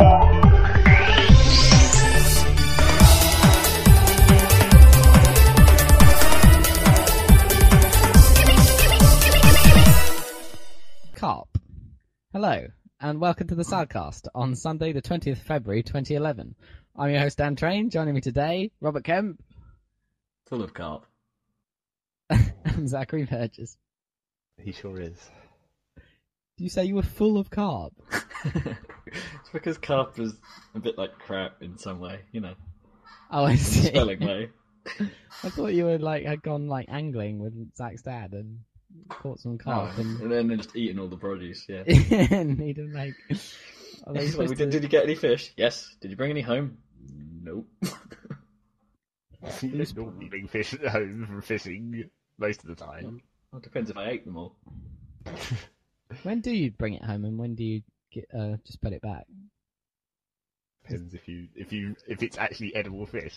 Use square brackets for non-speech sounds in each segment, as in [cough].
Carp. Hello, and welcome to the Saladcast on Sunday, the 20th of February 2011. I'm your host, Dan Train. Joining me today, Robert Kemp Full of carp. [laughs] and Zachary Burgess. He sure is. Did you say you were full of carp? [laughs] it's because carp is a bit like crap in some way, you know, Oh, I see. spelling way. [laughs] I thought you were like had gone like angling with Zach's dad and caught some carp Oh, and, and then they're just eating all the produce, yeah. [laughs] and needed like. Are they He's like, did, to- did you get any fish? Yes. Did you bring any home? Nope. You don't normally bring fish at home from fishing most of the time. well, it depends if I ate them all. When do you bring it home and when do you get, uh, just put it back? Depends if you if you if it's actually edible fish.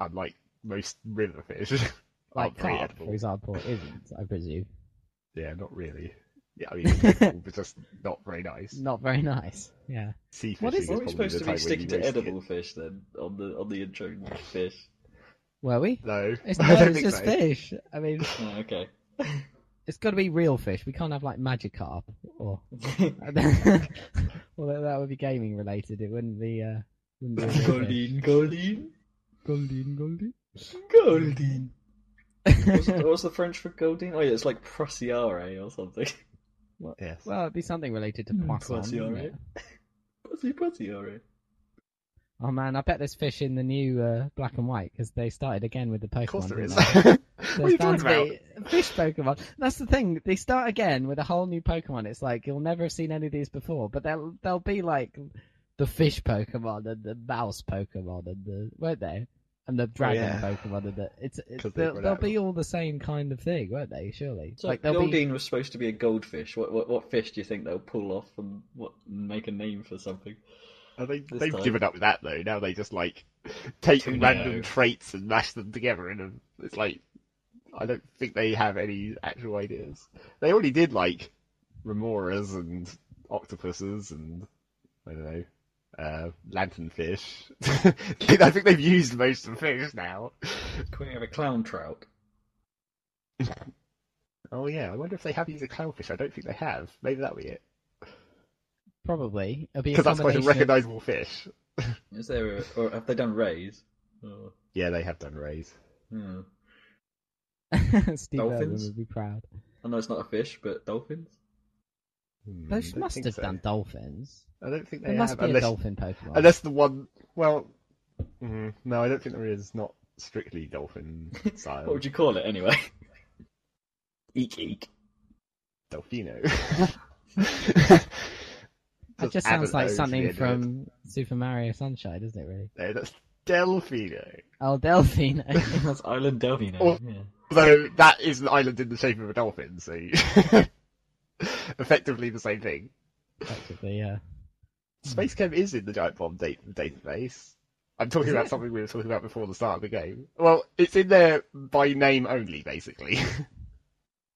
Unlike most river fish. [laughs] Like aren't carp, edible. for example, isn't, I presume. Yeah, not really. Yeah, I mean it's [laughs] edible, but just not very nice. Not very nice. Yeah. Sea What is What is are we supposed to be sticking to you roast edible fish then on the on the intro fish? Were we? No, It's, [laughs] no, don't it's just so. fish. I mean, Oh, okay. It's got to be real fish. We can't have like magic carp or. [laughs] [laughs] well, that, that would be gaming related. It wouldn't be. Uh, wouldn't be a real fish. Goldeen, Goldeen, Goldeen, Goldeen. Goldeen. [laughs] What's, what's the French for Goldeen? Oh yeah, it's like Prossiare or something. Yes. Well, it'd be something related to Hmm, poisson. poisson, wouldn't right? it? Pussy, Prossiare. Oh man, I bet there's fish in the new uh, black and white because they started again with the Pokemon. Of course there didn't is. They? what are you bound talking to about? be fish Pokemon. That's the thing. They start again with a whole new Pokemon. It's like you'll never have seen any of these before, but they'll they'll be like the fish Pokemon and the mouse Pokemon and the won't they? And the oh, dragon yeah. Pokemon and the it's, it's 'Cause they've they'll, they'll be all the same kind of thing, won't they? Surely, So like they'll Goldeen be was supposed to be a goldfish. What, what what fish do you think they'll pull off and what make a name for something? Oh, they, this they've time. given up with that though. Now they just like take Tuneo. random traits and mash them together, and it's like I don't think they have any actual ideas. They already did like remoras and octopuses and I don't know uh, lanternfish. [laughs] I think they've used most of the fish now. Can we have a clown trout? [laughs] Oh yeah, I wonder if they have used a clownfish. I don't think they have. Maybe that'll be it probably it'll be a because that's quite a combination of- recognisable fish. Is there a, or have they done rays? Or, Yeah, they have done rays. hmm. [laughs] Steve Irwin Dolphins? would be proud. I know it's not a fish, but dolphins. Hmm, They must have so. done dolphins. I don't think they There must have. be unless... a dolphin Pokemon. Unless the one, well, mm, no, I don't think there is. Not strictly dolphin [laughs] style. What would you call it anyway? [laughs] eek eek. Delfino. That just add sounds like O to the something end of it. from Super Mario Sunshine, doesn't it? Really? No, that's Delfino. Oh, Delphine. [laughs] [laughs] That's Island Delfino. Or- yeah. Although that is an island in the shape of a dolphin, so [laughs] effectively the same thing. Effectively, yeah. Space Chem is in the Giant Bomb data- database. I'm talking Is about it? something we were talking about before the start of the game. Well, it's in there by name only, basically.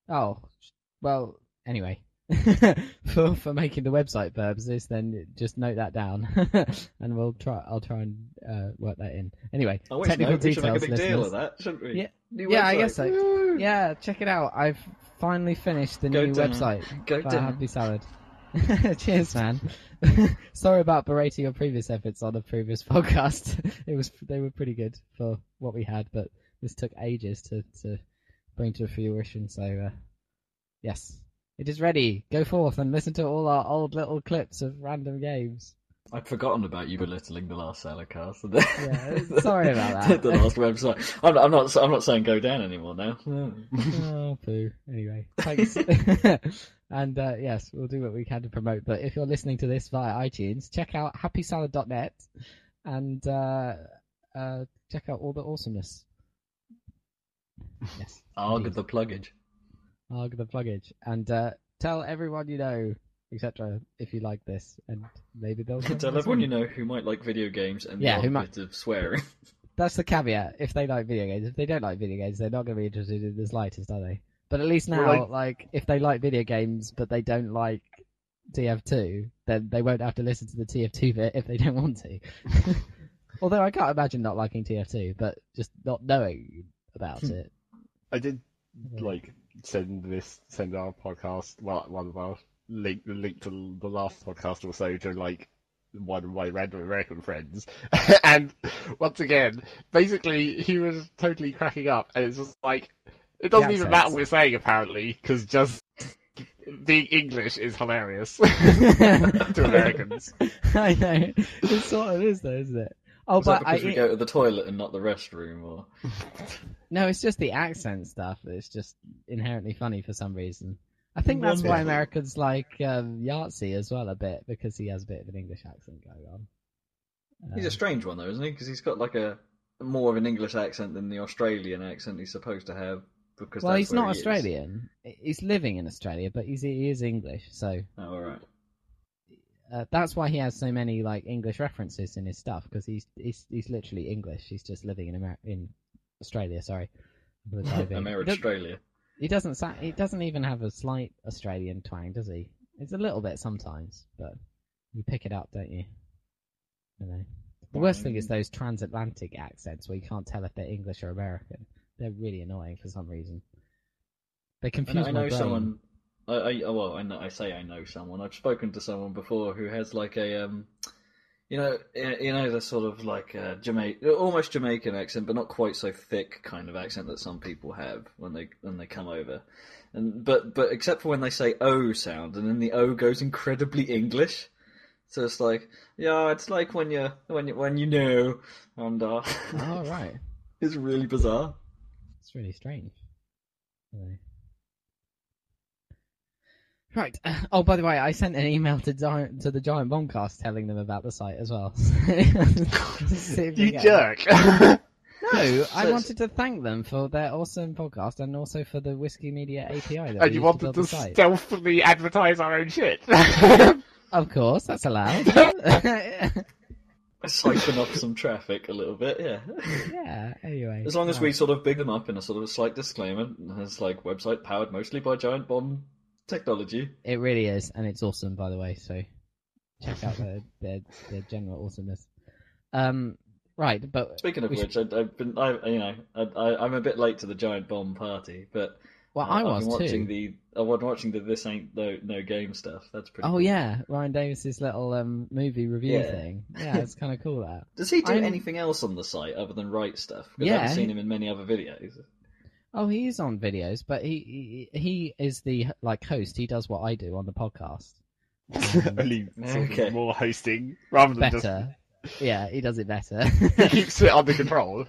Oh, well. Anyway, [laughs] for for making the website purposes, then just note that down, [laughs] and we'll try. I'll try and uh, work that in. Anyway, Oh, wait, technical no, we should details, make a big deal of that, shouldn't we? Yeah. New Yeah, I guess so. Woo! Yeah, check it out. I've finally finished the Go new down. website. Go down. Happy Salad. [laughs] Cheers, man. Sorry about berating your previous efforts on the previous podcast. It was they were pretty good for what we had, but this took ages to to bring to fruition. So uh, yes, it is ready. Go forth and listen to all our old little clips of random games. I'd forgotten about you belittling the last Saladcast. Yeah, sorry about [laughs] that. the last website. I'm not, I'm not. I'm not saying go down anymore now. [laughs] oh, poo. Anyway, [laughs] thanks. and uh, yes, we'll do what we can to promote. But if you're listening to this via iTunes, check out happysalad.net and uh, uh, check out all the awesomeness. Yes, Arg the pluggage. Arg the pluggage, and uh, tell everyone you know, etc. If you like this, and maybe they'll [laughs] Tell everyone you know who might like video games and Yeah, who might- bit of swearing. [laughs] That's the caveat. If they like video games, if they don't like video games, they're not going to be interested in the slightest, are they? But at least now, Well, like, if they like video games but they don't like TF2, then they won't have to listen to the TF2 [laughs] bit if they don't want to. Although I can't imagine not liking TF2, but just not knowing about Hmm. it. I did Yeah. like send this send our podcast well one of our link the link to the last podcast or so to like one of my random American friends [laughs] and once again basically he was totally cracking up and it's just like it doesn't even matter what we're saying apparently because just being English is hilarious [laughs] [laughs] to Americans. I know. It sort of is, though, isn't it? Oh, Was that but I, we go to the toilet and not the restroom, or [laughs] no, it's just the accent stuff that's just inherently funny for some reason. I think that's why Americans like um, Yahtzee as well a bit because he has a bit of an English accent going on. he's Um, a strange one though, isn't he? Because he's got like a more of an English accent than the Australian accent he's supposed to have. Because well, he's not he is. Australian. He's living in Australia, but he's he is English, so Oh, all right. Uh, that's why he has so many like English references in his stuff because he's he's he's literally English. He's just living in Amer- in Australia. Sorry, I'm gonna [laughs] dive in. He America, Australia. He doesn't sa- he doesn't even have a slight Australian twang, does he? It's a little bit sometimes, but you pick it up, don't you? You know. The worst thing is those transatlantic accents where you can't tell if they're English or American. They're really annoying for some reason. They I confuse know, I my know brain. someone. I, I oh, well, I know. I say I know someone. I've spoken to someone before who has like a um, you know, you know, the sort of like a Jamaican, almost Jamaican accent, but not quite so thick kind of accent that some people have when they when they come over. And but but except for when they say O sound, and then the O goes incredibly English. So it's like, yeah, it's like when you when you when you know, and uh, Oh right, [laughs] it's really bizarre. it's really strange. Anyway. Right. uh, [laughs] Oh, by the way, I sent an email to Giant, to the Giant Bombcast telling them about the site as well. [laughs] You jerk! [laughs] No, I So- wanted to thank them for their awesome podcast and also for the Whiskey Media API. That we and you wanted build to stealthily advertise our own shit. Of course, that's allowed. Siphon off some traffic a little bit, yeah. yeah. Anyway, As long as right. we sort of big them up in a sort of a slight disclaimer, as like website powered mostly by Giant Bomb technology. it really is, and it's awesome, by the way. So check out their their, their general awesomeness. Um, right, but Speaking of which, I, I've been, I, you know, I, I, I'm a bit late to the Giant Bomb party, but well, uh, I was watching too. the, I've been watching the This Ain't No, no Game stuff. That's pretty. Oh cool. yeah, Ryan Davis's little um movie review Yeah. thing. [laughs] Yeah, it's kind of cool that. Does he do I'm- anything else on the site other than write stuff? Because I haven't seen him in many other videos. Oh, he is on videos, but he he, he is the like host. He does what I do on the podcast. [laughs] Um, Only sort of Okay. more hosting rather than better. Yeah, he does it better. he [laughs] keeps it under [laughs] control.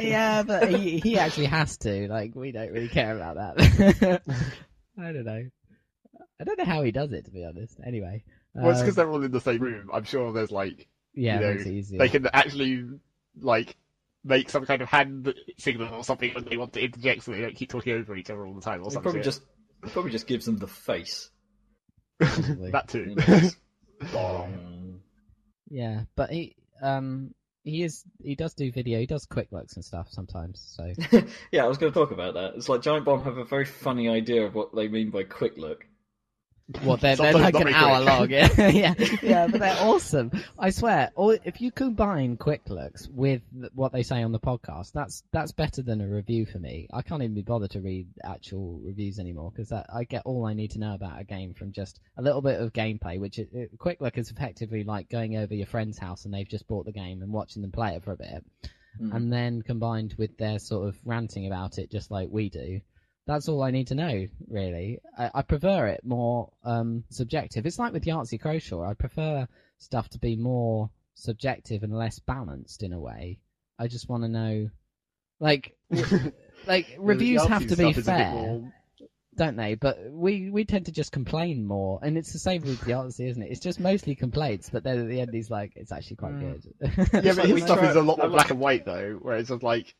yeah, but he he actually has to. Like, we don't really care about that. I don't know. I don't know how he does it, to be honest. Anyway, well, it's um, because they're all in the same room. I'm sure there's like yeah, you know, makes easier. they can actually like make some kind of hand signal or something when they want to interject, so they don't keep talking over each other all the time or He something. probably just, he probably just gives them the face. [laughs] That too. know, just [laughs] bong. Yeah, but he um he is he does do video. He does quick looks and stuff sometimes. So [laughs] yeah, I was going to talk about that. It's like Giant Bomb have a very funny idea of what they mean by quick look. What they're, they're like an hour quick. long, [laughs] yeah, yeah, yeah, but they're awesome. I swear, or if you combine quick looks with what they say on the podcast, that's that's better than a review for me. I can't even be bothered to read actual reviews anymore because I get all I need to know about a game from just a little bit of gameplay. Which it, it, quick look is effectively like going over your friend's house and they've just bought the game and watching them play it for a bit, Mm. and then combined with their sort of ranting about it, just like we do. That's all I need to know, really. I, I prefer it more um, subjective. It's like with Yahtzee Croshaw. I prefer stuff to be more subjective and less balanced in a way. I just want to know, like, [laughs] like reviews The have to be stuff is a bit fair, more- don't they? But we we tend to just complain more, and it's the same with Yahtzee, isn't it? It's just mostly complaints, but then at the end he's like, it's actually quite Mm. good. [laughs] Yeah, but like his stuff try- is a lot more black and white though, whereas it's like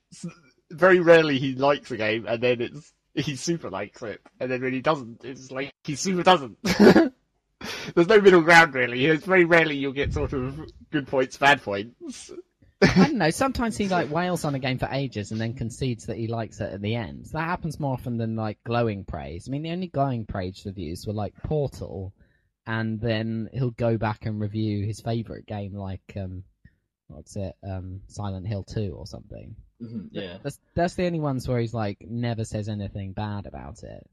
very rarely he likes a game and then it's [laughs] he super likes it, and then when he doesn't, it's like he super doesn't. [laughs] There's no middle ground really. It's very rarely you'll get sort of good points, bad points. I don't [laughs] know. Sometimes he like wails on a game for ages and then concedes that he likes it at the end. That happens more often than like glowing praise. I mean, the only glowing praise reviews were like Portal and then he'll go back and review his favorite game, like um, what's it, um, Silent Hill Two or something. Mhm, yeah. That's that's the only ones where he's like never says anything bad about it.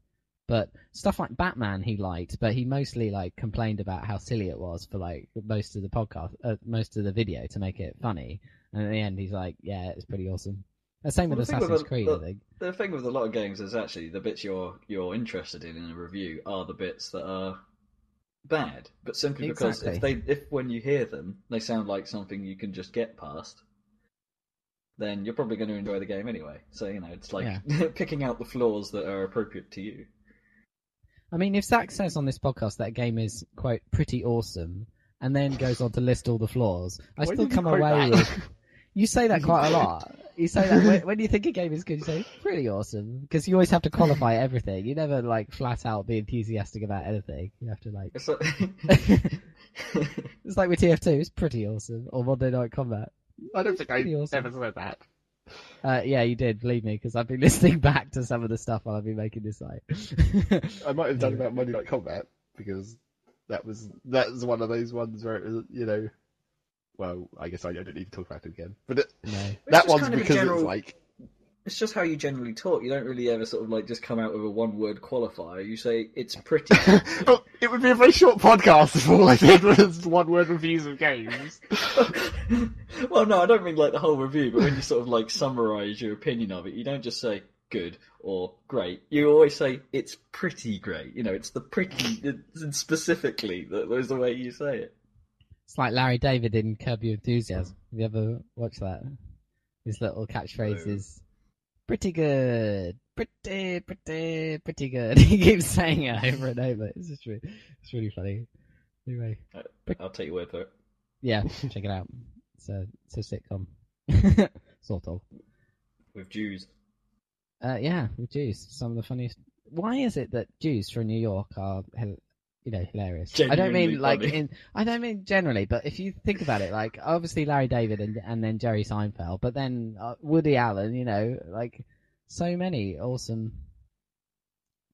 But stuff like Batman he liked, but he mostly like complained about how silly it was for like most of the podcast, uh, most of the video to make it funny. And at the end, he's like, "Yeah, it's pretty awesome." The same Well, with the thing with Assassin's a- Creed, the- I think. The thing with a lot of games is actually the bits you're you're interested in in a review are the bits that are bad, but simply because if they if when you hear them they sound like something you can just get past, then you're probably going to enjoy the game anyway. So you know it's like [laughs] picking out the flaws that are appropriate to you. I mean, if Zach says on this podcast that a game is quote pretty awesome, and then goes on to list all the flaws, I Why still come away that? with. [laughs] You say that quite a [laughs] lot. You say that when, when you think a game is good, you say pretty awesome because you always have to qualify everything. You never like flat out be enthusiastic about anything. You have to like. It's like [laughs] It's like with TF2, it's pretty awesome. Or Monday Night Combat. I don't think I awesome. ever said that. Uh, yeah, you did, believe me, because I've been [laughs] listening back to some of the stuff while I've been making this site. I might have done about Monday Night Combat because that was that was one of those ones where it was, you know. Well, I guess I don't need to talk about it again, but it, no. that just one's kind of because general- it's like it's just how you generally talk. You don't really ever sort of like just come out with a one word qualifier. You say it's pretty. [laughs] oh, it would be a very short podcast if all I did was one word reviews of games. [laughs] well, no, I don't mean like the whole review, but when you sort of like summarize your opinion of it, you don't just say good or great. You always say it's pretty great. You know, it's the pretty it's specifically that was the way you say it. It's like Larry David in Curb Your Enthusiasm. Have you ever watched that? His little catchphrase is pretty good, pretty, pretty, pretty good. [laughs] he keeps saying it over and over. It's just really, it's really funny. Anyway, I'll take your word for it. yeah, [laughs] check it out. It's a, it's a sitcom, [laughs] sort of. With Jews, Uh, yeah, with Jews, some of the funniest. Why is it that Jews from New York are, you know, hilarious? I don't Genuinely mean like funny. in. I don't mean generally, but if you think about it, like obviously Larry David and and then Jerry Seinfeld, but then uh, Woody Allen, you know, like so many awesome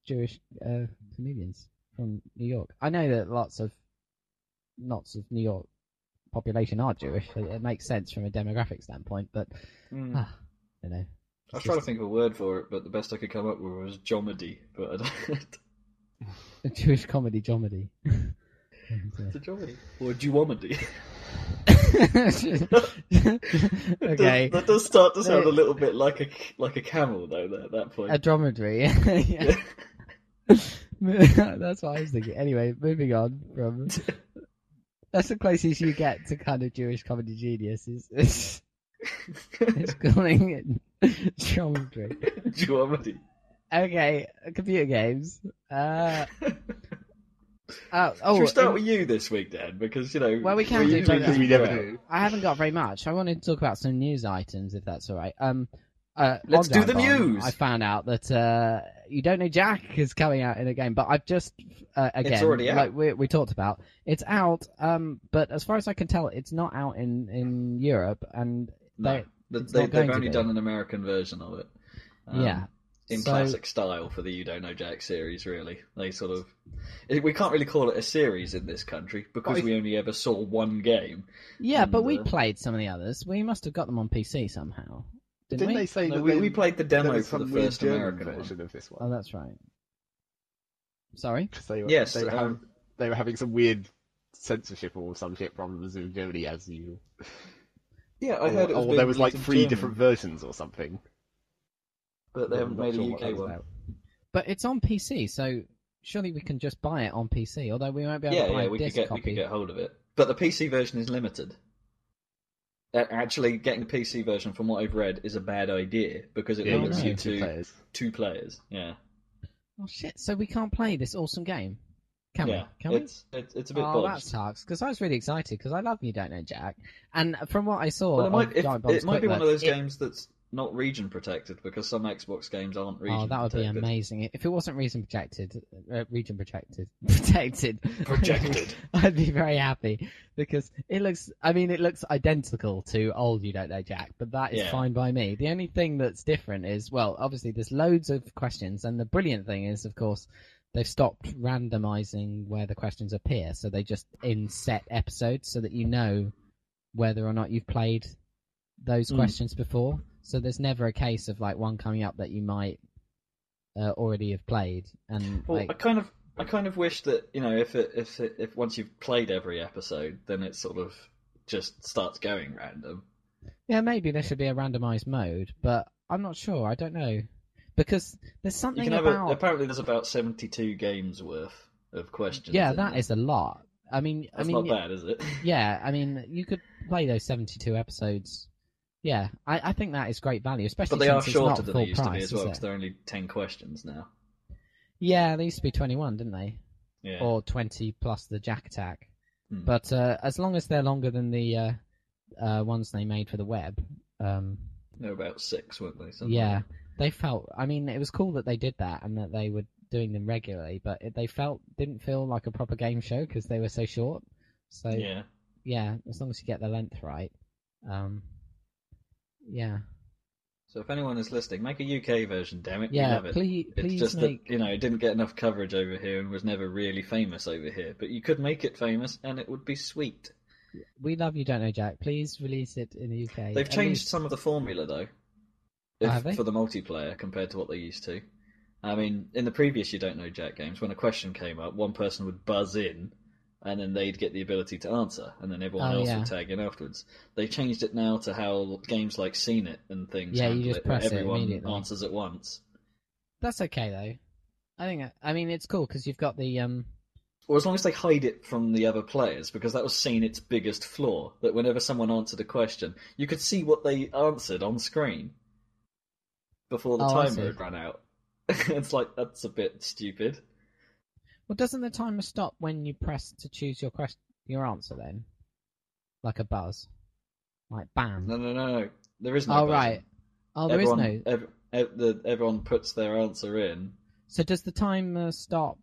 Jewish uh, comedians from New York. I know that lots of lots of New York population are Jewish. It, it makes sense from a demographic standpoint, but Mm. ah, you know. I was trying to think of a word for it, but the best I could come up with was jomedy. But I don't. [laughs] [laughs] A Jewish comedy jomedy. It's a jomedy or duomedy. [laughs] okay. that, does, that does start to sound a little bit like a like a camel, though. There, at that point. A dromedary. yeah. [laughs] That's what I was thinking. Anyway, moving on from. That's the closest you get to kind of Jewish comedy genius. Is is, is calling it dromedary. duomedy. Okay, computer games. Uh, oh, [laughs] oh, Should we start um, with you this week, Dan? Because you know. Well, we can do, because we do never do. I haven't got very much. I wanted to talk about some news items, if that's all right. Um, uh, Let's do the Dive On, news. I found out that uh, you don't know Jack is coming out in a game, but I've just uh, again, already out. like we, we talked about, it's out. Um, but as far as I can tell, it's not out in in Europe, and No, they, they, they've only done an American version of it. Um, yeah, in So- classic style for the You Don't Know Jack series, really. They sort of. We can't really call it a series in this country because Well, we only ever saw one game. yeah. But we uh, played some of the others. We must have got them on PC somehow, didn't, Didn't we? they say No, that we, they- we played the there demo was for the first German American one. version of this Oh, one? that's right. Sorry. [laughs] they were, Yes, they were, um, having, they were having some weird censorship or some shit problems with Germany as usual. Yeah, I or heard it was or being there was like three German, different versions or something. But they haven't made sure a UK one. about. But it's on PC, so surely we can just buy it on PC. Although we won't be able Yeah, to buy yeah, a we could disc get copy. we could get hold of it, but the PC version is limited. Actually, getting the PC version, from what I've read, is a bad idea because it Yeah, limits no. you two to players. two players. Yeah, Oh shit! So we can't play this awesome game, can yeah, we? Can we? it's, it's it's a bit Oh, that sucks. Because I was really excited because I love You Don't Know Jack, and from what I saw, Well, it might if, it might be one of those it- games that's not region protected because some Xbox games aren't region Oh, that would be amazing if it wasn't region protected. Uh, region protected, [laughs] protected, Projected. [laughs] I'd be very happy because it looks. I mean, it looks identical to old You Don't Know Jack, but that is Yeah. fine by me. The only thing that's different is, well, obviously there's loads of questions, and the brilliant thing is, of course, they've stopped randomizing where the questions appear, so they just in set episodes, so that you know whether or not you've played those Mm. questions before. So there's never a case of like one coming up that you might uh, already have played, and Well, like, I kind of, I kind of wish that you know, if it, if it, if once you've played every episode, then it sort of just starts going random. yeah, maybe there should be a randomized mode, but I'm not sure. I don't know because there's something have a, about apparently there's about seventy-two games worth of questions. yeah, that there. is a lot. I mean, That's I mean, not bad, is it? [laughs] Yeah, I mean, you could play those 72 episodes. Yeah, I, I think that is great value, especially But they are shorter than they used price, to be as well, because they're only ten questions now. Yeah, they used to be 21, didn't they? Yeah. Or 20 plus the Jack Attack. Hmm. But uh, as long as they're longer than the uh, uh, ones they made for the web, um, they're about six, weren't they? Something yeah, like they felt. I mean, it was cool that they did that and that they were doing them regularly, but it, they felt didn't feel like a proper game show because they were so short. So. Yeah. yeah, as long as you get the length right, um, yeah. So if anyone is listening, make a UK version. Damn it, we Yeah, love it. please, It's please just make. that you know it didn't get enough coverage over here and was never really famous over here. But you could make it famous, and it would be sweet. We love you, don't know, Jack. Please release it in the UK. They've At changed least- some of the formula though, Oh, if- have they? for the multiplayer compared to what they used to. I mean, in the previous You Don't Know Jack games, when a question came up, one person would buzz in, and then they'd get the ability to answer, and then everyone Oh, else yeah. would tag in afterwards. They've changed it now to how games like Scene It and things Yeah, you just it, press it everyone immediately. answers at once. That's okay though. I think. I mean, it's cool because you've got the um. Or as long as they hide it from the other players, because that was Scene its biggest flaw. That whenever someone answered a question, you could see what they answered on screen before the Oh, timer had run out. [laughs] it's like that's a bit stupid. Well, doesn't the timer stop when you press to choose your question, your answer? Then, like a buzz, like bam. No, no, no, no. There is no. oh right. Oh, there is everyone, no. ev- ev- the, everyone puts their answer in. So does the timer stop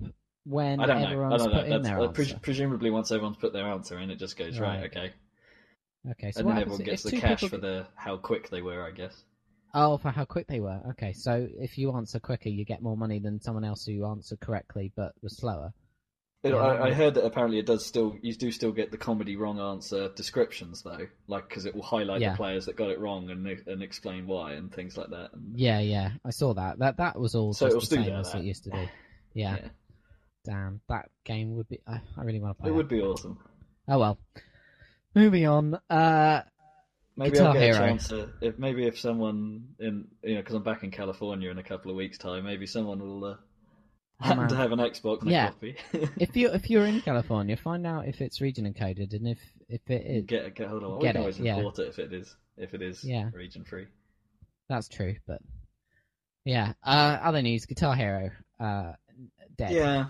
when I don't know. I everyone's don't know. put in That's, their uh, answer? presumably, once everyone's put their answer in, it just goes right. Right. okay, Okay, so and then everyone gets the cash people for the how quick they were, I guess. Oh, for how quick they were. Okay, so if you answer quicker, you get more money than someone else who answered correctly but was slower. It, Yeah, I, I heard that apparently it does still. You do still get the comedy wrong answer descriptions though, like because it will highlight Yeah. the players that got it wrong and and explain why and things like that. And, Yeah, yeah, I saw that. That that was all So just it'll the same as it used to be. [sighs] Yeah, yeah, damn, that game would be. I, I really want to play. it would be awesome. Oh well. Moving on. Uh, Maybe Guitar I'll get Hero. a chance to. If maybe if someone in you know because I'm back in California in a couple of weeks' time, maybe someone will uh, Oh, happen to have an Xbox and Yeah. a copy. [laughs] if you if you're in California, find out if it's region encoded and if if it is. get get hold of it. We Get can it, always yeah. it if it is if it is Yeah. region free. That's true, but yeah. Uh, other news: Guitar Hero. Uh, dead. Yeah.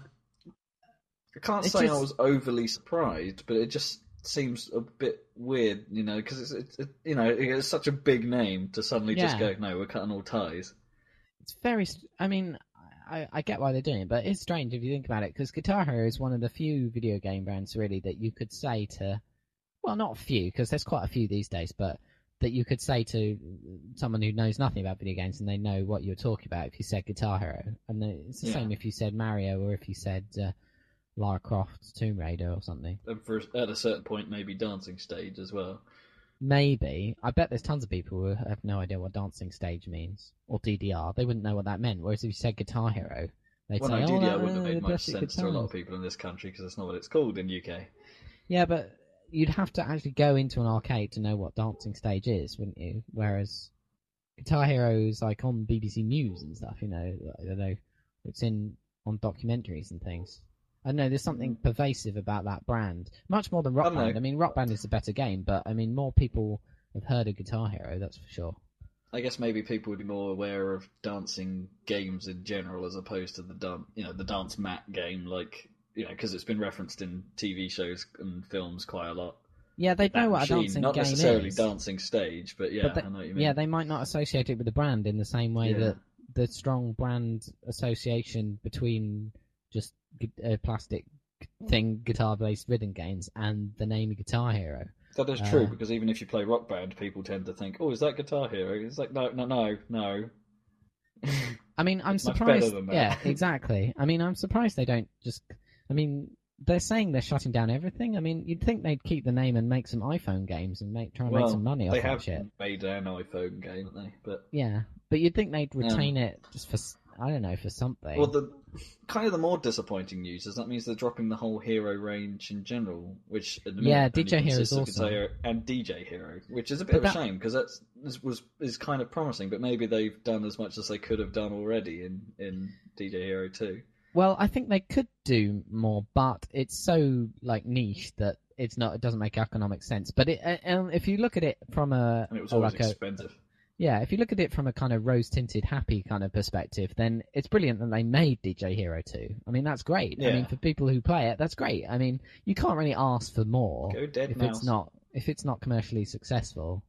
I can't It say I was overly surprised, but it just seems a bit weird, you know, because it's, it's it, you know it's such a big name to suddenly just go, no, we're cutting all ties. It's very. I mean, I, I get why they're doing it, but it's strange if you think about it because Guitar Hero is one of the few video game brands really that you could say to, well, not few because there's quite a few these days, but that you could say to someone who knows nothing about video games and they know what you're talking about if you said Guitar Hero, and it's the Yeah. same if you said Mario or if you said uh, Lara Croft Tomb Raider or something. And for at a certain point, maybe dancing stage as well. Maybe. I bet there's tons of people who have no idea what dancing stage means or DDR. They wouldn't know what that meant. Whereas if you said Guitar Hero, they'd Well, say, no, "Oh, DDR that, wouldn't have uh, made much sense to a lot of people in this country because that's not what it's called in UK. Yeah, but you'd have to actually go into an arcade to know what dancing stage is, wouldn't you? Whereas Guitar Hero is like on BBC News and stuff. You know, I don't know. It's in on documentaries and things. I know. There's something mm. pervasive about that brand, much more than Rock I. Band. I mean, Rock Band is a better game, but I mean, more people have heard of Guitar Hero. That's for sure. I guess maybe people would be more aware of dancing games in general as opposed to the dance, you know, the dance mat game, like you know, because it's been referenced in TV shows and films quite a lot. Yeah, they know what machine, a dancing not game necessarily is. dancing stage, but yeah, But they- I know what you mean. Yeah, they might not associate it with the brand in the same way Yeah. that the strong brand association between just gu- a plastic thing, guitar-based rhythm games, and the name Guitar Hero. That is true Uh, because even if you play Rock Band, people tend to think, "Oh, is that Guitar Hero?" It's like, no, no, no, no. I mean, I'm It's much surprised. better than that. Yeah, exactly. I mean, I'm surprised they don't just. I mean, they're saying they're shutting down everything. I mean, you'd think they'd keep the name and make some iPhone games and make try and well, make some money off they have shit. made an iPhone game, haven't they? But Yeah, but you'd think they'd retain it just for s- I don't know for something. well, the kind of the more disappointing news is that means they're dropping the whole hero range in general, which at the Yeah, DJ consists of awesome. Hero and DJ Hero, which is a bit But of that- a shame because that's this was is kind of promising, but maybe they've done as much as they could have done already in in DJ Hero Two. Well, I think they could do more, but it's so like niche that it's not. It doesn't make economic sense. But it, uh, um, if you look at it from a, And it was a- always like a expensive. Yeah, if you look at it from a kind of rose-tinted, happy kind of perspective, then it's brilliant that they made DJ Hero 2. I mean, that's great. I mean, for people who play it, that's great. I mean, you can't really ask for more Go Dead if Mouse. it's not if it's not commercially successful.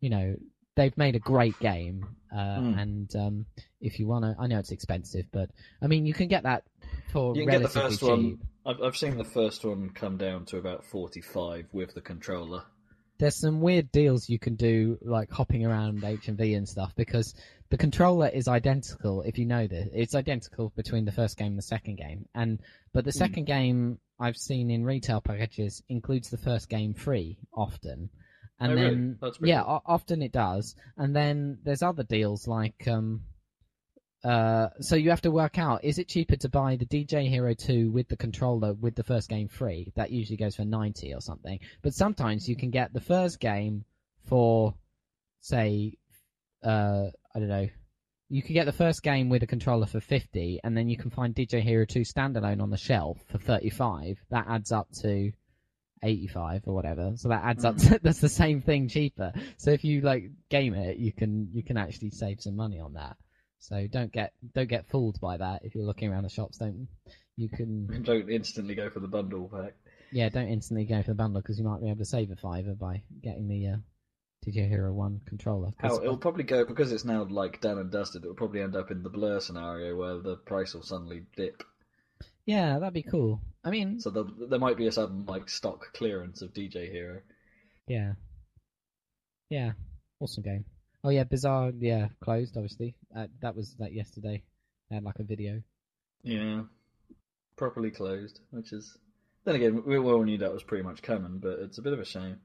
You know, they've made a great game, uh, Mm. and um, if you want to, I know it's expensive, but I mean, you can get that for You can get the relatively first cheap. one. I've, I've seen the first one come down to about forty-five with the controller. There's some weird deals you can do, like hopping around HMV and stuff, because the controller is identical. If you know this, it's identical between the first game and the second game. And but the Hmm. second game I've seen in retail packages includes the first game free often, and Oh, really? then That's yeah, o- often it does. And then there's other deals like um. Uh, so you have to work out: is it cheaper to buy the DJ Hero 2 with the controller with the first game free? That usually goes for ninety or something. But sometimes you can get the first game for, say, uh, I don't know. You can get the first game with a controller for fifty, and then you can find DJ Hero 2 standalone on the shelf for thirty-five. That adds up to 85 or whatever so that adds up to, [laughs] that's the same thing cheaper so if you like game it you can you can actually save some money on that so don't get don't get fooled by that if you're looking around the shops don't you can [laughs] Don't instantly go for the bundle pack. yeah don't instantly go for the bundle because you might be able to save a fiver by getting the uh, DJ Hero 1 controller. How it'll probably go because it's now like done and dusted. It'll probably end up in the blur scenario where the price will suddenly dip. yeah that'd be cool I mean So there, there might be a sudden like stock clearance of DJ Hero. yeah yeah awesome game oh yeah Bizarre yeah closed obviously uh, that was like yesterday they had like a video Yeah, properly closed, which is. Then again, we all knew that was pretty much coming, but it's a bit of a shame.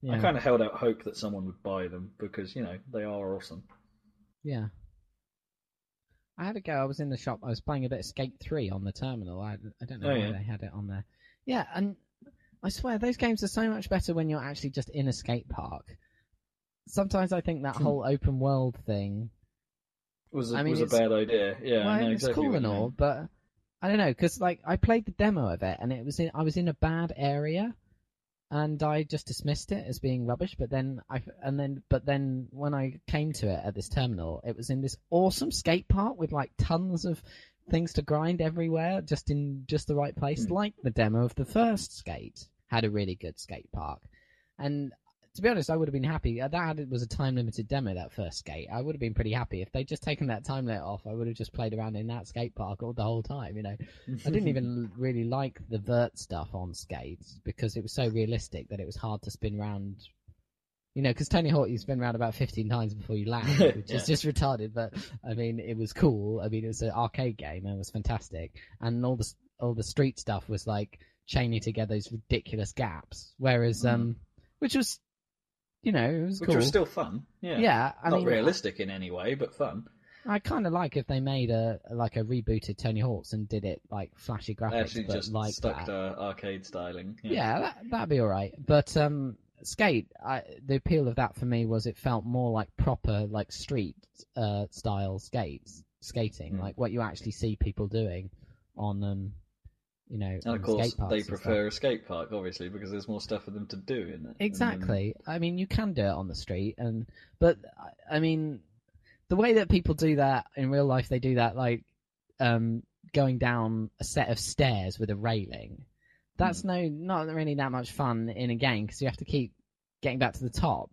yeah I kind of held out hope that someone would buy them because you know they are awesome. Yeah. I had a go. I was in the shop. I was playing a bit of Skate 3 on the terminal. I, I don't know Oh, why yeah. they had it on there. Yeah, and I swear, those games are so much better when you're actually just in a skate park. Sometimes I think that Hmm. whole open world thing. Was a, I mean, was a bad idea. Yeah, I well, know it's exactly cool and all, but I don't know because like I played the demo of it and it was in, I was in a bad area, and I just dismissed it as being rubbish. But then I and then but then when I came to it at this terminal, it was in this awesome skate park with like tons of things to grind everywhere, just in just the right place, Hmm. like the demo of the first skate had a really good skate park, and. To be honest, I would have been happy. Uh, That was a time limited demo. That first skate, I would have been pretty happy if they'd just taken that time limit off. I would have just played around in that skate park all the whole time. You know, I didn't even [laughs] really like the vert stuff on skates because it was so realistic that it was hard to spin around. You know, because Tony Hawk, you spin around about 15 times before you land, [laughs] which is just retarded. But I mean, it was cool. I mean, it was an arcade game and it was fantastic. And all the all the street stuff was like chaining together those ridiculous gaps. Whereas, Mm. um, which was, you know, it was Which cool. was still fun. Yeah, yeah, I not mean, realistic in any way, but fun. I kind of like if they made a like a rebooted Tony Hawk's and did it like flashy graphics, actually but just like stuck that. to arcade styling. Yeah, that that'd be all right. But um, skate, I, the appeal of that for me was it felt more like proper like street uh style skates skating, Mm. like what you actually see people doing on um, you know, And of course, they prefer a skate park, obviously, because there's more stuff for them to do in it. And then- Exactly. I mean, you can do it on the street, and but I- mean, the way that people do that in real life, they do that like um, going down a set of stairs with a railing. That's no, not really that much fun in a game because you have to keep getting back to the top,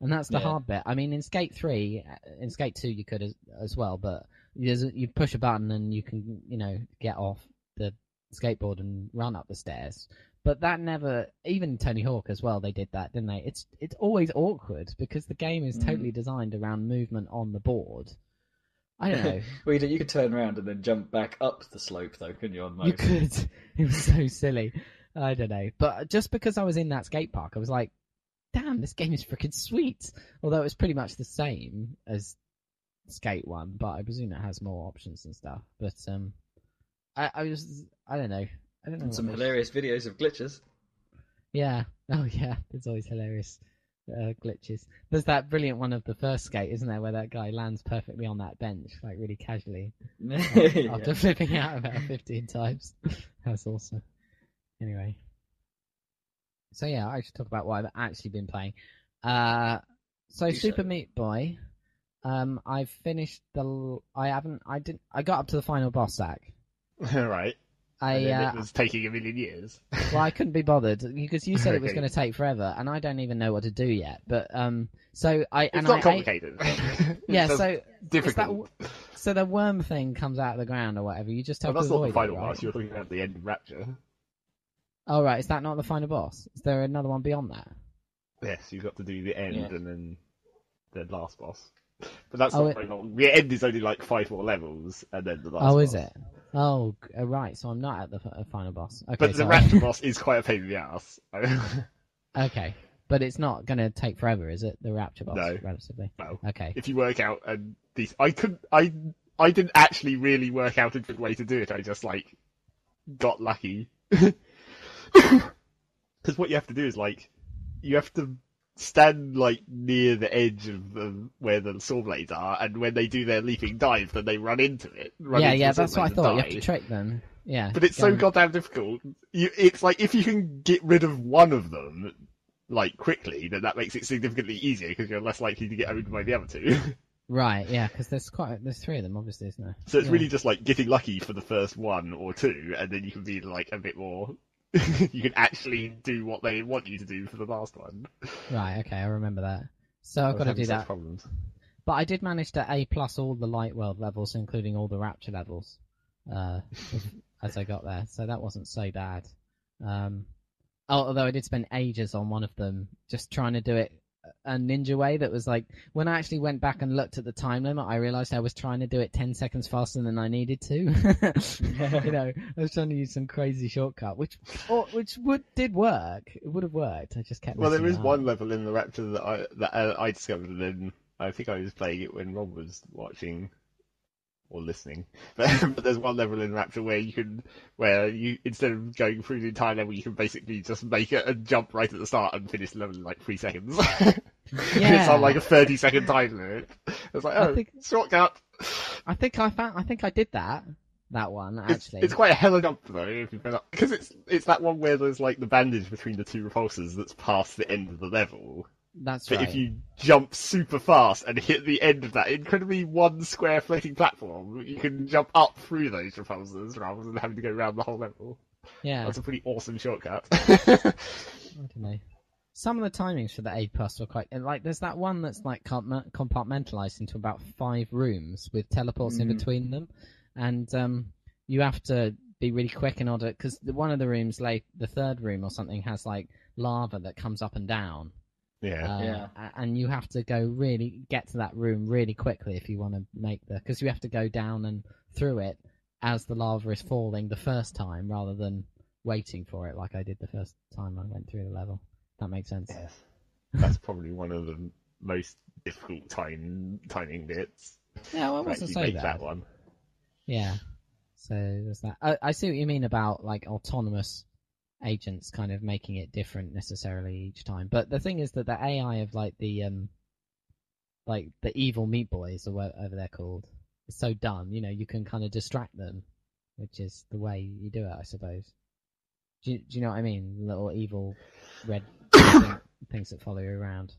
and that's the Yeah. hard bit. I mean, in Skate Three, in Skate Two, you could as, as well, but there's a, you push a button and you can, you know, get off the skateboard and run up the stairs. But that never, even Tony Hawk as well, they did that, didn't they? It's it's always awkward because the game is Mm. totally designed around movement on the board. I don't know. [laughs] well, you, you could turn around and then jump back up the slope, though, couldn't you? On most? You could. [laughs] It was so silly. I don't know. But just because I was in that skate park, I was like, damn, this game is freaking sweet. Although it's pretty much the same as Skate 1, but I presume it has more options and stuff. But um, I, I was, I don't know. I don't know. Some was- hilarious videos of glitches. Yeah. [laughs] Oh, yeah. There's always hilarious uh, glitches. There's that brilliant one of the first skate, isn't there, where that guy lands perfectly on that bench, like really casually. [laughs] Yeah. after flipping out about 15 times. [laughs] That's awesome. Anyway. So yeah, I should talk about what I've actually been playing. Uh, so Do Super so. Meat Boy, um, I've finished the. l- I haven't. I didn't. I got up to the final boss sack. [laughs] right. I uh, it was taking a million years. well, I couldn't be bothered because you said it was [laughs] going to take forever, and I don't even know what to do yet. But um, so I It's and not I, I complicated. [laughs] yeah, It's so just it's that, difficult. so the worm thing comes out of the ground or whatever. You just Well, have that's to not the final it, right? boss. You're talking about the end of Rapture. Oh right, is that not the final boss? Is there another one beyond that? Yes, you've got to do the end Yeah. and then the last boss. But that's Oh, not it- very long. The end is only like five more levels, and then the last. oh, is it? Oh, uh, right. So I'm not at the f- uh, final boss. Okay, But the sorry. Rapture [laughs] boss is quite a pain in the ass. [laughs] okay, but it's not going to take forever, is it? The rapture boss, No. relatively. no. Okay. If you work out and these, I couldn't. I I didn't actually really work out a good way to do it. I just like got lucky. [laughs] Because what you have to do is like you have to stand like near the edge of the, where the saw blades are, and when they do their leaping dive, then they run into it. Run Yeah, into yeah. That's what I thought. You have to trick them. Yeah. But it's go so and- goddamn difficult. You, it's like if you can get rid of one of them, like quickly, then that makes it significantly easier because you're less likely to get owned by the other two. [laughs] Right. Yeah, because there's quite there's three of them, obviously, isn't there? so it's Yeah. really just like getting lucky for the first one or two, and then you can be like a bit more. [laughs] you can actually do what they want you to do for the last one. Right. Okay, I remember that. So I've got to do that. Problems. But I did manage to A plus all the light world levels, including all the rapture levels, uh, [laughs] as I got there. So that wasn't so bad. Um, oh, although I did spend ages on one of them, just trying to do it a ninja way. That was like when I actually went back and looked at the time limit, I realized I was trying to do it ten seconds faster than I needed to. [laughs] you know, I was trying to use some crazy shortcut, which or, which would did work. It would have worked. I just kept. Well, there is up. one level in the Rapture that I that I discovered, and then I think I was playing it when Rob was watching or listening. But, [laughs] but there's one level in Rapture where you can, where you instead of going through the entire level, you can basically just make it and jump right at the start and finish the level in like three seconds. [laughs] it's Yeah. on like a 30 second time limit. It's like, I oh, think- shortcut. I think I found. I think I did that. That one It's, actually. it's quite a hell of a jump though, if you've been up, because it's it's that one where there's like the bandage between the two repulsors that's past the end of the level. That's But right. if you jump super fast and hit the end of that incredibly one square floating platform, you can jump up through those repulsors rather than having to go around the whole level. yeah, That's a pretty awesome shortcut. I don't know. Some of the timings for the A plus were quite like. There's that one that's like compartmentalized into about five rooms with teleports in Mhm. between them, and um, you have to be really quick in order because one of the rooms, like the third room or something, has like lava that comes up and down. Yeah. Uh, Yeah. And you have to go really get to that room really quickly if you want to make the because you have to go down and through it as the lava is falling the first time rather than waiting for it like I did the first time I went through the level. That makes sense. Yes. That's probably one of the most difficult time timing bits. Yeah, well, it to wasn't actually so bad. that one. Yeah. So there's that. I, I see what you mean about like autonomous agents kind of making it different necessarily each time. But the thing is that the AI of like the um like the evil meat boys or whatever they're called is so dumb. You know, you can kind of distract them, which is the way you do it, I suppose. Do you, do you know what I mean? Little evil red [coughs] things that follow you around.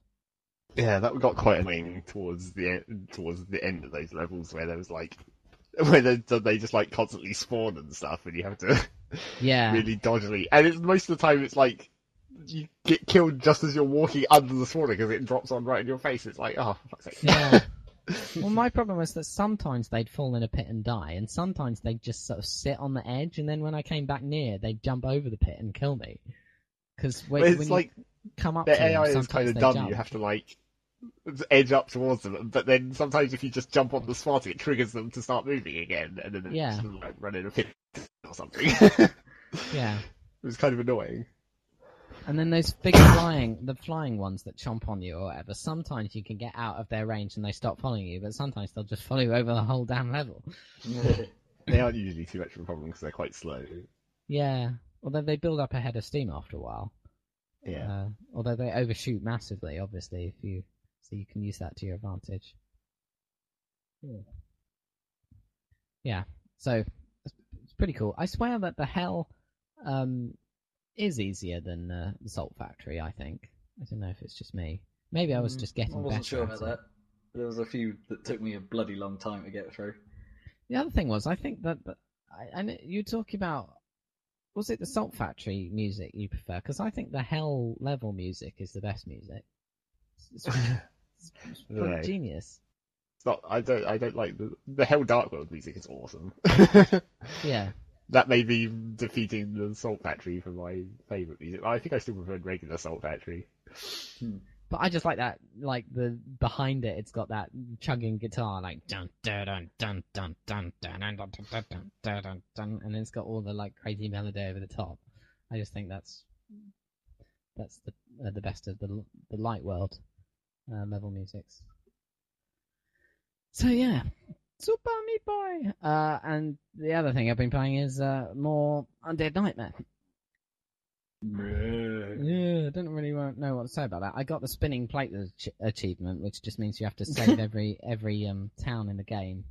Yeah, that got quite annoying towards the towards the end of those levels where there was like [laughs] where they, they just like constantly spawn and stuff, and you have to Yeah. really dodgily. And it's most of the time it's like you get killed just as you're walking under the spawner because it drops on right in your face. It's like, oh, fuck's sake. Yeah. [laughs] well, my problem was that sometimes they'd fall in a pit and die, and sometimes they'd just sort of sit on the edge, and then when I came back near, they'd jump over the pit and kill me. Because when, But when it's you like come up the to them, AI is kind of dumb. jump. You have to like edge up towards them, but then sometimes if you just jump on the spot, it triggers them to start moving again, and then it's Yeah. sort of like running a pit or something. [laughs] Yeah. [laughs] It was kind of annoying. And then those big flying, the flying ones that chomp on you or whatever, sometimes you can get out of their range and they stop following you, but sometimes they'll just follow you over the whole damn level. [laughs] They aren't usually too much of a problem because they're quite slow. Yeah. Although they build up a head of steam after a while. Yeah. Uh, although they overshoot massively, obviously, if you so you can use that to your advantage. Yeah. Yeah. So it's, pretty cool. I swear that the hell um, is easier than uh, the Salt Factory. I think. I don't know if it's just me. Maybe I was Mm, just getting I wasn't better sure about that. There was a few that took me a bloody long time to get through. The other thing was, I think that, that I, know you talk about was it the Salt Factory music you prefer? Because I think the Hell level music is the best music. It's, [laughs] it's, Right. genius. It's not. I don't. I don't like the the Hell Dark World music. is awesome. Yeah, that may be defeating the Salt Factory for my favourite music. I think I still prefer regular Salt Factory. but I just like that, like the behind it, it's got that chugging guitar, like dun dun dun dun dun dun dun dun dun dun dun dun dun dun, and then it's got all the like crazy melody over the top. I just think that's that's the uh, the best of the the light world uh, level musics. So yeah, Super Meat Boy. Uh, and the other thing I've been playing is uh, more Undead Nightmare. Yeah, I don't really know what to say about that. I got the spinning plate ach- achievement, which just means you have to [laughs] save every every um, town in the game,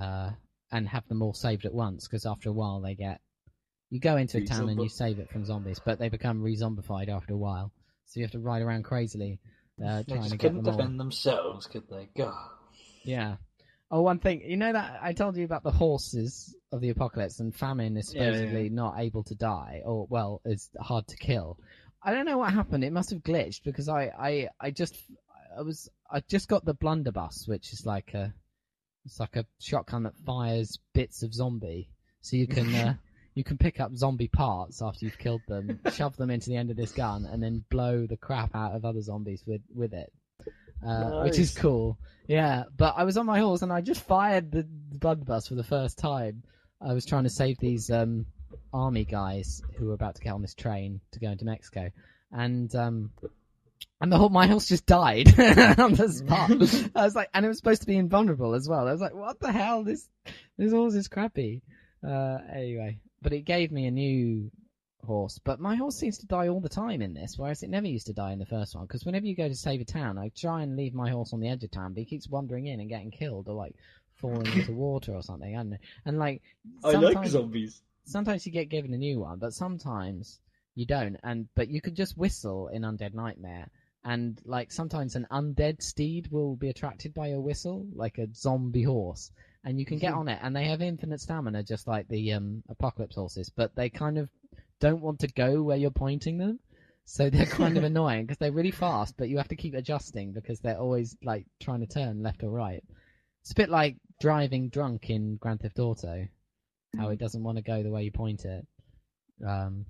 uh, and have them all saved at once. Because after a while, they get you go into a town and you save it from zombies, but they become re-zombified after a while. So you have to ride around crazily, uh, They just couldn't them all. defend themselves, could they? God. Yeah. Oh, one thing. You know that I told you about the horses of the apocalypse and famine is Yeah, yeah, supposedly yeah. not able to die, or well, is hard to kill. I don't know what happened. It must have glitched because I, I, I just, I was, I just got the blunderbuss, which is like a, it's like a shotgun that fires bits of zombie, so you can, [laughs] uh, you can pick up zombie parts after you've killed them, [laughs] shove them into the end of this gun, and then blow the crap out of other zombies with with it, uh, which is cool. Yeah, but I was on my horse and I just fired the, the blunderbuss for the first time. I was trying to save these um, army guys who were about to get on this train to go into Mexico, and um, and the whole my horse just died [laughs] on the spot. [laughs] I was like, and it was supposed to be invulnerable as well. I was like, what the hell? This this horse is crappy. Uh, anyway, but it gave me a new horse. But my horse seems to die all the time in this, whereas it never used to die in the first one. Because whenever you go to save a town, I try and leave my horse on the edge of town, but he keeps wandering in and getting killed or like falling into [laughs] water or something. I don't know. And like, I like zombies. sometimes you get given a new one, but sometimes you don't. And but you could just whistle in Undead Nightmare, and like sometimes an undead steed will be attracted by your whistle, like a zombie horse, and you can get on it, and they have infinite stamina, just like the um, apocalypse horses, but they kind of don't want to go where you're pointing them. So they're [laughs] kind of annoying because they're really fast, but you have to keep adjusting because they're always like trying to turn left or right. It's a bit like driving drunk in Grand Theft Auto how it doesn't want to go the way you point it. Um,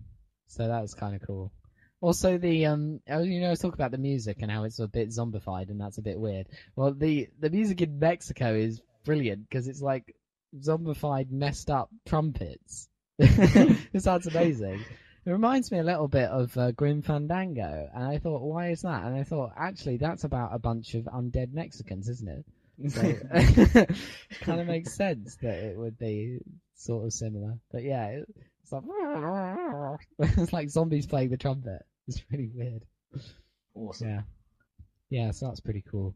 so that was kind of cool. Also, the um, oh, you know, I was talking about the music and how it's a bit zombified, and that's a bit weird. Well, the the music in Mexico is brilliant because it's like zombified, messed up trumpets. [laughs] [laughs] it sounds amazing. It reminds me a little bit of uh, Grim Fandango, and I thought, why is that? And I thought, actually, that's about a bunch of undead Mexicans, isn't it? So [laughs] kind of makes sense that it would be sort of similar. But yeah, it- it's like it's like zombies playing the trumpet. It's really weird. Awesome. Yeah, yeah. So that's pretty cool.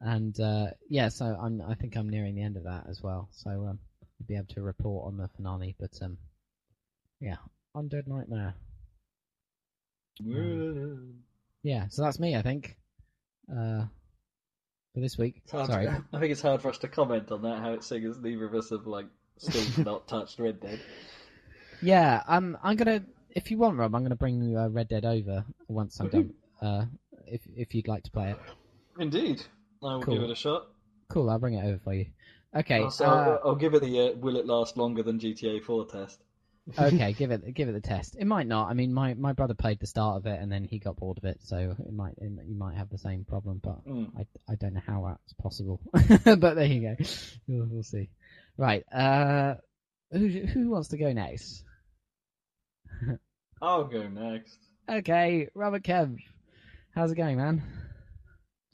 And uh, yeah, so I'm I think I'm nearing the end of that as well. So um, I'll be able to report on the finale. But um, yeah, Undead Nightmare. Yeah, so that's me. I think. Uh, for this week. Sorry. [laughs] I think it's hard for us to comment on that. How it's seeing as neither of us have like still [laughs] not touched Red Dead. Yeah, um, I'm gonna. If you want, Rob, I'm gonna bring uh, Red Dead over once I'm done. Uh, if if you'd like to play it, Indeed, I will Cool. give it a shot. cool. I'll bring it over for you. Okay. Also, uh, I'll, I'll give it the uh, "Will it last longer than GTA 4" test. [laughs] okay, give it give it the test. It might not. I mean, my, my brother played the start of it and then he got bored of it, so it might it, you might have the same problem. But Mm. I, I don't know how that's possible. [laughs] but there you go. We'll, we'll see. Right. Uh, who who wants to go next? [laughs] I'll go next. Okay, Robert Kev. How's it going, man?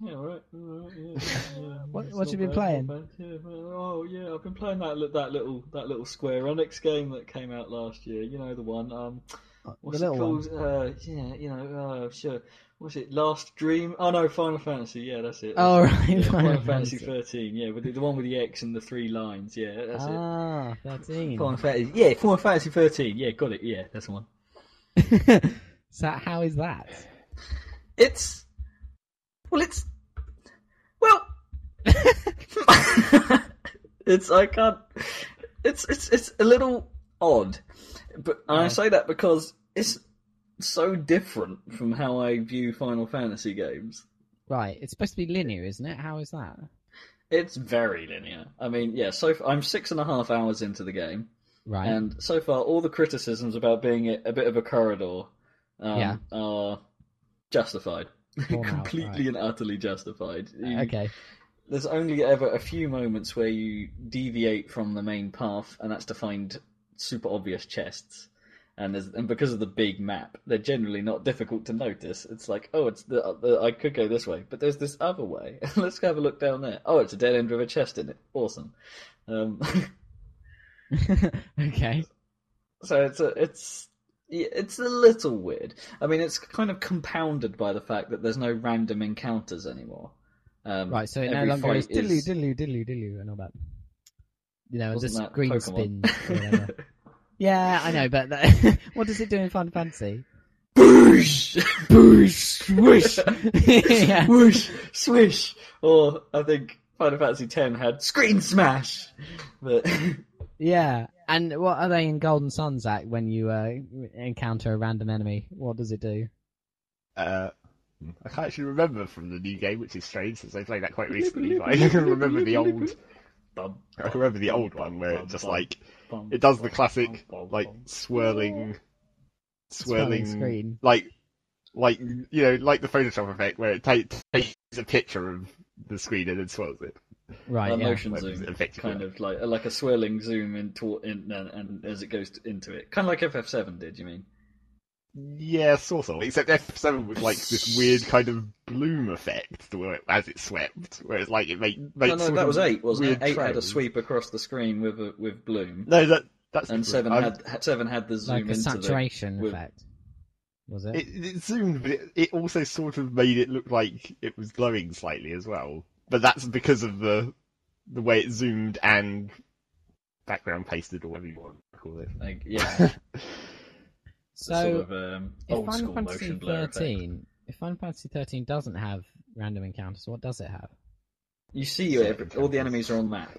Yeah, right. right, yeah, yeah, What- what not you been bad, playing? oh yeah, I've been playing that that little that little Square Enix game that came out last year. You know the one. Um, Uh, what's the it called? Uh, yeah, you know, uh, sure. What's it? Last Dream? Oh no, Final Fantasy. Yeah, that's it. Oh, That's it. right, Yeah, Final Final Fantasy thirteen. Yeah, with the, the one with the X and the three lines. Yeah, that's it. Ah, thirteen. Final Fantasy. Yeah, Final Fantasy thirteen. Yeah, got it. Yeah, that's the one. [laughs] so how is that? It's well, it's well, [laughs] it's I can't. It's it's it's a little odd, but and I say that because it's so different from how I view Final Fantasy games. Right, it's supposed to be linear, isn't it? How is that? It's very linear. I mean, yeah. So f- I'm six and a half hours into the game, Right. and so far all the criticisms about being a, a bit of a corridor um, Yeah. are justified. [laughs] Completely and utterly justified. You- okay. There's only ever a few moments where you deviate from the main path, and that's to find super obvious chests. And there's, and because of the big map, they're generally not difficult to notice. It's like, oh, it's the, the I could go this way, but there's this other way. [laughs] Let's go have a look down there. Oh, it's a dead end with a chest in it. Awesome. Um, [laughs] okay. so it's a, it's it's a little weird. I mean, it's kind of compounded by the fact that there's no random encounters anymore. Um, Right, so it no longer is fight diddly is- diddly diddly diddly and all that. You know, Wasn't the that screen Pokemon? spins. or [laughs] yeah, I know, but that, [laughs] what does it do in Final Fantasy? Boosh! [laughs] Boosh, swoosh. yeah. Whoosh! Swish! Or I think Final Fantasy X had screen smash! But Yeah. And what are they in Golden Sun, Zac, when you uh, encounter a random enemy? What does it do? Uh, I can't actually remember from the new game, which is strange since I played that quite recently. But I can remember the old. Bum, I can remember the old one where bum, it just bum, like bum, it does the classic bum, like bum. swirling, Swirling swirling, screen. like like you know like the Photoshop effect where it ta- takes a picture of the screen and then swirls it. Right, a yeah. motion zoom, kind of like like a swirling zoom into in, and, and as it goes to, into it, kind of like FF7 did. You mean? Yeah, sort of. Except F7 was like this weird [laughs] kind of bloom effect to where, as it swept, where it's like it made, made no, no, that was eight, wasn't it? weird Eight had a sweep across the screen with a, with bloom, No, that that's and seven had had- seven had the zoom Like a into saturation with- effect. Was it? It, it zoomed, but it, it also sort of made it look like it was glowing slightly as well. But that's because of the the way it zoomed and background pasted or whatever you want to call it. like yeah, [laughs] so, sort of um, if old Final school Fantasy motion blur effect. 13, if Final Fantasy 13 doesn't have random encounters, what does it have? You see, Set every, all the enemies are on the map.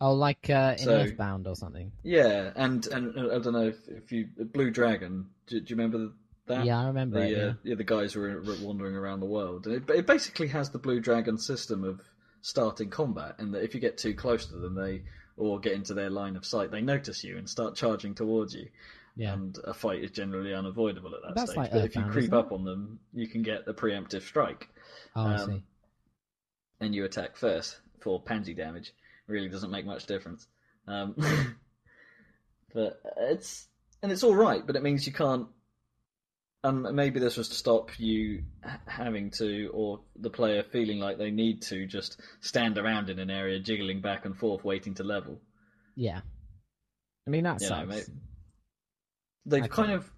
Oh, like uh, in So- Earthbound or something. Yeah, and and uh, I don't know if, if you Blue Dragon. Do, do you remember that? Yeah, I remember The it. uh, Yeah. yeah, the guys were were wandering around the world, and it, it basically has the Blue Dragon system of starting combat, and that if you get too close to them, they or get into their line of sight, they notice you and start charging towards you. Yeah. And a fight is generally unavoidable at that That's stage. like but if you creep up on them, you can get a preemptive strike. oh, I um, see. and you attack first for pansy damage. Really doesn't make much difference. Um, [laughs] but it's and it's all right, but it means you can't. And maybe this was to stop you having to, or the player feeling like they need to, just stand around in an area, jiggling back and forth, waiting to level. Yeah. I mean, that you know, sucks. They've Okay. kind of,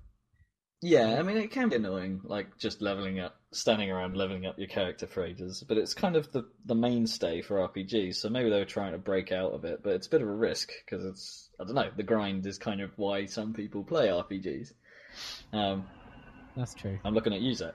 yeah. I mean, it can be annoying, like just leveling up, standing around leveling up your character for ages. But it's kind of the the mainstay for RPGs. So maybe they were trying to break out of it, but it's a bit of a risk because it's I don't know. The grind is kind of why some people play RPGs. Um, That's true. I'm looking at you, Zac,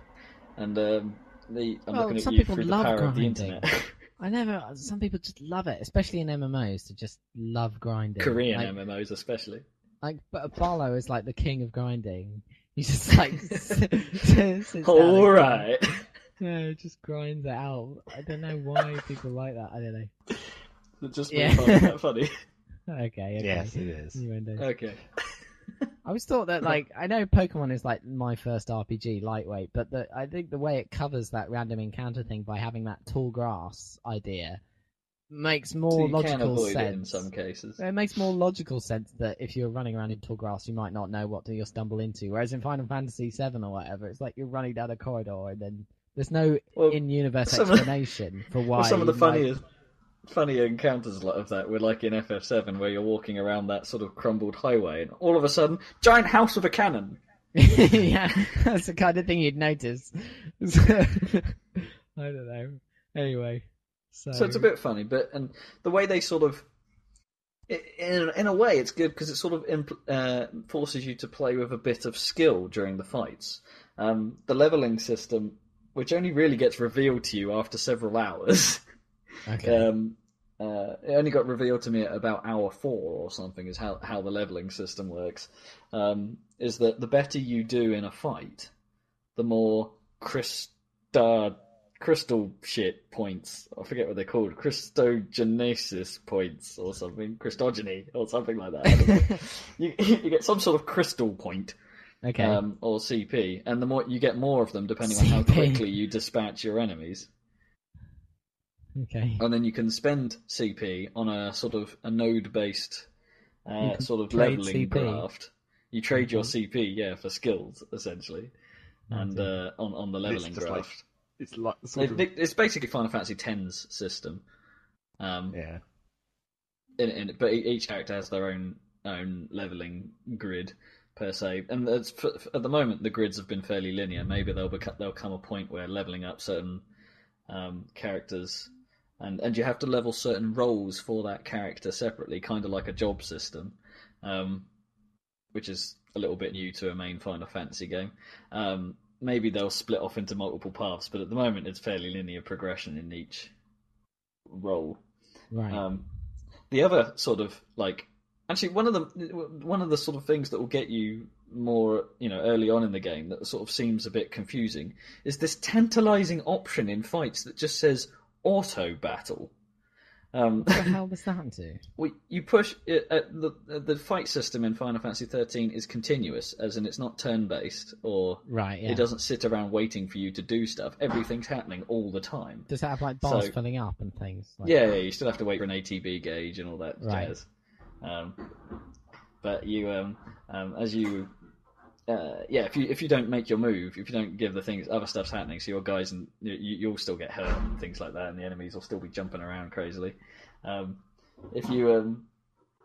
and um, the I'm Well, looking at some you people through the love power of the grinding. internet. [laughs] I never. Some people just love it, especially in MMOs, to just love grinding. Korean like, MMOs especially. Like but Barlow is like the king of grinding. He's just like [laughs] sits down All and- [laughs] Yeah, just grinds it out. I don't know why people like that. I don't know. It Just Yeah. yeah. funny. [laughs] Okay, okay. Yes, it is. Innuendo. Okay. I always thought that, like, I know Pokemon is like my first RPG, lightweight, but the, I think the way it covers that random encounter thing by having that tall grass idea makes more So logical sense. it in some cases. It makes more logical sense that if you're running around in tall grass, you might not know what you'll stumble into. Whereas in Final Fantasy VII or whatever, it's like you're running down a corridor and then there's no Well, in-universe explanation for why. Well, some of the you might- funniest, funny encounters of that were like in FF7, where you're walking around that sort of crumbled highway, and all of a sudden, giant house with a cannon. [laughs] yeah, that's the kind of thing you'd notice. [laughs] I don't know. Anyway, so, So it's a bit funny, but and the way they sort of, in in a way, it's good because it sort of impl- uh, forces you to play with a bit of skill during the fights. Um, the leveling system, which only really gets revealed to you after several hours. [laughs] okay. Um, uh, it only got revealed to me at about hour four or something. Is how how the leveling system works. Um, is that the better you do in a fight, the more crystal crystal shit points. I forget what they're called. Christogenesis points or something. Christogeny or something like that. I don't know. [laughs] you you get some sort of crystal point okay. um, or CP, and the more you get more of them, depending on how CP. quickly you dispatch your enemies okay. and then you can spend CP on a sort of a node based uh, sort of leveling CP. graft. You trade your Mhm. CP, yeah, for skills essentially, and uh, on on the leveling just like- graft. It's like sort of, it's basically Final Fantasy X's system. Um, yeah. in, in, but each character has their own own leveling grid per se, and it's, for, at the moment the grids have been fairly linear. Maybe there'll beca- there'll come a point where leveling up certain um, characters, and and you have to level certain roles for that character separately, kind of like a job system, um, which is a little bit new to a main Final Fantasy game. Um, maybe they'll split off into multiple paths, but at the moment it's fairly linear progression in each role. right. Um, the other sort of like actually one of the one of the sort of things that will get you more you know early on in the game that sort of seems a bit confusing is this tantalizing option in fights that just says auto battle. Um, what the hell does that do? we, you push it, uh, the the fight system in Final Fantasy 13 is continuous, as in it's not turn based or Right. Yeah. it doesn't sit around waiting for you to do stuff. Everything's happening all the time. Does that have like bars So- filling up and things? Like Yeah, yeah, you still have to wait for an ATB gauge and all that Right. jazz. Um, but you, um, um, as you, uh, yeah, if you if you don't make your move, if you don't give the things, other stuff's happening. So your guys and you, you'll still get hurt and things like that, and the enemies will still be jumping around crazily. Um, if you, um,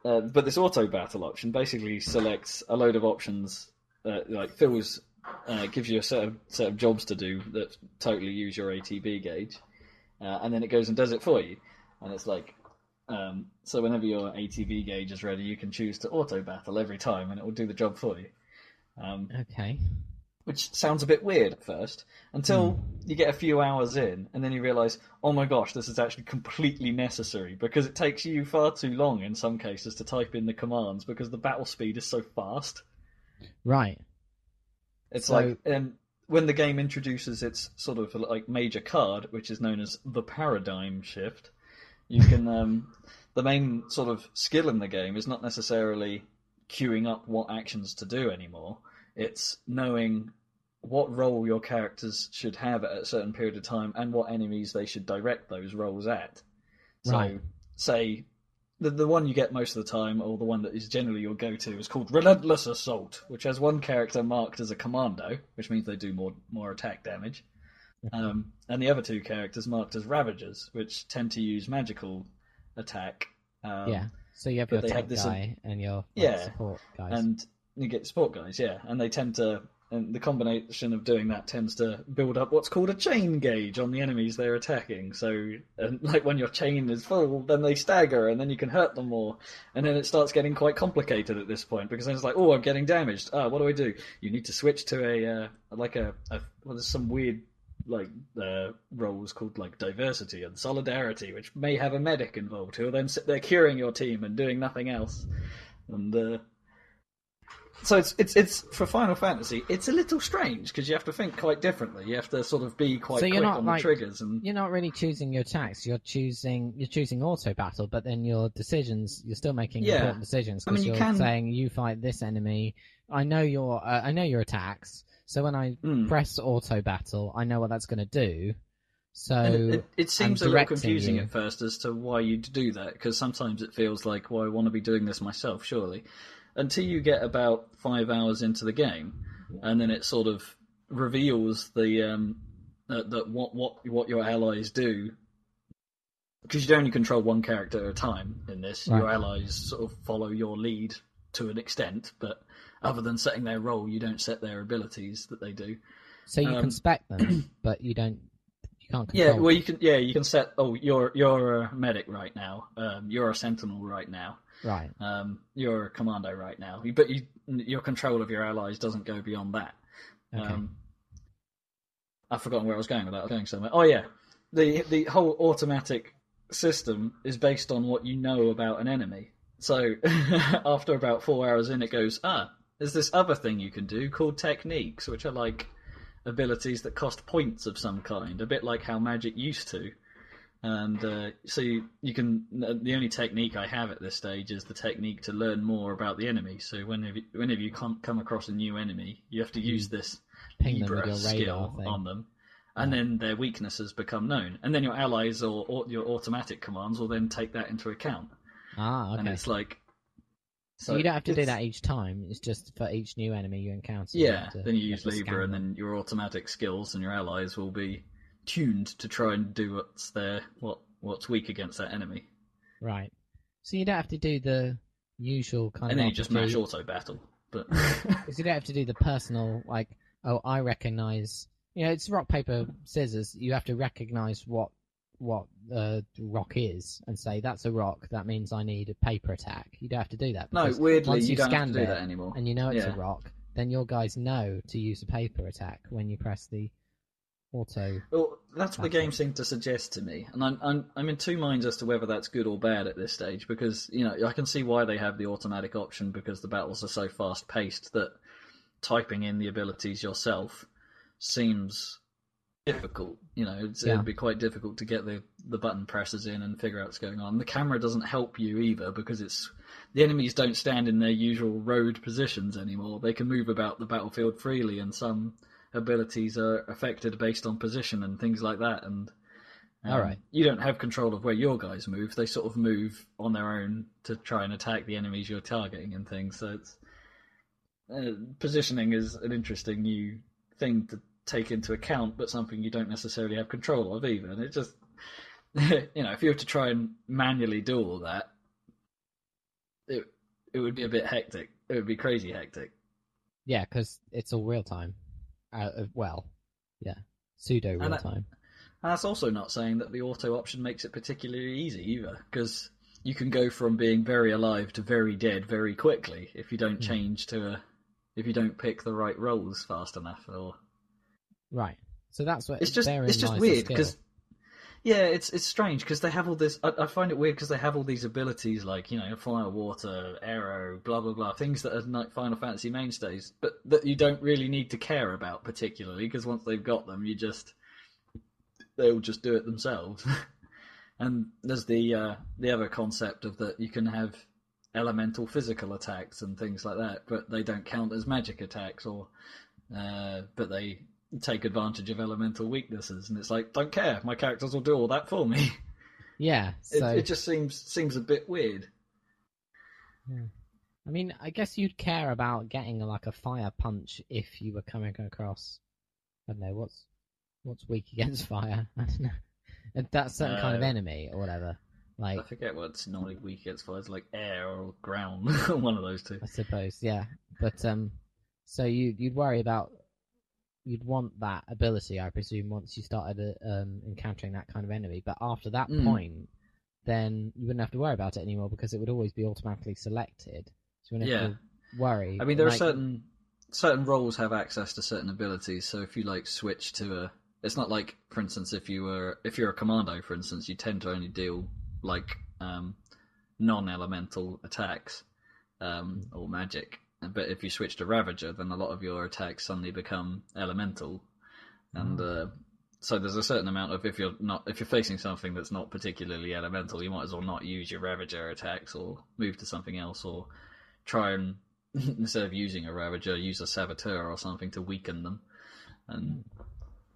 uh, but this auto battle option basically selects a load of options, uh, like fills, uh, gives you a set of set of jobs to do that totally use your ATB gauge, uh, and then it goes and does it for you. And it's like, um, so whenever your ATB gauge is ready, you can choose to auto battle every time, and it will do the job for you. Um, Okay. which sounds a bit weird at first, until you get a few hours in, and then you realise, oh my gosh, this is actually completely necessary because it takes you far too long in some cases to type in the commands because the battle speed is so fast. Right. It's So- like um, when the game introduces its sort of like major card, which is known as the paradigm shift. You can [laughs] um, the main sort of skill in the game is not necessarily queuing up what actions to do anymore. It's knowing what role your characters should have at a certain period of time and what enemies they should direct those roles at. So, Right. say the the one you get most of the time, or the one that is generally your go-to, is called Relentless Assault, which has one character marked as a commando, which means they do more more attack damage, um, and the other two characters marked as Ravagers, which tend to use magical attack. Um, yeah. So you have your they tank have this, guy and your like, yeah, support guys. and you get support guys, yeah, and they tend to. And the combination of doing that tends to build up what's called a chain gauge on the enemies they're attacking. So, and [laughs] like when your chain is full, then they stagger, and then you can hurt them more. And then it starts getting quite complicated at this point because then it's like, oh, I'm getting damaged. Ah, what do I do? You need to switch to a uh, like a, a well, there's some weird like uh, roles called like diversity and solidarity, which may have a medic involved who will then sit there curing your team and doing nothing else. And uh, so it's it's it's for Final Fantasy. It's a little strange because you have to think quite differently. You have to sort of be quite So quick not on like- the triggers and You're not really choosing your attacks. You're choosing you're choosing auto battle, but then your decisions you're still making Yeah. important decisions I mean, because you are can- saying you fight this enemy. I know your uh, I know your attacks. So when I Mm. press auto battle, I know what that's going to do. So And it, it seems a little confusing you. at first as to why you'd do that, because sometimes it feels like, well, I want to be doing this myself, surely. Until you get about five hours into the game, and then it sort of reveals the um, that, that what what what your allies do, because you only control one character at a time in this. Your allies sort of follow your lead to an extent, but other than setting their role, you don't set their abilities that they do. so you um, can spec them, [clears throat] but you don't you can't control. Yeah, well, them. you can. Yeah, you can set. Oh, you're you're a medic right now. Um, you're a sentinel right now. Right. Um, you're a commando right now. But you, your control of your allies doesn't go beyond that. Okay. Um, I've forgotten where I was going with that. I was going somewhere. Oh yeah, the the whole automatic system is based on what you know about an enemy. So [laughs] after about four hours in, it goes, ah, there's this other thing you can do called techniques, which are like abilities that cost points of some kind, a bit like how magic used to. And uh, so you, you can. The only technique I have at this stage is the technique to learn more about the enemy. So whenever whenever you come come across a new enemy, you have to use this Ping Libra skill thing. on them, and then their weaknesses become known. And then your allies or, or your automatic commands will then take that into account. Ah, okay. And it's like, So you don't have to do that each time. It's just for each new enemy you encounter. Yeah, have to- then you you use Libra, and them. then your automatic skills and your allies will be tuned to try and do what's their what what's weak against that enemy. Right. So you don't have to do the usual kind And of. then you just mash RPG auto battle. But [laughs] [laughs] Because you don't have to do the personal, like, oh, I recognize. You know, it's rock paper scissors. You have to recognize what what uh, rock is and say that's a rock. That means I need a paper attack. You don't have to do that. no, because weirdly, once you you've don't have to do it that anymore. and you know it's Yeah. a rock, then your guys know to use a paper attack when you press the auto. Well, that's what the game seemed to suggest to me, and I'm I'm I'm in two minds as to whether that's good or bad at this stage because you know I can see why they have the automatic option because the battles are so fast paced that typing in the abilities yourself seems difficult. You know, it's, Yeah. it'd be quite difficult to get the the button presses in and figure out what's going on. The camera doesn't help you either because it's the enemies don't stand in their usual road positions anymore. They can move about the battlefield freely, and some abilities are affected based on position and things like that. And um, All right. you don't have control of where your guys move; they sort of move on their own to try and attack the enemies you're targeting and things. So it's uh, positioning is an interesting new thing to take into account, but something you don't necessarily have control of either. And it just, [laughs] you know, if you were to try and manually do all that, it it would be a bit hectic. It would be crazy hectic. Yeah, because it's all real time. Uh, uh, well, yeah, pseudo real that- time. And that's also not saying that the auto option makes it particularly easy either, because you can go from being very alive to very dead very quickly if you don't Hmm. change to a, if you don't pick the right roles fast enough. Or Right. So that's what it's just it's just weird because yeah, it's it's strange because they have all this. I, I find it weird because they have all these abilities like you know fire, water, arrow, blah blah blah, things that are like Final Fantasy mainstays, but that you don't really need to care about particularly because once they've got them, you just they'll just do it themselves. [laughs] and there's the uh, the other concept of that you can have elemental physical attacks and things like that, but they don't count as magic attacks or uh, but they take advantage of elemental weaknesses, and it's like, don't care, my characters will do all that for me. [laughs] yeah. It, So it just seems seems a bit weird. Yeah. I mean, I guess you'd care about getting like a fire punch if you were coming across. I don't know what's what's weak [laughs] against fire. I don't know. And That certain kind of Uh, enemy or whatever. Like I forget what's normally weak against fire. It's like air or ground, [laughs] one of those two. I suppose, yeah. But um, so you you'd worry about you'd want that ability, I presume, once you started uh, um encountering that kind of enemy. But after that Mm. point, then you wouldn't have to worry about it anymore because it would always be automatically selected. So you wouldn't have to worry. I mean, there are certain certain roles have access to certain abilities. So if you like switch to a, it's not like, for instance, if you were if you're a commando, for instance, you tend to only deal like um, non-elemental attacks um, or magic. But if you switch to Ravager, then a lot of your attacks suddenly become elemental, and uh, so there's a certain amount of if you're not if you're facing something that's not particularly elemental, you might as well not use your Ravager attacks or move to something else or try and [laughs] instead of using a Ravager, use a Saboteur or something to weaken them, and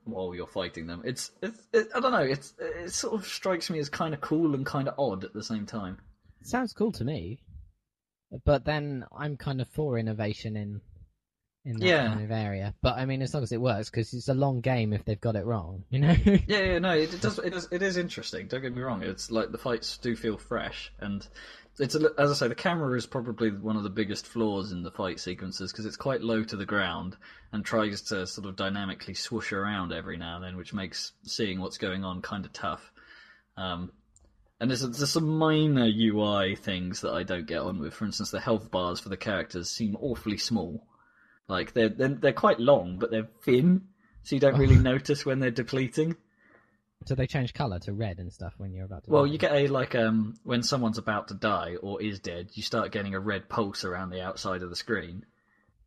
while you're fighting them, it's it's it, I don't know, it's it sort of strikes me as kind of cool and kind of odd at the same time. Sounds cool to me, but then I'm kind of for innovation in in that Yeah. kind of area. But I mean, as long as it works, because it's a long game if they've got it wrong, you know. [laughs] Yeah, yeah, no, it, it does. It is, it is interesting. Don't get me wrong. It's like the fights do feel fresh, and it's a, as I say, the camera is probably one of the biggest flaws in the fight sequences because it's quite low to the ground and tries to sort of dynamically swoosh around every now and then, which makes seeing what's going on kind of tough. Um, and there's, there's some minor UI things that I don't get on with. For instance, the health bars for the characters seem awfully small. Like they're they're, they're quite long, but they're thin, so you don't really [laughs] notice when they're depleting. so they change color to red and stuff when you're about to. Well, die. you get a like um when someone's about to die or is dead, you start getting a red pulse around the outside of the screen,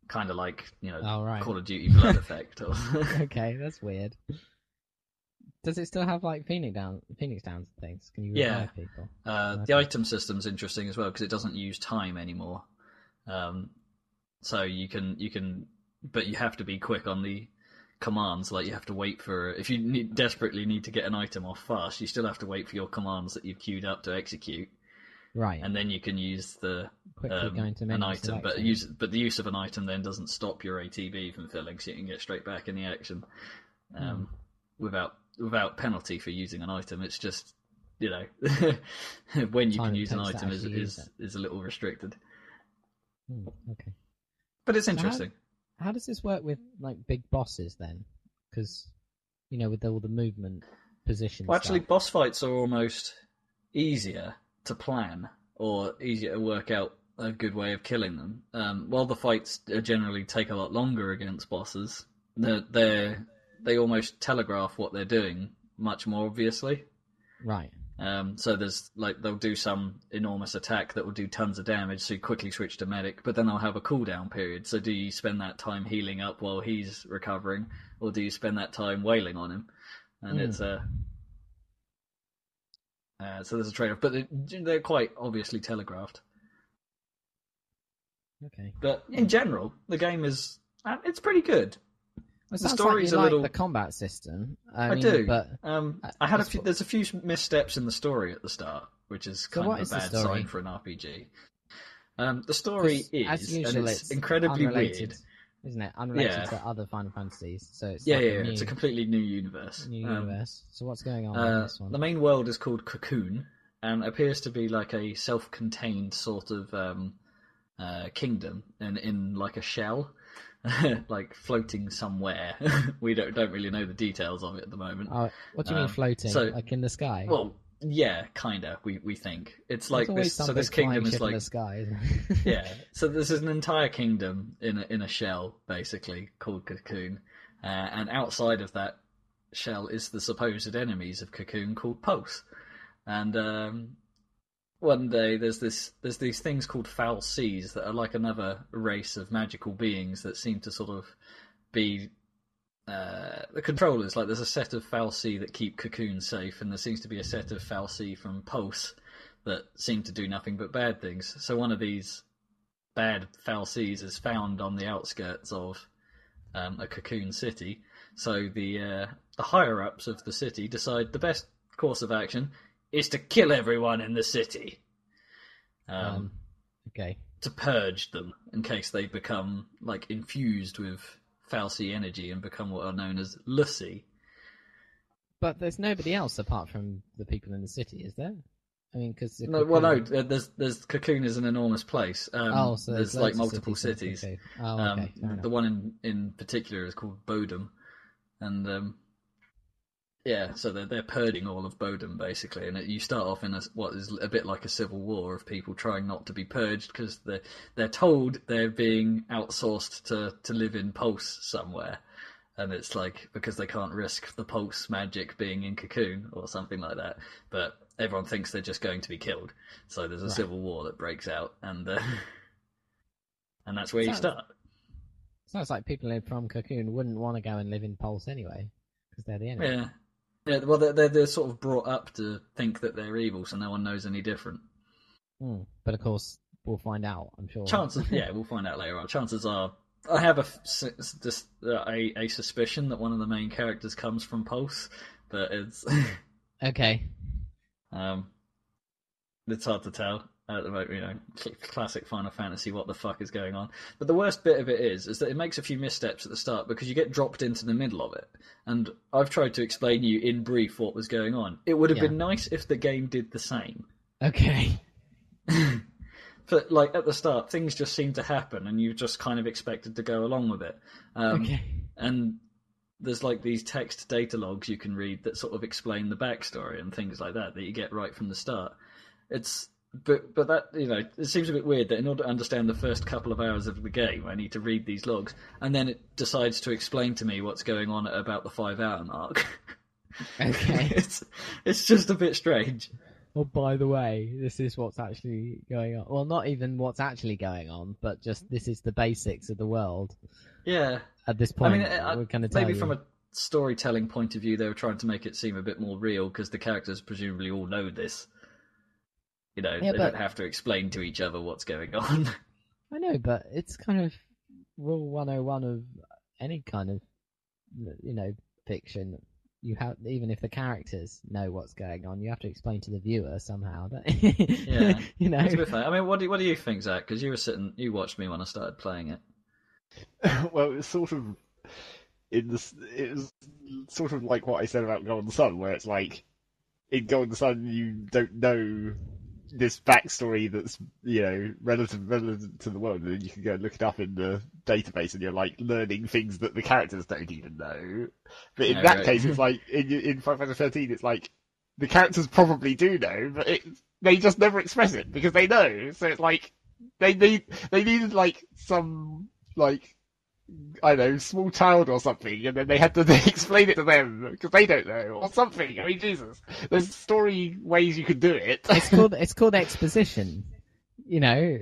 kind of like you know Oh, right. Call of Duty blood [laughs] effect. Or... okay, that's weird. Does it still have like Phoenix down, Phoenix downs and things? Can you revive Yeah. people? uh, the item system's interesting as well because it doesn't use time anymore. Um, so you can you can, but you have to be quick on the commands. Like you have to wait for if you need, desperately need to get an item off fast, you still have to wait for your commands that you've queued up to execute, Right. and then you can use the um, going to an item, but use but the use of an item then doesn't stop your ATB from filling, so you can get straight back in the action um, Hmm. without without penalty for using an item. It's just you know [laughs] when you Time can use an item is is, is a little restricted, Hmm, okay. but it's how- interesting. How does this work with like big bosses then? Because you know, with all the movement positions. Well, actually, stuff. boss fights are almost easier to plan or easier to work out a good way of killing them. Um, while the fights generally take a lot longer against bosses, they they they almost telegraph what they're doing much more obviously. right. Um, so there's like they'll do some enormous attack that will do tons of damage, so you quickly switch to medic, but then they'll have a cooldown period. So do you spend that time healing up while he's recovering, or do you spend that time wailing on him? And Hmm. it's a uh, so there's a trade-off, but they- they're quite obviously telegraphed. Okay. But in general, the game is uh, it's pretty good. Well, The story's like a like little- the combat system. I, I mean, do, but Um, I had a few, what- there's a few missteps in the story at the start, which is kind what of a bad sign for an RPG. Um, the story is, usual, and it's, it's, incredibly weird. isn't it? Unrelated Yeah. to other Final Fantasies. So it's Yeah, like yeah, a new, it's a completely new universe. new Um, universe. So what's going on in Uh, this one? the main world is called Cocoon, and appears to be like a self-contained sort of um, uh, kingdom, in in like a shell, [laughs] like floating somewhere. [laughs] we don't don't really know the details of it at the moment. Oh, what do you mean um, floating? so- like in the sky? Well, yeah, kinda. We we think it's like this. So this kingdom is like the sky. [laughs] Yeah. So this is an entire kingdom in a, in a shell, basically called Cocoon, uh, and outside of that shell is the supposed enemies of Cocoon called Pulse. And um, one day there's this there's these things called fal'Cie that are like another race of magical beings that seem to sort of be uh, the controllers. Like there's a set of foul that keep Cocoon safe, and there seems to be a set of foul from Pulse that seem to do nothing but bad things. So one of these bad fal'Cie is found on the outskirts of um, a cocoon city. So the uh, the higher ups of the city decide the best course of action is to kill everyone in the city. Um, Um, okay. to purge them in case they become like infused with sea energy and become what are known as l'Cie. But there's nobody else apart from the people in the city, is there? I mean, because No, well, no. There's there's Cocoon is an enormous place. Um, Oh, so there's there's like multiple cities cities. Cocoon. Oh, Um, okay. fair the one in in particular is called Bodhum, and um, yeah, so they're they're purging all of Bodhum basically, and it, you start off in a what is a bit like a civil war of people trying not to be purged because they're they're told they're being outsourced to to live in Pulse somewhere. And it's like because they can't risk the pulse magic being in cocoon or something like that, but everyone thinks they're just going to be killed. So there's a Right. civil war that breaks out, and uh, [laughs] and that's where you Sounds- start. Sounds like people from Cocoon wouldn't want to go and live in Pulse anyway, because they're the enemy. Yeah, yeah. Well, they're, they're they're sort of brought up to think that they're evil, so no one knows any different. Hmm. But of course, we'll find out. I'm sure. Chances, [laughs] yeah, we'll find out later on. Chances are, I have a f- s- s- just uh, a, a suspicion that one of the main characters comes from Pulse, but it's Okay. [laughs] um, it's hard to tell at the moment. You know, cl- classic Final Fantasy. What the fuck is going on? But the worst bit of it is, is that it makes a few missteps at the start because you get dropped into the middle of it. And I've tried to explain you in brief what was going on. It would have Yeah. been nice if the game did the same. Okay. [laughs] But like at the start, things just seem to happen, and you just kind of expected to go along with it. Um, okay. And there's like these text data logs you can read that sort of explain the backstory and things like that that you get right from the start. It's but but that you know it seems a bit weird that in order to understand the first couple of hours of the game, I need to read these logs, and then it decides to explain to me what's going on at about the five hour mark. [laughs] Okay. it's it's just a bit strange. Well, by the way, this is what's actually going on. Well, not even what's actually going on, but just this is the basics of the world. Yeah. At this I point, mean, I- we're going to maybe you. from a storytelling point of view, they were trying to make it seem a bit more real because the characters presumably all know this. You know, Yeah, they but- don't have to explain to each other what's going [laughs] on. I know, but it's kind of rule 101 of any kind of, you know, fiction. You have, even if the characters know what's going on, you have to explain to the viewer somehow. That, [laughs] Yeah. you know. to be fair, I mean, what do what do you think, Zac? Because you were sitting, you watched me when I started playing it. [laughs] well, it's sort of in this. It was sort of like what I said about Golden Sun, where it's like in Golden Sun you don't know this backstory that's you know relative relevant to the world, and then you can go and look it up in the database, and you're like learning things that the characters don't even know. But in that right. case, it's like in in Final Fantasy 13, it's like the characters probably do know, but it, they just never express it because they know. So it's like they need they needed like some like I know small child or something, and then they had to [laughs] explain it to them because they don't know or something. I mean, Jesus, there's story ways you could do it. it's called [laughs] it's called exposition. You know,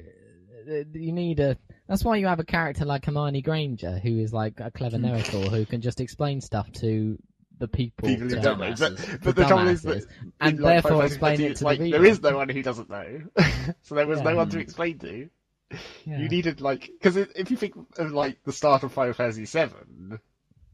you need a. That's why you have a character like Hermione Granger, who is like a clever hmm. know-it-all, who can just explain stuff to the people. People who don't know. But, but The the trouble is that. And like, therefore explain it to the like, reader. There is no one who doesn't know, [laughs] so there was Yeah. no one to explain to. Yeah. You needed like because if you think of like the start of Final Fantasy Seven,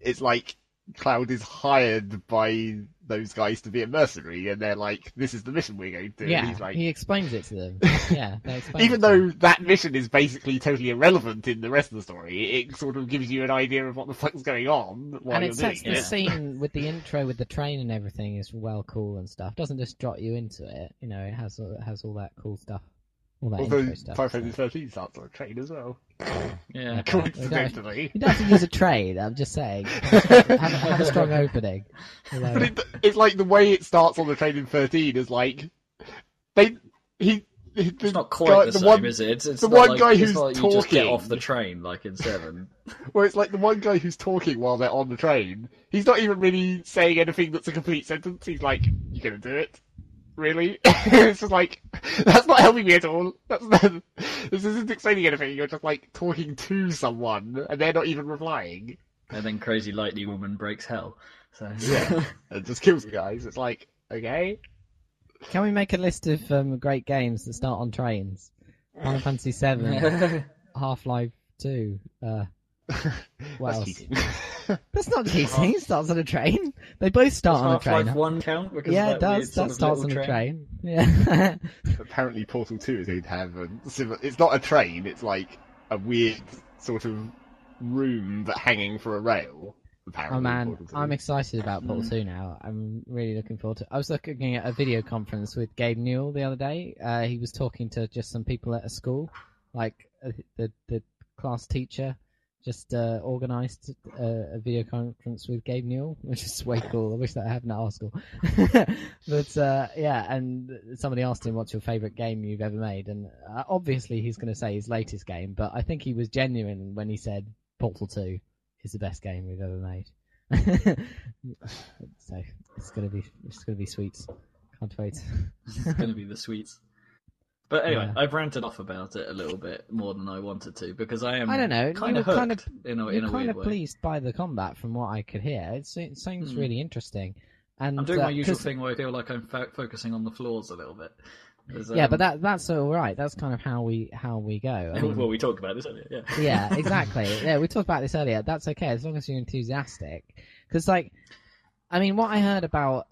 it's like Cloud is hired by those guys to be a mercenary, and they're like, "This is the mission we're going to do." yeah, like, he explains it to them. [laughs] Yeah, even though them. that mission is basically totally irrelevant in the rest of the story, it sort of gives you an idea of what the fuck's going on while and it sets the it. scene [laughs] with the intro with the train and everything is well cool and stuff. Doesn't just drop you into it. You know, it has it has all that cool stuff, all that Although intro stuff. Final so- 13 starts on a train as well, [laughs] Yeah. coincidentally. You don't have to use a trade. I'm just saying. have, have a strong opening. Although- But it, it's like the way it starts on the train in 13 is like they he. he It's not quite guy- the, the same, one- is it? It's, it's the one like, guy it's who's not like you just get talking. off the train like in Seven. [laughs] Where it's like the one guy who's talking while they're on the train. He's not even really saying anything that's a complete sentence. He's like, "You're gonna do it? Really?" [laughs] it's just like [laughs] that's not helping me at all. That's not, [laughs] this isn't explaining anything. You're just like talking to someone, and they're not even replying. And then Crazy Lightning Woman breaks hell. So Yeah. And just kills the guys. It's like, okay. Can we make a list of um, great games that start on trains? Final Fantasy VII, Half Life Two. Uh, what [laughs] That's else? cheating. [laughs] That's not cheating. It starts on a train. They both start on a train. Half-Life One count because yeah, of it that does. sort That of starts on a train. Yeah. [laughs] Apparently, Portal Two is going to have a similar. It's not a train. It's like a weird sort of room but hanging for a rail. Apparently, Oh man, I'm excited about Portal Mm. 2 now. I'm really looking forward to. I was looking at a video conference with Gabe Newell the other day. Uh, he was talking to just some people at a school, like uh, the the class teacher, just uh, organised uh, a video conference with Gabe Newell, [laughs] which is way cool. I wish that happened at our school. [laughs] but uh, yeah, and somebody asked him, "What's your favourite game you've ever made?" And uh, obviously he's going to say his latest game, but I think he was genuine when he said Portal 2 is the best game we've ever made. [laughs] so it's gonna be it's gonna be sweet. Can't wait. It's going to be the sweets. But anyway, Yeah. I've ranted off about it a little bit more than I wanted to because I am. I don't know, Kind you of were kind of- in a, in a kind of way. pleased by the combat from what I could hear. It, se- it seems Hmm. really interesting. And I'm doing uh, my usual 'cause- thing where I feel like I'm fo- focusing on the flaws a little bit. 'Cause, Yeah, um, but that that's all right. That's kind of how we how we go. I [laughs] mean, well, we talked about this earlier. Yeah. yeah, [laughs] exactly. Yeah, we talked about this earlier. That's okay as long as you're enthusiastic. Because, like, I mean, what I heard about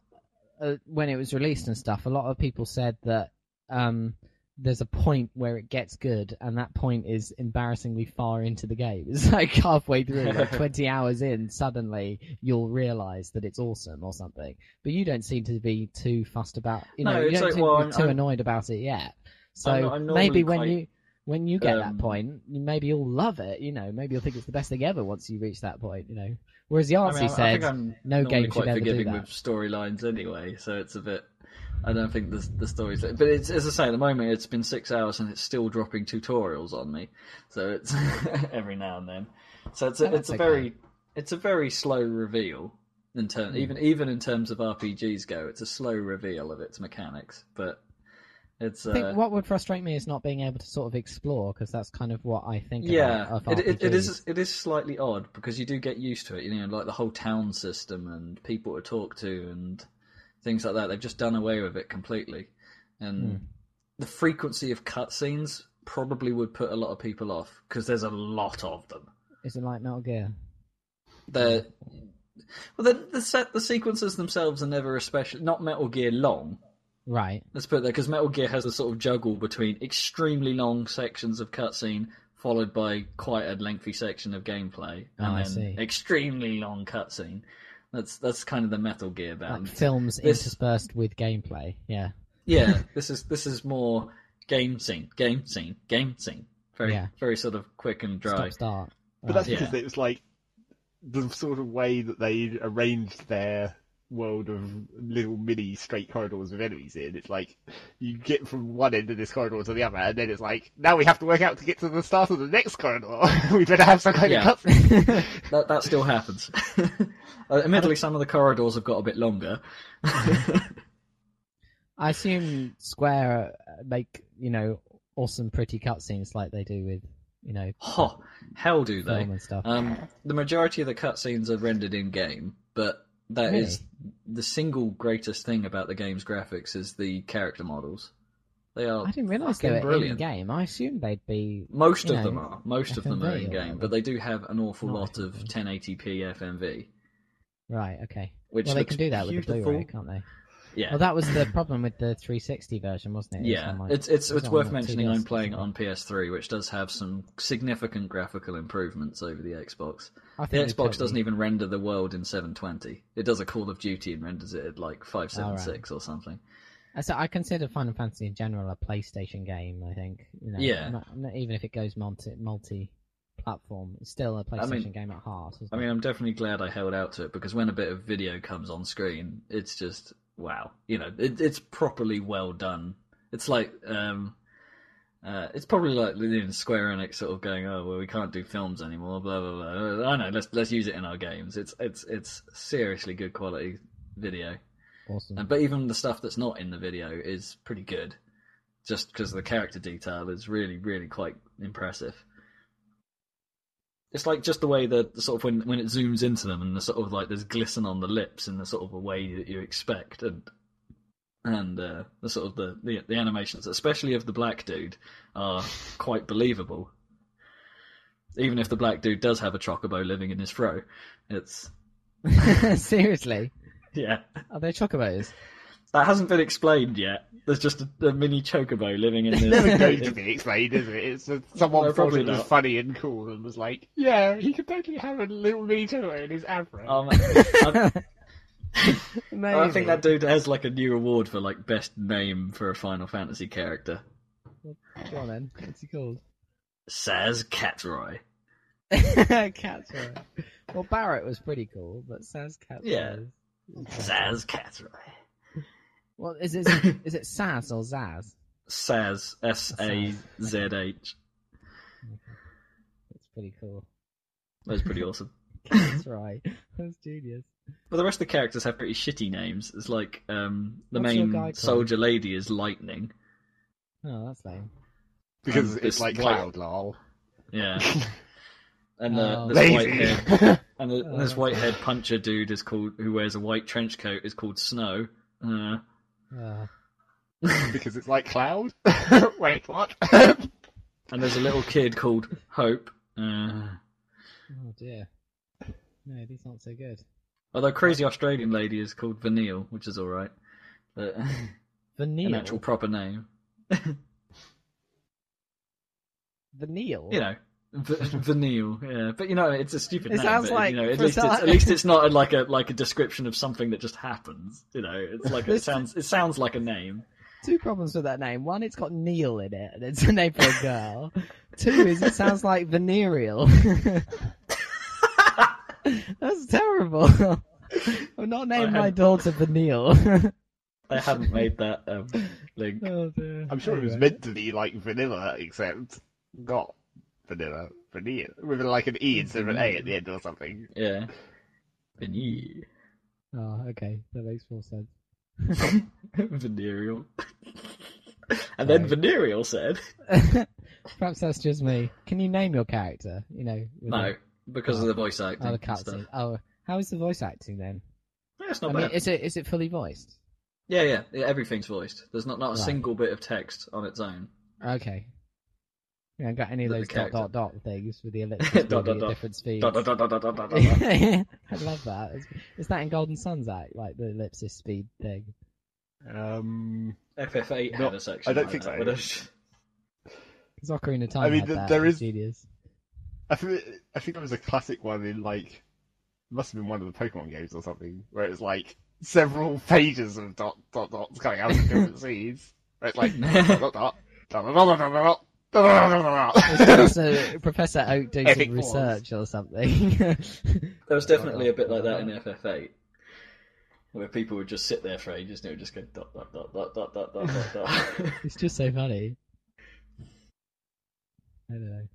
uh, when it was released and stuff, a lot of people said that um, there's a point where it gets good, and that point is embarrassingly far into the game. [laughs] It's like halfway through, like [laughs] 20 hours in, suddenly you'll realize that it's awesome or something. But you don't seem to be too fussed about, you know, No, you don't like, seem well, to I'm- be too I'm- annoyed about it yet. So I'm- maybe when quite, you when you get that um, point, you- maybe you'll love it. You know, maybe you'll think it's the best thing ever once you reach that point. You know, whereas Yahtzee mean, I, I said, no game should quite ever do forgiving that. with storylines anyway, so it's a bit. I don't think the the stories, but it's as I say at the moment it's been six hours and it's still dropping tutorials on me, so it's [laughs] every now and then. So it's a, Oh, it's a that's very it's a very slow reveal in term Hmm. even even in terms of RPGs go. It's a slow reveal of its mechanics, but it's I think uh, what would frustrate me is not being able to sort of explore because that's kind of what I think. yeah, it, it, it is it is slightly odd because you do get used to it. You know, like the whole town system and people to talk to and things like that. They've just done away with it completely, and Hmm. the frequency of cutscenes probably would put a lot of people off because there's a lot of them. Is it like Metal Gear? They're well, the the set the sequences themselves are never especially not Metal Gear long. Right. Let's put it there because Metal Gear has a sort of juggle between extremely long sections of cutscene followed by quite a lengthy section of gameplay, and Oh, then extremely long cutscene. That's that's kind of the Metal Gear Like films this- interspersed with gameplay. Yeah. yeah, this is this is more game scene, game scene, game scene. Very Yeah. very sort of quick and dry. Stop start. But that's Yeah. because it was like the sort of way that they arranged their world of little mini straight corridors with enemies in. It's like you get from one end of this corridor to the other, and then it's like now we have to work out to get to the start of the next corridor. [laughs] we better have some kind Yeah. of cutscene. [laughs] That that still happens. [laughs] uh, admittedly, some of the corridors have got a bit longer. I assume Square uh, make you know awesome, pretty cutscenes like they do with you know oh, hell do they? stuff. Um, the majority of the cutscenes are rendered in game, but that is the single greatest thing about the game's graphics is the character models. They are I didn't realize they were in brilliant. game. I assumed they'd be. Most of them are. Most of them are in game, but they do have an awful Not lot of 1080p FMV, Right. Okay. which well, they can do that with the beautiful. Blu-ray, can't they? Yeah, Well, that was the problem with the 360 version, wasn't it? It yeah. like- it's it's it it's worth mentioning. I'm playing it on PS3, which does have some significant graphical improvements over the Xbox. I The Xbox doesn't even render the world in 720. It does a Call of Duty and renders it at like 576 or something. Uh, So I consider Final Fantasy in general a PlayStation game. I think. You know, Yeah. Not, not even if it goes multi multi platform, it's still a PlayStation mean- game at heart. I mean, it? I'm definitely glad I held out to it because when a bit of video comes on screen, it's just wow. You know, it, it's properly well done. It's like, um, uh, it's probably like you know, Square Enix sort of going, "Oh, well, we can't do films anymore." Blah blah blah. I know. Let's let's use it in our games. It's it's it's seriously good quality video. awesome. And, but even the stuff that's not in the video is pretty good, just because the character detail is really, really quite impressive. It's like just the way that the sort of when when it zooms into them and the sort of like there's glisten on the lips in the sort of a way that you expect, and and uh, the sort of the, the the animations, especially of the black dude, are quite believable. Even if the black dude does have a chocobo living in his fro, it's [laughs] Seriously, yeah. are they chocobos? That hasn't been explained yet. There's just a, a mini chocobo living in It's this. never going [laughs] to be explained, is it? It's just someone No, thought probably it was funny and cool and was like, "Yeah, he could totally have a little mini turtle in his afro." Um, I, Maybe. [laughs] I think that dude has like a new award for like best name for a Final Fantasy character. Go on then. What's he called? Sazh Katzroy. Cat's right. Well, Barrett was pretty cool, but Saz Cat's Yeah. is- Sazh Katzroy. Well, is it [laughs] is it Saz or Zaz? Saz. S A Z H. It's pretty cool. That's pretty awesome. [laughs] That's right. That's genius. But the rest of the characters have pretty shitty names. It's like um, the What's your guy main called? soldier lady is Lightning. Oh, that's lame. because Um, it's like white- cloud lol. Yeah. [laughs] And uh, Oh. this white Lazy. head and the, Oh, this white head puncher dude is called who wears a white trench coat is called Snow. Uh, Oh, because it's like cloud. [laughs] Wait, what? [laughs] and there's a little kid called Hope. Uh, oh dear. No, these aren't so good. although crazy Australian lady is called Vanille, which is all right. But [laughs] Vanille. an actual proper name, Vanille. you know. V- [laughs] Vanille, yeah, but you know it's a stupid It name. sounds but, like, you know, at for a least it's, at least it's not [laughs] like a like a description of something that just happens. You know, it's like it [laughs] sounds it sounds like a name. Two problems with that name. One, it's got Neil in it, and it's a name for a girl. Two is it sounds like venereal. That's terrible. I'm not naming my daughter Vanille. I haven't made that um, link. oh. I'm sure it was meant to be like vanilla, except not vanilla. Vanilla with like an e instead of an a at the end or something. Yeah. Vanille. Oh, ah, okay, that makes more sense. [laughs] Venereal. and then Sorry. Venereal said, [laughs] Perhaps that's just me. Can you name your character? You know, no, the- because of the voice acting. oh, the and cutscene. Oh, how is the voice acting then? Yeah, it's I not mean, bad. is it is it fully voiced? Yeah, yeah, yeah, everything's voiced. There's not, not a Right. single bit of text on its own. Okay. You know, got any of those dot dot dot things with the ellipsis dot, dot, different speeds. I love that. Is that in Golden Sun's Act, like the ellipsis speed thing? Um, FF8 not, had a section. I don't like think that, so. Because Ocarina of Time. I mean, had the, that there is. Genius. I think I think that was a classic one in like must have been one of the Pokemon games or something where it's like several pages of dot dot dots coming out of different scenes. It's like dot dot dot dot dot dot dot. dot it's [laughs] dot. Professor, Professor Oak doing some research or something. [laughs] There was definitely a bit like that in FF8, where people would just sit there for ages and it would just go dot dot dot dot dot dot dot dot dot. [laughs] it's just so funny. I don't know.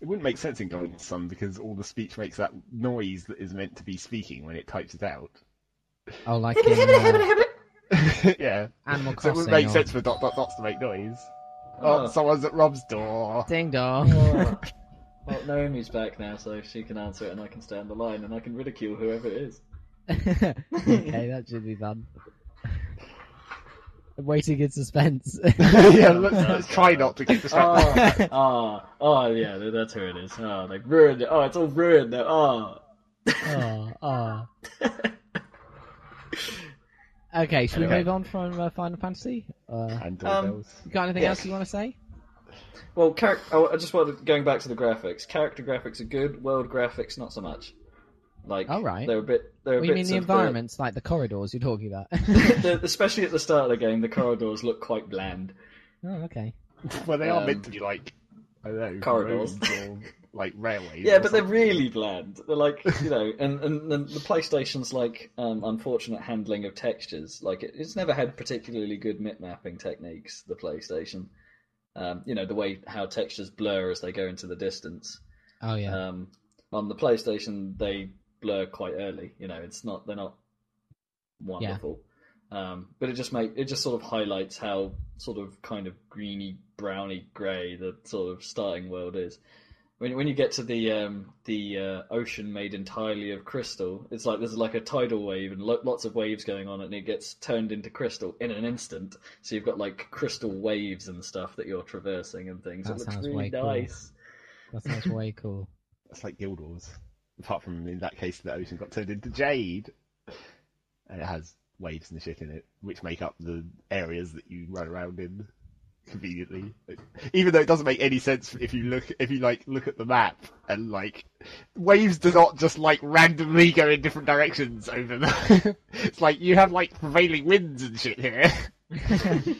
It wouldn't make sense in Golden Sun because all the speech makes that noise that is meant to be speaking when it types it out. Oh, like in uh, yeah. Animal So it wouldn't make or sense for dot dot dots to make noise. Oh, Oh. someone's at Rob's door. Ding dong. Oh. [laughs] Well, Naomi's back now, so she can answer it, and I can stay on the line, and I can ridicule whoever it is. [laughs] okay, that should be fun. I'm waiting in suspense. [laughs] yeah, let's, let's try not to get distracted. Oh, oh, oh, yeah, that's who it is. Oh, they ruined it. Oh, it's all ruined now. Oh. oh, oh. Okay, should we Anyway. move on from uh, Final Fantasy? Uh, And Um, doorbells. you got anything Yes. else you want to say? Well, char- oh, I just wanted going back to the graphics. Character graphics are good. World graphics, not so much. Like, Oh, right. they're a bit. They're What do you mean the of environments, like the corridors you're talking about? [laughs] [laughs] the, especially at the start of the game, the corridors look quite bland. oh, okay. [laughs] Well, they are um, meant to be like, I don't know, corridors. roads or like railways. Yeah, or but they're really bland. They're like, you know, and and, and the PlayStation's like um, unfortunate handling of textures. Like, it, it's never had particularly good mip mapping techniques. The PlayStation, um, you know, the way how textures blur as they go into the distance. Oh yeah. Um, on the PlayStation, they blur quite early. You know, it's not they're not wonderful. Um, but it just make it just sort of highlights how sort of kind of greeny, browny, grey the sort of starting world is. When when you get to the um, the uh, ocean made entirely of crystal, it's like there's like a tidal wave and lo- lots of waves going on, and it gets turned into crystal in an instant. So you've got like crystal waves and stuff that you're traversing and things. That it looks sounds really way cool. That sounds way [laughs] cool. That's like Guild Wars. Apart from in that case, the ocean got turned into jade, and it has waves and shit in it, which make up the areas that you run around in conveniently. Even though it doesn't make any sense if you look if you like look at the map and like waves do not just like randomly go in different directions over the. [laughs] it's like you have like prevailing winds and shit here. [laughs]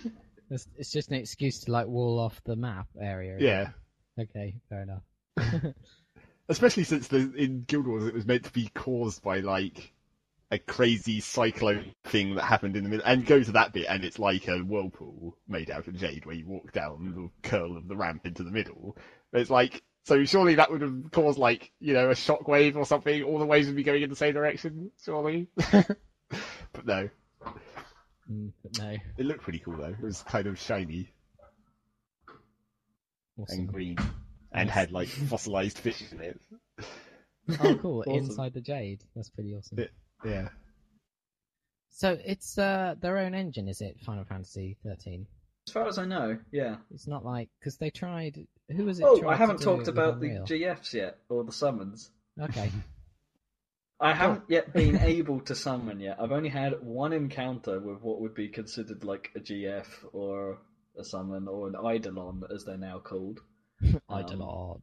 It's, it's just an excuse to like wall off the map area. yeah. Okay, fair enough. [laughs] Especially since the, in Guild Wars it was meant to be caused by like a crazy cyclone thing that happened in the middle, and go to that bit, and it's like a whirlpool made out of jade where you walk down the curl of the ramp into the middle. But it's like so surely that would have caused like you know a shockwave or something. All the waves would be going in the same direction, surely. [laughs] but no, Mm, but no. it looked pretty cool though. It was kind of shiny. Awesome. and green, and Nice. had like fossilized fish in it. Oh, cool! [laughs] Awesome. Inside the Jade. That's pretty awesome. Yeah. Yeah. So it's uh, their own engine, is it? Final Fantasy 13. As far as I know, yeah. It's not like because they tried. Who was it? Oh, tried I haven't do talked it about the GFs yet, or the summons. Okay. [laughs] I haven't yet been [laughs] able to summon yet. I've only had one encounter with what would be considered like a GF or a summon or an Eidolon, as they're now called. [laughs] Eidolon.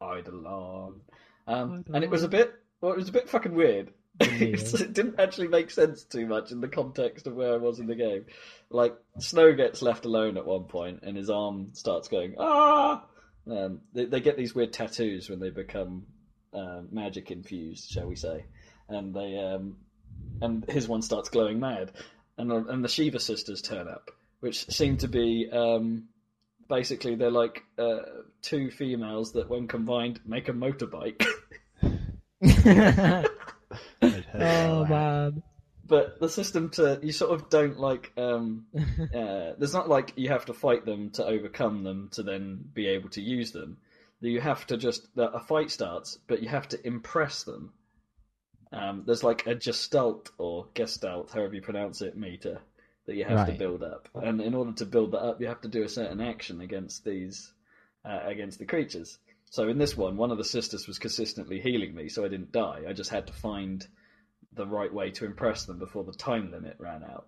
Eidolon. Um, and it was a bit, well, it was a bit fucking weird. [laughs] It didn't actually make sense too much in the context of where I was in the game. Like Snow gets left alone at one point, and his arm starts going ah. Um, they, they get these weird tattoos when they become uh, magic infused, shall we say? And they um, and his one starts glowing mad, and the- and the Shiva sisters turn up, which seem to be um, basically they're like uh, two females that, when combined, make a motorbike. [laughs] [laughs] I'd heard oh man. but the system to you sort of don't like um [laughs] uh, there's not like you have to fight them to overcome them to then be able to use them. You have to just a fight starts but you have to impress them. Um, there's like a gestalt or gestalt however you pronounce it meter that you have to build up. And in order to build that up you have to do a certain action against these uh, against the creatures so in this one one of the sisters was consistently healing me so i didn't die i just had to find the right way to impress them before the time limit ran out.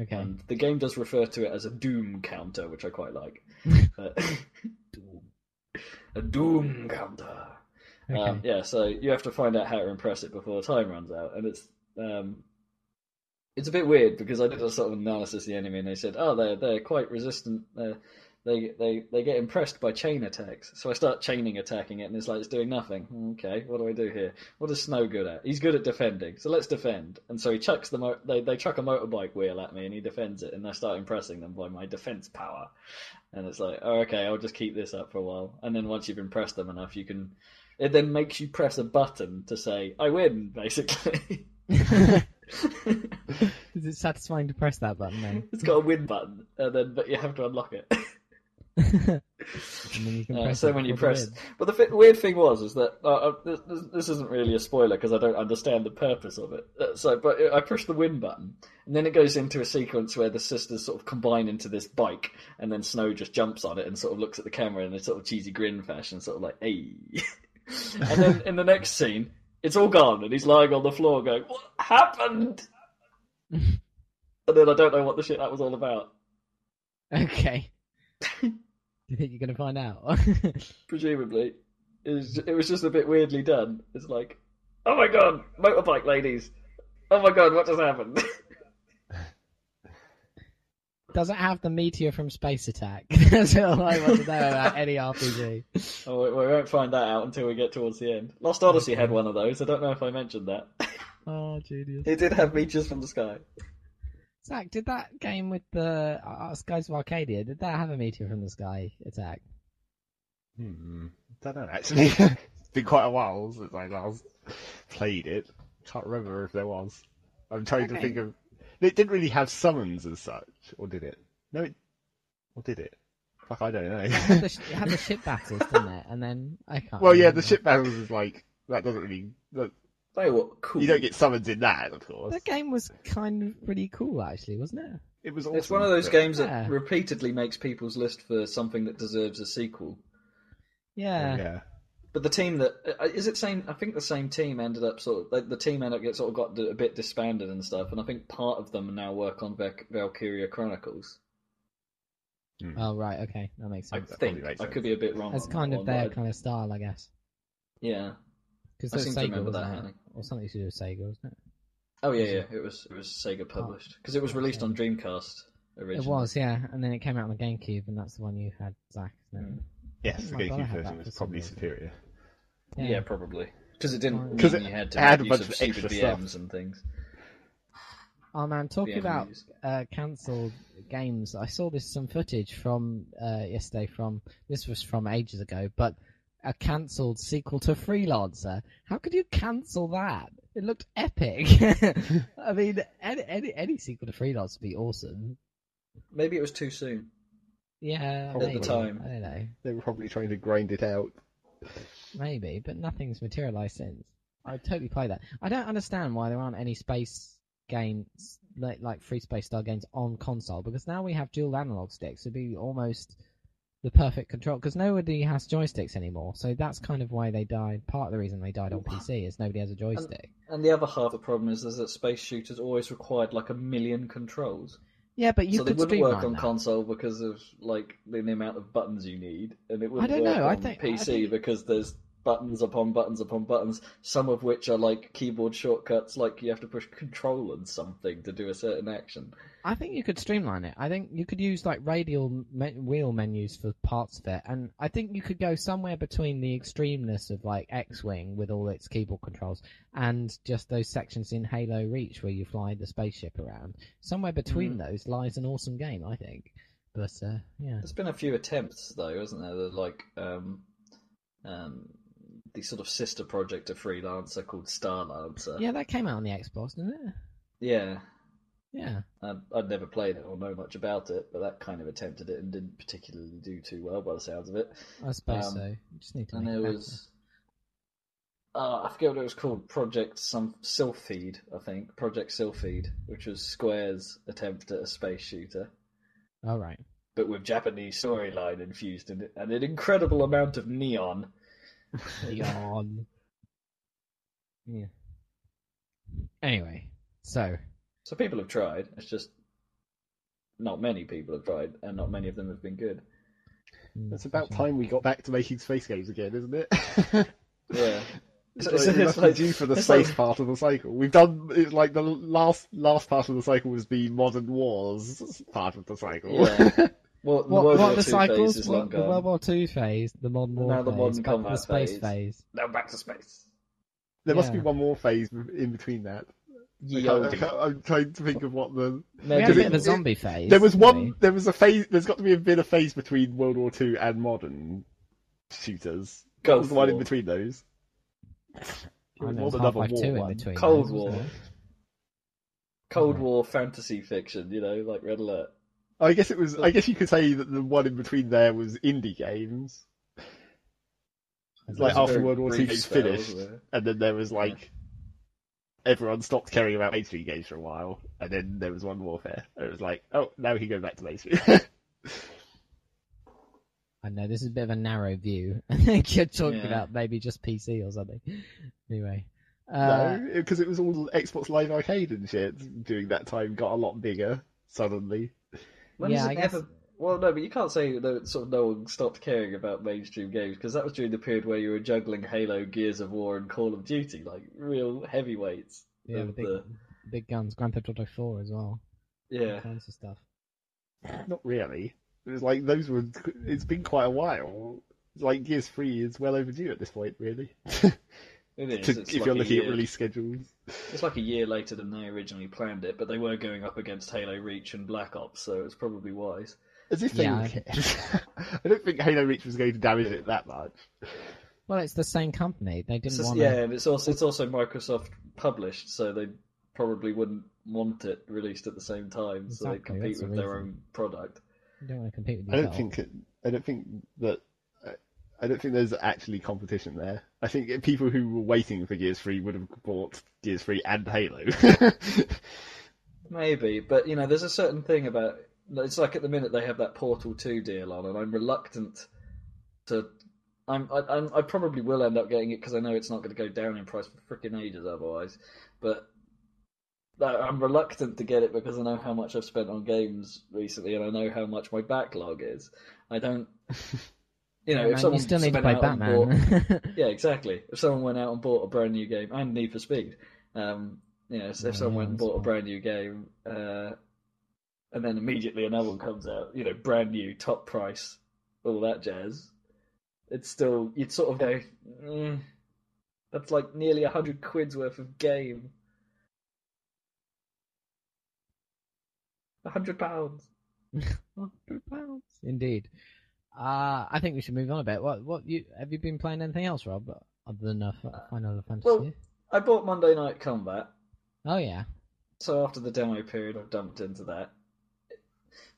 Okay. And the game does refer to it as a doom counter, which I quite like. [laughs] But- [laughs] a doom counter. Okay. Um, yeah, so you have to find out how to impress it before the time runs out, and it's um, it's a bit weird because I did a sort of analysis of the enemy, and they said, oh, they're they're quite resistant. Uh, they they they get impressed by chain attacks. So I start chaining attacking it, and it's like it's doing nothing. Okay, what do I do here? What is Snow good at? He's good at defending, so let's defend. And so he chucks the mo- they they chuck a motorbike wheel at me, and he defends it, and I start impressing them by my defense power. And it's like, oh, okay, I'll just keep this up for a while, and then once you've impressed them enough, you can. It then makes you press a button to say, "I win," [laughs] basically. [laughs] Is it satisfying to press that button then? it's got a win button, and then but you have to unlock it. [laughs] and then you can [laughs] Uh, so when you press, but the fi- weird thing was is that uh, uh, this, this, this isn't really a spoiler because I don't understand the purpose of it. Uh, so, but I push the win button, and then it goes into a sequence where the sisters sort of combine into this bike, and then Snow just jumps on it and sort of looks at the camera in a sort of cheesy grin fashion, sort of like, "Hey." [laughs] and then in the next scene, it's all gone, and he's lying on the floor going, "What happened?" [laughs] and then I don't know what the shit that was all about. Okay. You [laughs] think you're going to find out? presumably. It was, it was just a bit weirdly done. It's like, oh my god, motorbike ladies. Oh my god, what just happened? [laughs] Does it have the meteor from Space Attack? [laughs] That's all I want to know about any RPG. oh, we, we won't find that out until we get towards the end. Lost Odyssey had one of those. I don't know if I mentioned that. Oh, genius. It did have meteors from the sky. Zac, did that game with the uh, Skies of Arcadia, did that have a meteor from the sky attack? Hmm. Don't know actually. it's [laughs] been quite a while since I last played it. Can't remember if there was. I'm trying to think of. It didn't really have summons as such, or did it? No, it. Or did it? Fuck, I don't It had know. the, it had the ship battles, didn't it? And then I can't. well, yeah, the ship battles is like that doesn't really. That, Tell you what, cool. you don't get summons in that, of course. The game was kind of pretty cool, actually, wasn't it? It was. Awesome, It's one of those games Yeah. that repeatedly makes people's list for something that deserves a sequel. Yeah. Yeah. But the team that uh, it same? I think the same team ended up sort of like the team ended up get sort of got a bit disbanded and stuff. And I think part of them now work on Val- Valkyria Chronicles. Hmm. Oh right, okay, that makes sense. I probably think I sense. could be a bit wrong. That's kind that of one, their kind of style, I guess. yeah. Because I that's seem to remember wasn't that it? happening. Or something to do with Sega, wasn't it? Oh yeah, yeah. It was it was Sega published because it was released on Dreamcast originally. It was, yeah, and then it came out on the GameCube, and that's the one you had, Zac. Isn't it? Yes, Oh the my God, I GameCube version was probably superior. Yeah, probably because it didn't Because mean it you had to had a make bunch of of stupid extra VMs stuff. and things. Oh man, talking VMs. about uh, cancelled games, I saw this some footage from uh, yesterday. From this was from ages ago, but a cancelled sequel to Freelancer. How could you cancel that? It looked epic. [laughs] I mean, any, any any sequel to Freelancer would be awesome. Maybe it was too soon. Yeah, At the time. I don't know. They were probably trying to grind it out. Maybe, but nothing's materialized since. I'd totally play that. I don't understand why there aren't any space games, like, like free space style games on console, because now we have dual analog sticks. It'd be almost the perfect control, because nobody has joysticks anymore. So that's kind of why they died. Part of the reason they died on PC is nobody has a joystick. And the other half of the problem is, is that space shooters always required like a million controls. Yeah, but you so they could wouldn't work on that. console because of like the, the amount of buttons you need, and it wouldn't don't work know, I on think- I PC think- because there's buttons upon buttons upon buttons, some of which are like keyboard shortcuts, like you have to push control and something to do a certain action. I think you could streamline it. I think you could use like radial me- wheel menus for parts of it, and I think you could go somewhere between the extremeness of like X-wing with all its keyboard controls and just those sections in Halo Reach where you fly the spaceship around. Somewhere between Mm. those lies an awesome game, I think. But uh, yeah, There's been a few attempts though, hasn't there? There's like um, um, the sort of sister project of Freelancer called Starlancer. yeah, that came out on the Xbox, didn't it? Yeah. Yeah, I'd, I'd never played it or know much about it, but that kind of attempted it and didn't particularly do too well by the sounds of it. I suppose Um, so. You just need to and there was uh, I forget what it was called, Project some Sylpheed, I think, Project Sylpheed, which was Square's attempt at a space shooter, All right. but with Japanese storyline infused in it, and an incredible amount of neon. [laughs] Yawn. yeah. Anyway, so So people have tried. It's just not many people have tried, and not many of them have been good. mm, It's about time we got back to making space games again, isn't it? [laughs] Yeah. It's So- like, so we it's like- due for the it's space like- part of the cycle. We've done it's like the last last part of the cycle was the modern wars part of the cycle. Yeah. [laughs] Well, the What, World what War the II cycles? phase is What- long the. World War Two phase, the modern war Now the phase, modern back to the space phase. phase. Now back to space. There must be Yeah. one more phase in between that. I can't- I can't- I'm trying to think of what the. We had a bit it- of a it- zombie phase. There was didn't one. we? There was a phase. There's got to be a bit of phase between World War Two and modern shooters. What Gulf was the one in War. between those? I It was know, more than another Half-Life war 2 in one. between. Cold those, War. wasn't it? Cold War fantasy fiction, you know, like Red Alert. I guess it was. I guess you could say that the one in between there was indie games, It's like It was a after World War brief II spell, finished, wasn't and then there was like everyone stopped caring about mainstream games for a while, and then there was one warfare. And it was like, oh, now we can go back to mainstream. [laughs] I know this is a bit of a narrow view. [laughs] I think you're talking Yeah. about maybe just PC or something. [laughs] Anyway, uh, no, because it was all Xbox Live Arcade and shit during that time. Got a lot bigger suddenly. When Yeah, has I it guess- ever? Well, no, but you can't say that sort of no one stopped caring about mainstream games because that was during the period where you were juggling Halo, Gears of War, and Call of Duty, like real heavyweights. yeah, the big, the- big guns, Grand Theft Auto 4 as well. All Yeah, kinds of stuff. Not really. It was like those were. It's been quite a while. Like Gears Three is well overdue at this point, really. [laughs] it is. To- if like you're looking year, at release schedules. it's like a year later than they originally planned it, but they were going up against Halo Reach and Black Ops, so it's probably wise. As if they Yeah, would care. [laughs] I don't think Halo Reach was going to damage it that much. Well, it's the same company. They didn't just- want yeah, and it's also it's also Microsoft published, so they probably wouldn't want it released at the same time, so they Exactly, compete that's the with their own product. You don't want to compete with I don't think. It, I don't think that. I don't think there's actually competition there. I think people who were waiting for Gears Three would have bought Gears Three and Halo. [laughs] Maybe, but you know, there's a certain thing about it's like at the minute they have that Portal Two deal on, and I'm reluctant to. I'm I, I'm, I probably will end up getting it because I know it's not going to go down in price for freaking ages otherwise. But I'm reluctant to get it because I know how much I've spent on games recently, and I know how much my backlog is. I don't. [laughs] You know, Yeah, if man, someone you still need to play and bought- Batman. [laughs] yeah, exactly. If someone went out and bought a brand new game and Need for Speed, um, you know, if Oh, someone went and bought a brand new game, uh, and then immediately another one comes out, you know, brand new, top price, all that jazz, it's still you'd sort of go, mm, that's like nearly a hundred quid's worth of game. A hundred pounds. [laughs] Hundred pounds. Indeed. Uh, I think we should move on a bit. What? What? You have you been playing anything else, Rob? Other than uh, Final Fantasy? Well- I bought Monday Night Combat. oh yeah. So after the demo period, I've dumped into that.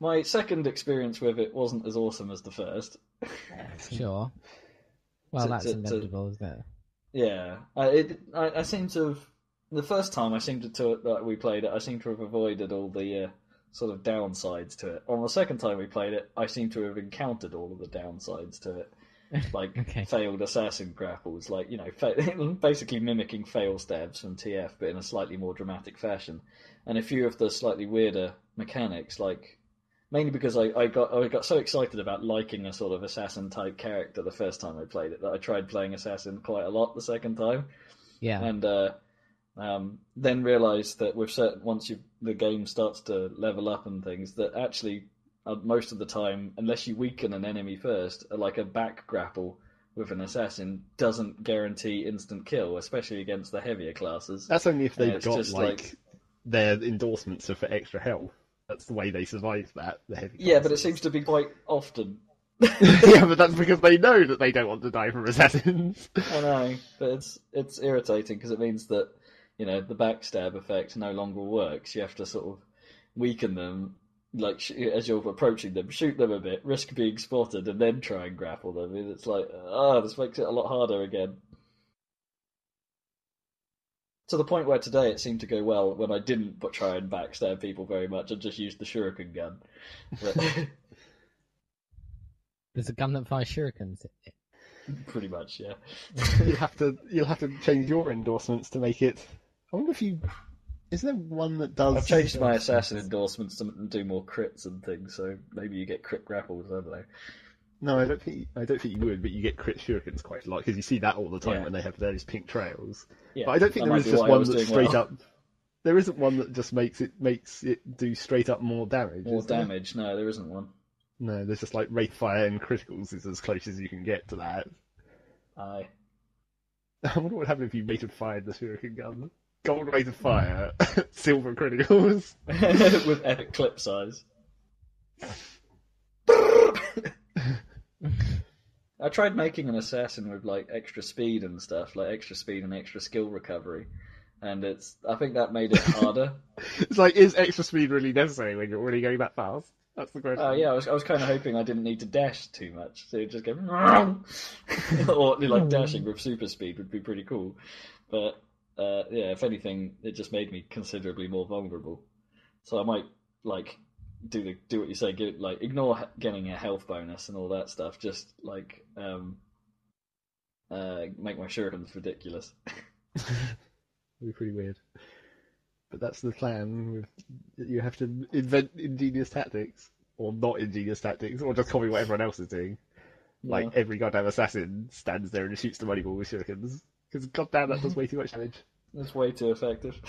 my second experience with it wasn't as awesome as the first. [laughs] Sure. Well, To- that's to- to- inevitable, isn't it? Yeah, I, it, I, I seem to have the first time I seemed to, to that we played it, I seem to have avoided all the uh, sort of downsides to it. On the second time we played it, I seem to have encountered all of the downsides to it, [laughs] like Okay. failed assassin grapples, like you know, fa- [laughs] basically mimicking fail stabs from TF, but in a slightly more dramatic fashion, and a few of the slightly weirder mechanics, like mainly because I, I got I got so excited about liking a sort of assassin type character the first time I played it that I tried playing assassin quite a lot the second time, Yeah. and uh, um, then realize that with certain once you the game starts to level up and things that actually uh, most of the time unless you weaken an enemy first like a back grapple with an assassin doesn't guarantee instant kill especially against the heavier classes That's only if they've got just like, like- their endorsements are for extra health. That's the way they survive that. The heavy. yeah but it seems to be quite often [laughs] yeah, but that's because they know that they don't want to die from assassins. I know, but it's it's irritating because it means that you know the backstab effect no longer works. You have to sort of weaken them, like sh- as you're approaching them, shoot them a bit, risk being spotted, and then try and grapple them. And it's like, ah, this makes it a lot harder again. To the point where today it seemed to go well when I didn't but try and backstab people very much and just used the shuriken gun. But [laughs] There's a gun that fires shurikens. pretty much, yeah. [laughs] you'll have to you'll have to change your endorsements to make it. I wonder if you. Is there one that does? I've changed my assassin endorsements to do more crits and things, so maybe you get crit grapples. I don't know. No, I don't think I don't think you would, but you get crit shurikens quite a lot because you see that all the time Yeah. when they have those pink trails. Yeah, But I don't think that there might is be just why I one was that's doing straight well. up. There isn't one that just makes it makes it do straight up more damage. More is there? damage? No, there isn't one. No, there's just like wraith fire and criticals is as close as you can get to that. Aye. [laughs] I wonder what happened if you rate of fired the shuriken gun. Gold Rays of fire, [laughs] silver criticals. [laughs] With epic clip size. [laughs] I tried making an assassin with like extra speed and stuff, like extra speed and extra skill recovery, and it's. I think that made it harder. It's like, is extra speed really necessary when you're already going that fast? That's the question. Oh yeah, I was, I was kind of hoping I didn't need to dash too much, so just go, or like dashing with super speed would be pretty cool. But uh, yeah, if anything, it just made me considerably more vulnerable. So I might like do the do what you say, give, like ignore getting a health bonus and all that stuff. Just like um, uh, make my shurikens ridiculous. [laughs] It'd be pretty weird. But that's the plan. You have to invent ingenious tactics, or not ingenious tactics, or just copy what everyone else is doing. Like every goddamn assassin stands there and shoots the money ball with shurikens. Because goddamn, that does [laughs] way too much damage. That's way too effective.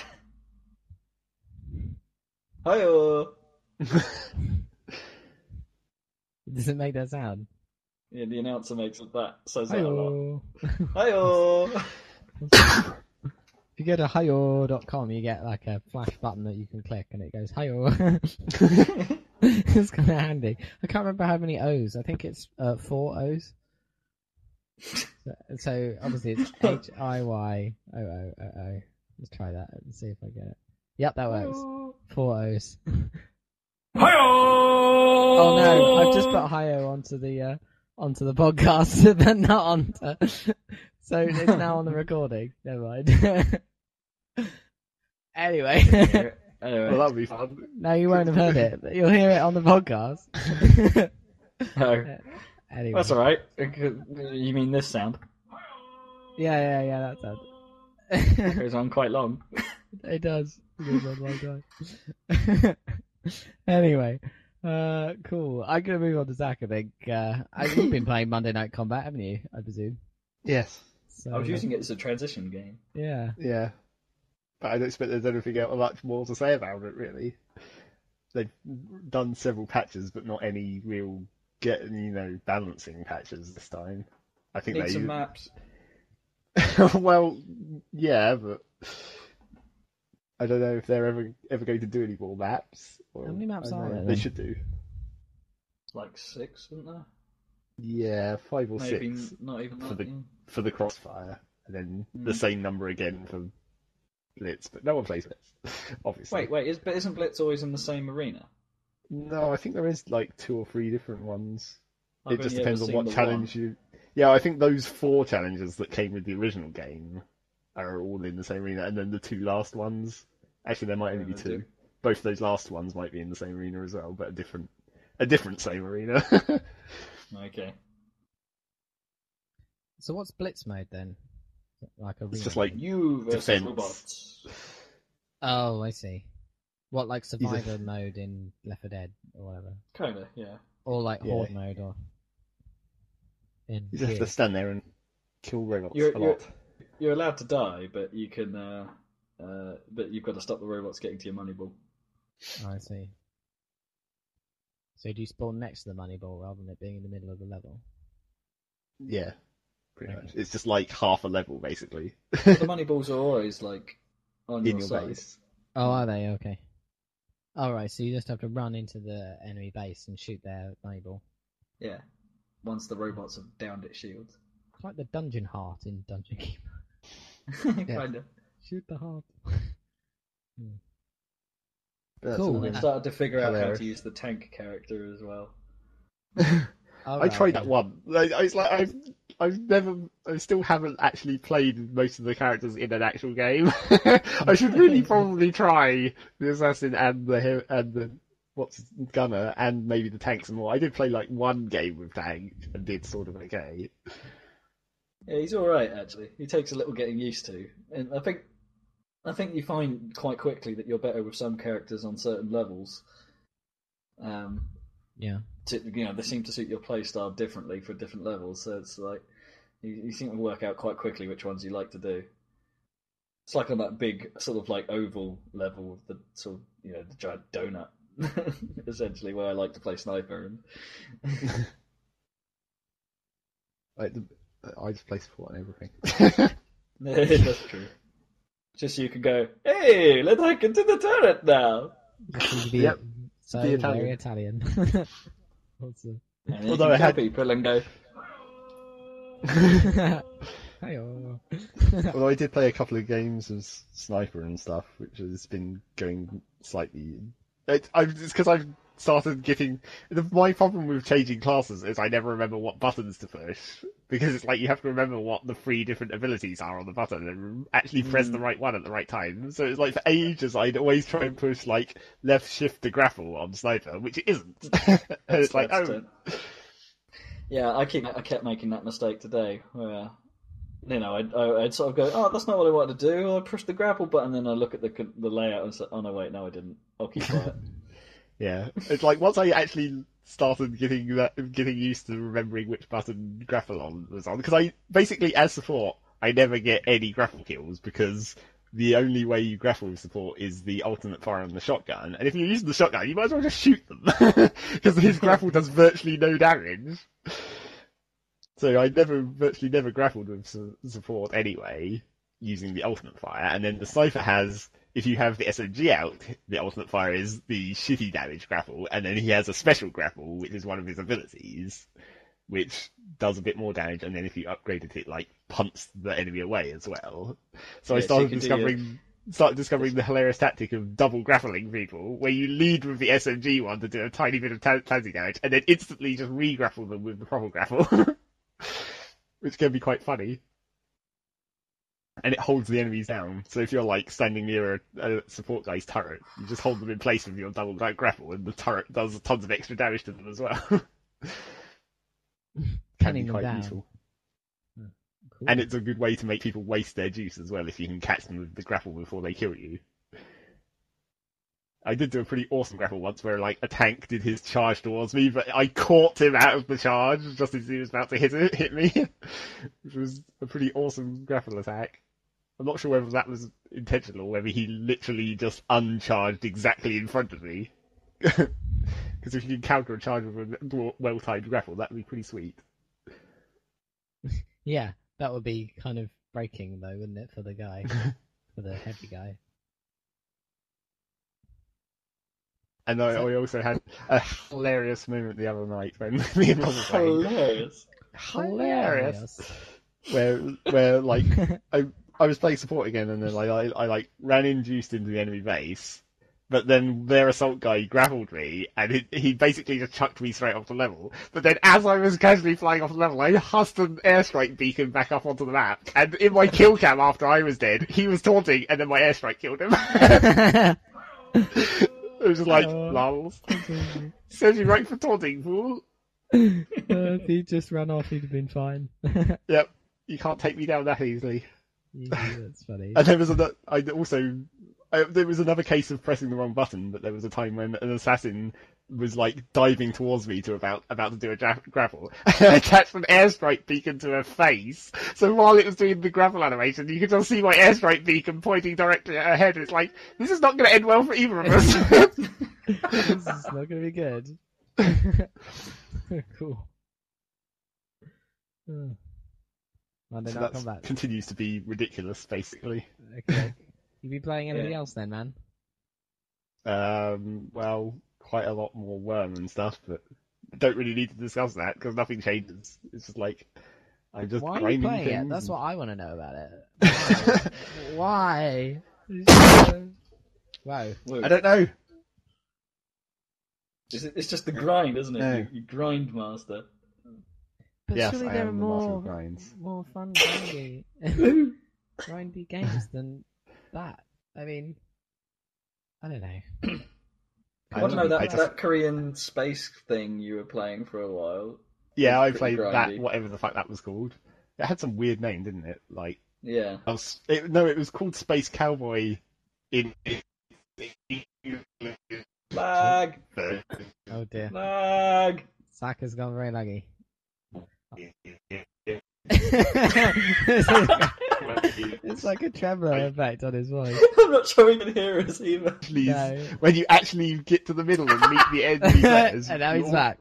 Hiyo! [laughs] Does it make that sound? Yeah, the announcer makes it that says that a lot. Hiyo. [laughs] Hiyo! If you go to hiyo.com, you get like a flash button that you can click and it goes hiyo. it's kind of handy. I can't remember how many O's. I think it's uh, four O's. So, so obviously it's [laughs] H I Y O O O O. Let's try that and see if I get it. Yep, that works. Four O's. [laughs] Oh no, I've just put Hiyo onto the uh, onto the podcast, [laughs] but not onto. So it's now on the recording. Never mind. anyway, anyway, Well, that'd be fun. no, you won't have heard it. But you'll hear it on the podcast. no, anyway, that's alright. You mean this sound? yeah, yeah, yeah. That's it. It goes on quite long. [laughs] it does. It goes on long time. [laughs] anyway, uh, cool. I'm gonna move on to Zac. I think. Uh, you've been playing Monday Night Combat, haven't you? I presume. Yes. So, I was using it as a transition game. Yeah. Yeah. But I don't expect there's anything else much more to say about it, really. They've done several patches, but not any real get you know balancing patches this time. I think Need they some maps. [laughs] well, yeah, but I don't know if they're ever ever going to do any more maps. Or, How many maps are there, They should do. Like six, isn't there? Yeah, five or Maybe six not even for that. the- yeah. for the crossfire, and then the Mm. same number again for Blitz. But no one plays Blitz, [laughs] obviously. Wait, wait, is, but isn't Blitz always in the same arena? No, I think there is like two or three different ones. I've it just depends on what the challenge you. Yeah, I think those four challenges that came with the original game are all in the same arena, and then the two last ones. Actually, there might only be Yeah, they two. do. Both those last ones might be in the same arena as well, but a different, a different same arena. [laughs] Okay. So what's Blitz mode then? Like a it's just like game? You versus Defense. robots. Oh, I see. What like survivor mode in Left 4 Dead or whatever, Kinda, yeah. or like Yeah. horde mode or in you just have to Gears? stand there and kill robots You're- a you're- lot. You're allowed to die, but you can. Uh, uh, but you've got to stop the robots getting to your money ball. I see. So do you spawn next to the money ball rather than it being in the middle of the level? Yeah, pretty Okay. much. It's just like half a level basically the money balls are always like on [laughs] in your your side. base. Oh, are they? Okay. Alright, so you just have to run into the enemy base and shoot their money ball. Yeah. Once the robots have downed its shields. It's like the dungeon heart in Dungeon Keeper. [laughs] Kinda. Shoot the heart. But [laughs] hmm. that's Cool. all And then. they've started to figure out how to use the tank character as well. [laughs] I tried that one. I, I was like, I've, I've never, I still haven't actually played most of the characters in an actual game. [laughs] I should really probably try the assassin and the he- and the what's gunner and maybe the tanks and more. I did play like one game with tank and did sort of okay. Yeah, he's all right actually. He takes a little getting used to, and I think, I think you find quite quickly that you're better with some characters on certain levels. Um, Yeah. to, you know, they seem to suit your play style differently for different levels. So it's like you, you seem to work out quite quickly which ones you like to do. It's like on that big sort of like oval level, the sort of you know the giant donut, [laughs] essentially where I like to play sniper. And [laughs] Like the, I just play support and everything. [laughs] that's true. Just so you can go, hey, let's hack into the turret now. You seem Yep. So Be very Italian. What's the... And Although you I had- kill people and go, Although I did play a couple of games of sniper and stuff, which has been going slightly. It, I, it's because I've started getting. The, my problem with changing classes is I never remember what buttons to push because it's like you have to remember what the three different abilities are on the button and actually press the mm. right one at the right time. So it's like for ages I'd always try and push like left shift to grapple on sniper, which it isn't. [laughs] it's like oh. Yeah, I keep I kept making that mistake today. Where you know, I'd, I'd sort of go, "Oh, that's not what I wanted to do." I push the grapple button, then I look at the the layout and say, "Oh no, wait, no, I didn't. I'll keep [laughs] quiet." Yeah, it's like once I actually started getting that, getting used to remembering which button grapple on was on, because I basically as support I never get any grapple kills because the only way you grapple with support is the ultimate fire on the shotgun, and if you're using the shotgun, you might as well just shoot them [laughs] because his [laughs] grapple does virtually no damage. So I never virtually never grappled with su- support anyway using the ultimate fire, and then the sniper has if you have the SMG out, the ultimate fire is the shitty damage grapple, and then he has a special grapple, which is one of his abilities, which does a bit more damage, and then if you upgrade it, it like punts the enemy away as well. So I Yeah, so you started do discovering started discovering the hilarious tactic of double grappling people, where you lead with the SMG one to do a tiny bit of tansy damage, and then instantly just re-grapple them with the proper grapple, [laughs] which can be quite funny and it holds the enemies down. So if you're like standing near a, a support guy's turret, you just hold them in place with your double back grapple, and the turret does tons of extra damage to them as well. [laughs] Can be quite down. useful, hmm. Cool. and it's a good way to make people waste their juice as well if you can catch them with the grapple before they kill you. I did do a pretty awesome grapple once where like a tank did his charge towards me, but I caught him out of the charge just as he was about to hit it, hit me, [laughs] which was a pretty awesome grapple attack. I'm not sure whether that was intentional, whether he literally just uncharged exactly in front of me. [laughs] Because if you can counter a charge with a well-timed grapple, that would be pretty sweet. [laughs] Yeah, that would be kind of breaking though, wouldn't it, for the guy, for the heavy guy? And I, I also had a hilarious moment the other night when [laughs] me and Rob were playing. Hilarious. Hilarious. Where, where like [laughs] I, I was playing support again, and then like I, I like ran induced into the enemy base, but then their assault guy grappled me, and it, he basically just chucked me straight off the level. But then, as I was casually flying off the level, I hussed an airstrike beacon back up onto the map, and in my kill cam after I was dead, he was taunting, and then my airstrike killed him. [laughs] it was like, Oh. lols. [laughs] Serves you [laughs] right for taunting, fool. Uh, if he'd just run off, he'd have been fine. [laughs] Yep, you can't take me down that easily. Yeah, That's funny. And there was another. I also. I, there was another case of pressing the wrong button, but there was a time when an assassin was like diving towards me to about about to do a gra- grapple. [laughs] I attached an airstrike beacon to her face, so while it was doing the grapple animation, you could just see my airstrike beacon pointing directly at her head. It's like this is not going to end well for either of us. [laughs] this is not going to be good. [laughs] cool. [sighs] Well, so I'll that continues to be ridiculous, basically. Okay. You be playing anything Yeah. else then, man? Um, well, quite a lot more Wurm and stuff, but don't really need to discuss that because nothing changes. It's just like I'm just Why are you grinding playing it? That's what I want to know about it. [laughs] Why? Why? wow. Whoa. I don't know. It's, it's just the grind, isn't it? No. You, you grind master. But yes, surely I there are am the master more grinds. more fun grindy [laughs] [laughs] grindy games than that. I mean, I don't know. [clears throat] I don't know that, just- that Korean space thing you were playing for a while. Yeah, I played pretty that, whatever the fuck that was called. It had some weird name, didn't it? Like, Yeah. I was, it, no, it was called Space Cowboy in. Lag, Oh dear, lag. Saka's gone very laggy. [laughs] it's like a tremolo effect on his voice. [laughs] I'm not sure he can hear us either. Please, No. when you actually get to the middle and meet the end of these [laughs] letters, and now you he's all- back.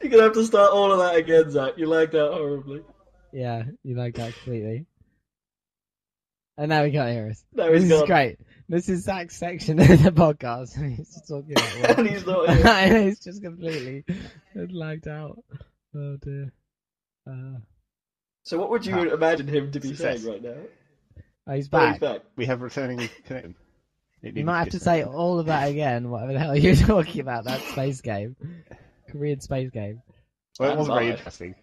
You're gonna have to start all of that again, Zac. You lagged out horribly. Yeah, you like that completely. And now he can't hear us. No, this he's is great. This is Zac's section of the podcast. He's just talking about and he's not here. he's just completely lagged out. Oh dear. Uh, So what would you imagine him to be Success. saying right now? oh, he's Oh, back. he's back. We have returning connection. It You might have to say there. all of that again. Whatever the hell you're [laughs] talking about, that space game, Korean space game. Well, it wasn't very interesting.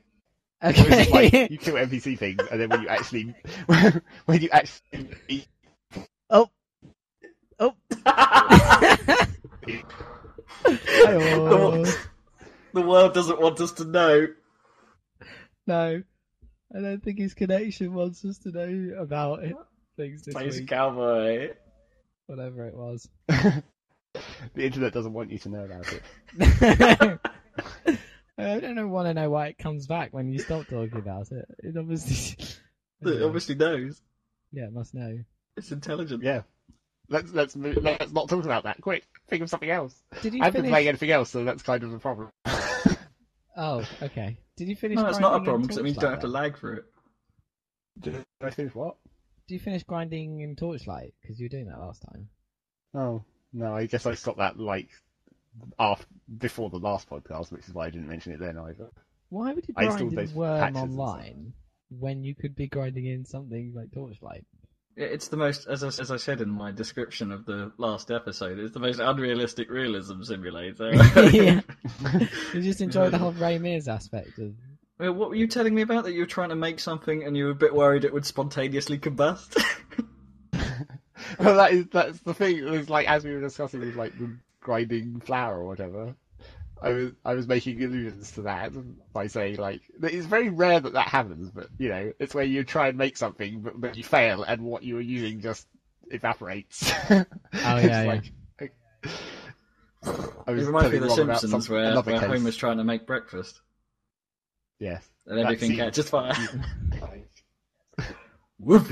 It was Okay. like [laughs] you kill NPC things, and then when you actually, [laughs] when you actually, oh. Oh. the, Oh. the world doesn't want us to know. no, I don't think his connection wants us to know about it. Things this Space week, cowboy. whatever it was. [laughs] the internet doesn't want you to know about it. [laughs] I don't want to know why it comes back when you stop talking about it. It obviously, [laughs] It obviously knows. yeah, it must know. It's intelligent. Yeah. Let's let's move, let's not talk about that. Quick, think of something else. Did you I haven't been playing anything else, so that's kind of a problem. Oh, okay. Did you finish? No, it's not a problem because it means you don't have to lag for it. Did I finish what? then? Did you finish grinding in Torchlight? Because you were doing that last time. Oh no, I guess I stopped that like after before the last podcast, which is why I didn't mention it then either. Why would you I grind in those Wurm patches and stuff. online when you could be grinding in something like Torchlight? It's the most, as I, as I said in my description of the last episode, it's the most unrealistic realism simulator. [laughs] [laughs] yeah. [laughs] You just enjoy the whole Ray Mears aspect of. Well, what were you telling me about? That you were trying to make something and you were a bit worried it would spontaneously combust? well, that is that's the thing. It was like as we were discussing with like the grinding flour or whatever. I was I was making allusions to that by saying like it's very rare that that happens, but you know it's where you try and make something but, but you fail and what you were using just evaporates. [laughs] oh yeah, I was it reminds me of The Simpsons where, another where case. Homer's trying to make breakfast Yes. and That everything scene- catches fire. [laughs] [laughs] Whoop.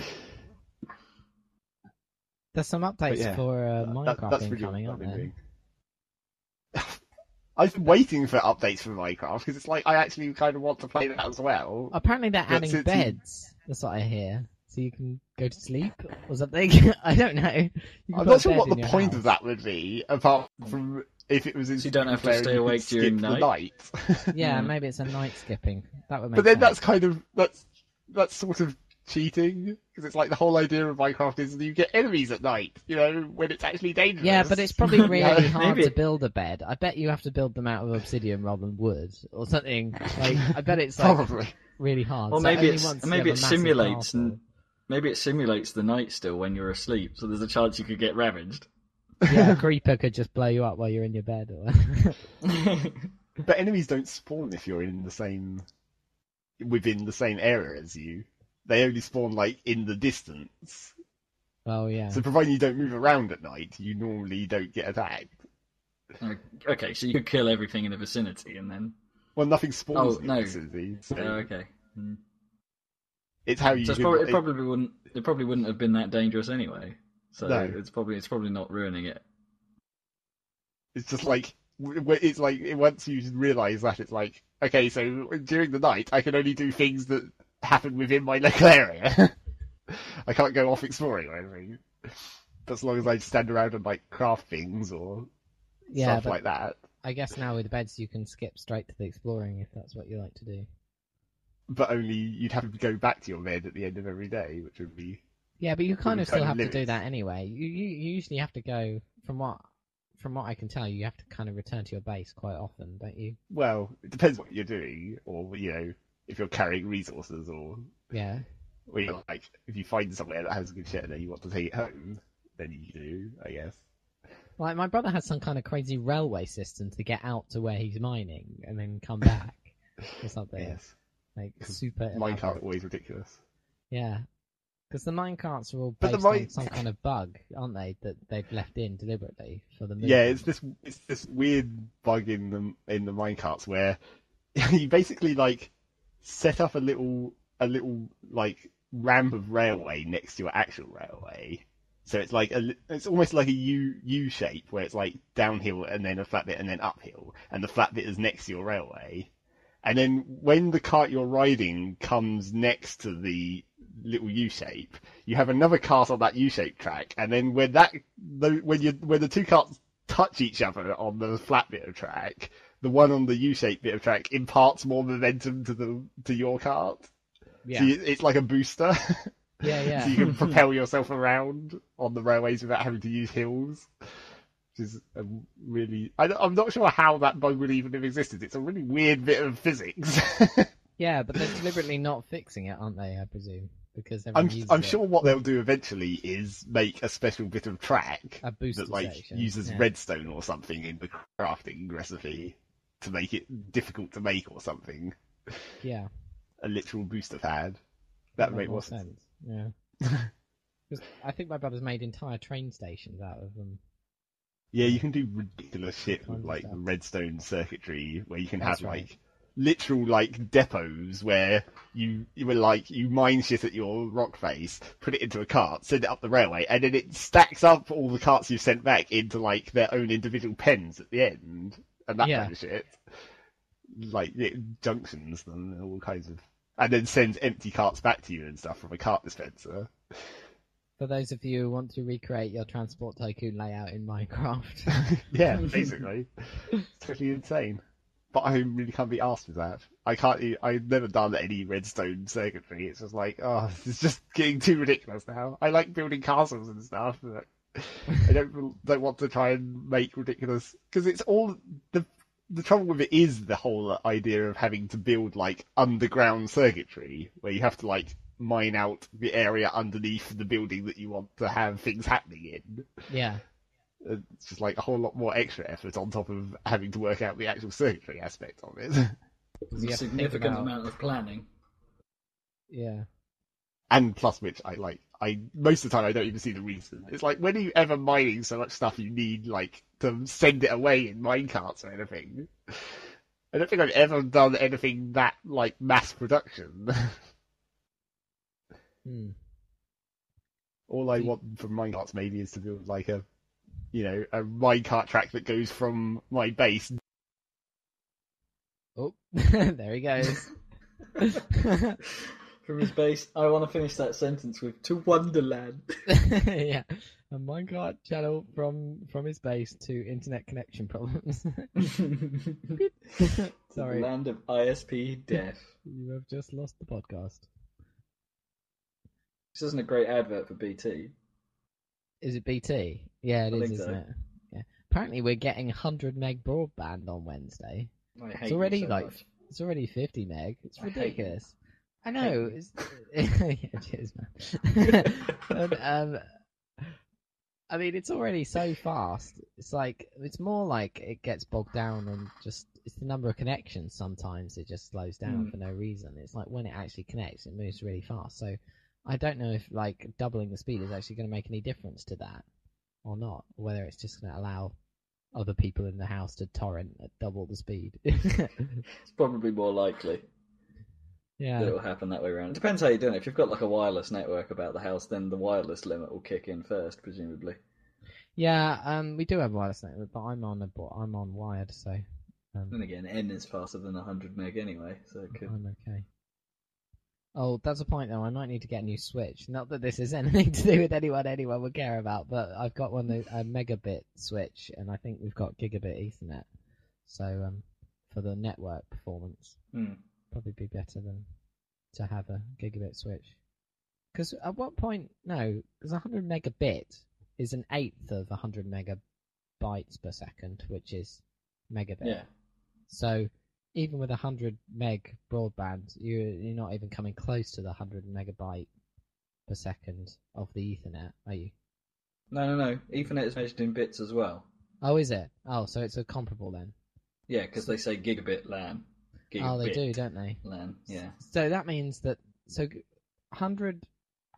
There's some updates yeah, for uh, that- Minecraft that's really incoming, what aren't there? Doing. I've been waiting for updates for Minecraft because it's like I actually kind of want to play that as well. Apparently they're But adding since you- beds. That's what I hear. So you can go to sleep or something. [laughs] I don't know. You can I'm put not sure bed what in the your point house. of that would be, apart from if it was in So you don't have to single player stay you could awake skip during the night? night. Yeah, [laughs] maybe it's a night skipping. That would make but then sense. that's kind of that's that's sort of cheating because it's like the whole idea of Minecraft is that you get enemies at night, you know, when it's actually dangerous. Yeah, but it's probably [laughs] really Yeah, hard maybe- to build a bed. I bet you have to build them out of obsidian rather than wood or something. Like I bet it's like probably. really hard. Or So maybe only it's maybe it simulates and maybe it simulates the night still when you're asleep, so there's a chance you could get ravaged. yeah, a [laughs] creeper could just blow you up while you're in your bed. Or... [laughs] But enemies don't spawn if you're in the same within the same area as you. They only spawn like in the distance. oh yeah. So providing you don't move around at night, you normally don't get attacked. okay, so you could kill everything in the vicinity and then. Well, nothing spawns Oh, in no. the vicinity, so Oh, okay. Hmm. it's how you. So it's live- probably, it it- probably wouldn't. It probably wouldn't have been that dangerous anyway. So No. it's probably it's probably not ruining it. It's just like w- w- it's like once you realise that it's like okay, so during the night I can only do things that happen within my local area. [laughs] I can't go off exploring or anything. But as long as I stand around and like craft things or yeah, stuff like that. I guess now with beds you can skip straight to the exploring if that's what you like to do. But only you'd have to go back to your bed at the end of every day, which would be Yeah, but you kind of still kind of have to do that anyway. You, you you usually have to go from what from what I can tell, you have to kind of return to your base quite often, don't you? well, it depends what you're doing, or you know, if you're carrying resources, or Yeah. or you're like if you find somewhere that has good shit and you want to take it home, then you do, I guess. Like my brother has some kind of crazy railway system to get out to where he's mining and then come back or [laughs] something. Yes, Like super. mine cart always ridiculous. Yeah. Because the mine carts are all based on some kind of bug, aren't they? That they've left in deliberately for the movie. Yeah, it's this it's this weird bug in the in the minecarts where [laughs] you basically like set up a little a little like ramp of railway next to your actual railway. So it's like a it's almost like a U U shape where it's like downhill and then a flat bit and then uphill, and the flat bit is next to your railway. And then when the cart you're riding comes next to the little U shape, you have another cart on that U shaped track, and then when that when you when the two carts touch each other on the flat bit of track, the one on the U shaped bit of track imparts more momentum to the to your cart. yeah, So you, it's like a booster. yeah, [laughs] yeah. so you can propel yourself around on the railways without having to use hills. Which is a really, I, am not sure how that bug would even have existed. It's a really weird bit of physics. [laughs] Yeah, but they're deliberately not fixing it, aren't they? I presume because I'm, I'm it. sure what they'll do eventually is make a special bit of track a that like section. uses yeah. redstone or something in the crafting recipe to make it difficult to make or something. Yeah, A literal booster pad. That would make more sense. Yeah. [laughs] 'Cause I think my brother's made entire train stations out of them. Yeah, you can do ridiculous shit with like the redstone circuitry where you can That's have right. like literal like depots where you you were like you mine shit at your rock face, put it into a cart, send it up the railway, and then it stacks up all the carts you've sent back into like their own individual pens at the end and that Yeah. kind of shit. Like yeah, junctions and all kinds of and then sends empty carts back to you and stuff from a cart dispenser. For those of you who want to recreate your transport tycoon layout in Minecraft, [laughs] yeah, [laughs] basically. it's totally insane. But I really can't be asked with that. I can't. I've never done any redstone circuitry. It's just like, oh, [laughs] it's just getting too ridiculous now. I like building castles and stuff. But [laughs] I don't don't want to try and make ridiculous because it's all the the trouble with it is the whole idea of having to build like underground circuitry where you have to like mine out the area underneath the building that you want to have things happening in yeah, uh, it's just like a whole lot more extra effort on top of having to work out the actual circuitry aspect of it. you a have to think significant about- amount of planning. yeah, and plus which I like I most of the time I don't even see the reason. It's like when are you ever mining so much stuff you need like to send it away in minecarts or anything? I don't think I've ever done anything that like mass production. [laughs] hmm. All I want from minecarts maybe is to build like a you know, a minecart track that goes from my base Oh, [laughs] there he goes. [laughs] From his base, I want to finish that sentence with "to Wonderland." [laughs] yeah, a minecart channel from from his base to internet connection problems. [laughs] [laughs] Sorry, Land of ISP death. you have just lost the podcast. This isn't a great advert for BT. Is it BT? Yeah, it is, think so. isn't it? Yeah. Apparently, we're getting 100 meg broadband on Wednesday. It's already so like much. it's already 50 meg. It's I hate you. ridiculous. I know. [laughs] [laughs] yeah, cheers, man. [laughs] um, I mean, it's already so fast. It's like it's more like it gets bogged down and just it's the number of connections. Sometimes it just slows down Mm. for no reason. It's like when it actually connects, it moves really fast. So I don't know if like doubling the speed is actually going to make any difference to that or not. Whether it's just going to allow other people in the house to torrent at double the speed. It's probably more likely yeah. that it will happen that way around. It depends how you're doing it. If you've got like a wireless network about the house, then the wireless limit will kick in first, presumably. Yeah, um, we do have wireless network, but I'm on a I'm on wired, so um, Then again, N is faster than 100 meg anyway, so it could. I'm okay. Oh, that's a point though. I might need to get a new switch. Not that this has [laughs] anything to do with anyone anyone would care about, but I've got one a a megabit switch, and I think we've got gigabit Ethernet. So um, for the network performance, Hmm. Probably be better than to have a gigabit switch. Because at what point? No, because 100 megabit is an eighth of 100 megabytes per second, which is megabit. Yeah. So even with 100 meg broadband, you you're not even coming close to the 100 megabyte per second of the Ethernet, are you? No, no, no. Ethernet is measured in bits as well. Oh, is it? Oh, so it's a comparable then. Yeah, because they say gigabit LAN. Oh, they do, don't they? LAN, yeah. So that means that so g- 100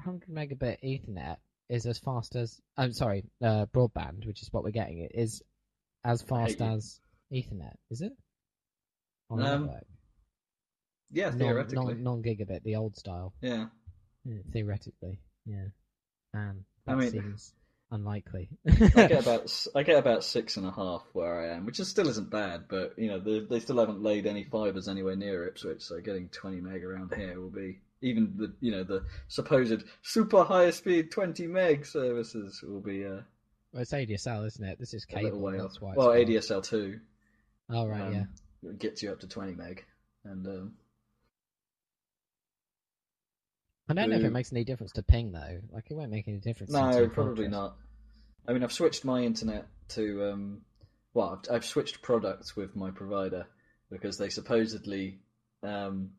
100 megabit Ethernet is as fast as I'm sorry, uh, broadband, which is what we're getting. It is as fast as Ethernet, is it? On Um, network, Yeah, theoretically. non, gigabit, the old style. Yeah. Yeah, theoretically, yeah. And that I mean- seems unlikely. I get [laughs] about I get about six and a half where I am, which is still isn't bad, but you know they, they still haven't laid any fibres anywhere near Ipswich, so getting 20 meg around here will be even the you know the supposed super high speed 20 meg services will be uh, well, it's ADSL, isn't it? This is cable. That's why. Well, fast. ADSL two Oh right, um, yeah. gets you up to 20 meg, and um, I don't know if it makes any difference to ping though. Like it won't make any difference. no, probably not. I mean, I've switched my internet to um, well, I've, I've switched products with my provider because they supposedly um,